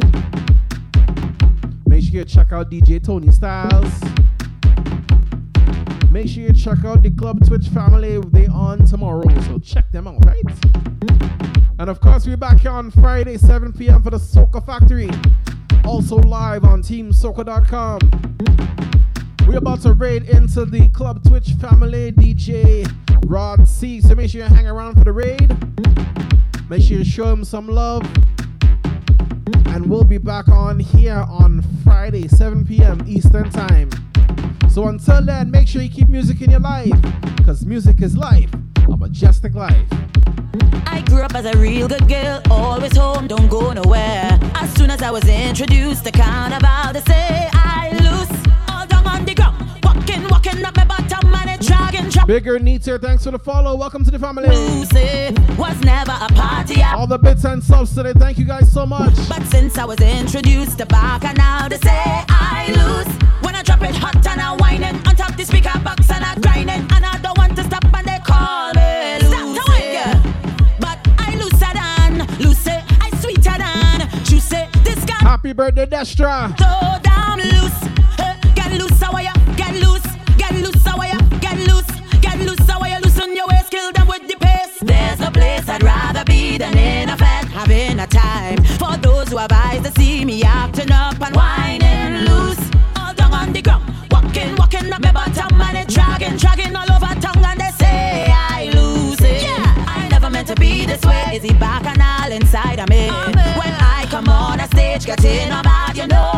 Make sure you check out DJ Tony Styles. Make sure you check out the Club Twitch family. They on tomorrow, so check them out, right? And of course, we're back here on Friday, 7 p.m. for the Soca Factory. Also live on TeamSoca.com. We're about to raid into the Club Twitch family DJ Rod C. So make sure you hang around for the raid. Make sure you show him some love. And we'll be back on here on Friday, 7 p.m. Eastern Time. So until then, make sure you keep music in your life. Because music is life. A Mejustik life. I grew up as a real good girl, always home, don't go nowhere. As soon as I was introduced to carnival, they say I lose all down on the ground, walking, walking up my bottom and it dragging, dragging. Bigger Neater, thanks for the follow. Welcome to the family. Lucy was never a party. All the bits and subs today, thank you guys so much. But since I was introduced to back and now they say I lose. When I drop it hot and I whining on top the speaker birthday, Destra. so damn loose. Hey, get loose, how are ya? Get loose, get loose, how are ya? Get loose, get loose, how are ya? Loosen your waist, kill them with the pace. There's no place I'd rather be than in a fed, having a time. For those who have eyes to see me acting up and whining loose. All down on the ground, walking, walking up my bottom and it dragging, dragging all over tongue and they say I lose it. Yeah, I never meant to be this way. Is he back and all inside of me? Oh, When I come on a stage, getting on bad, you know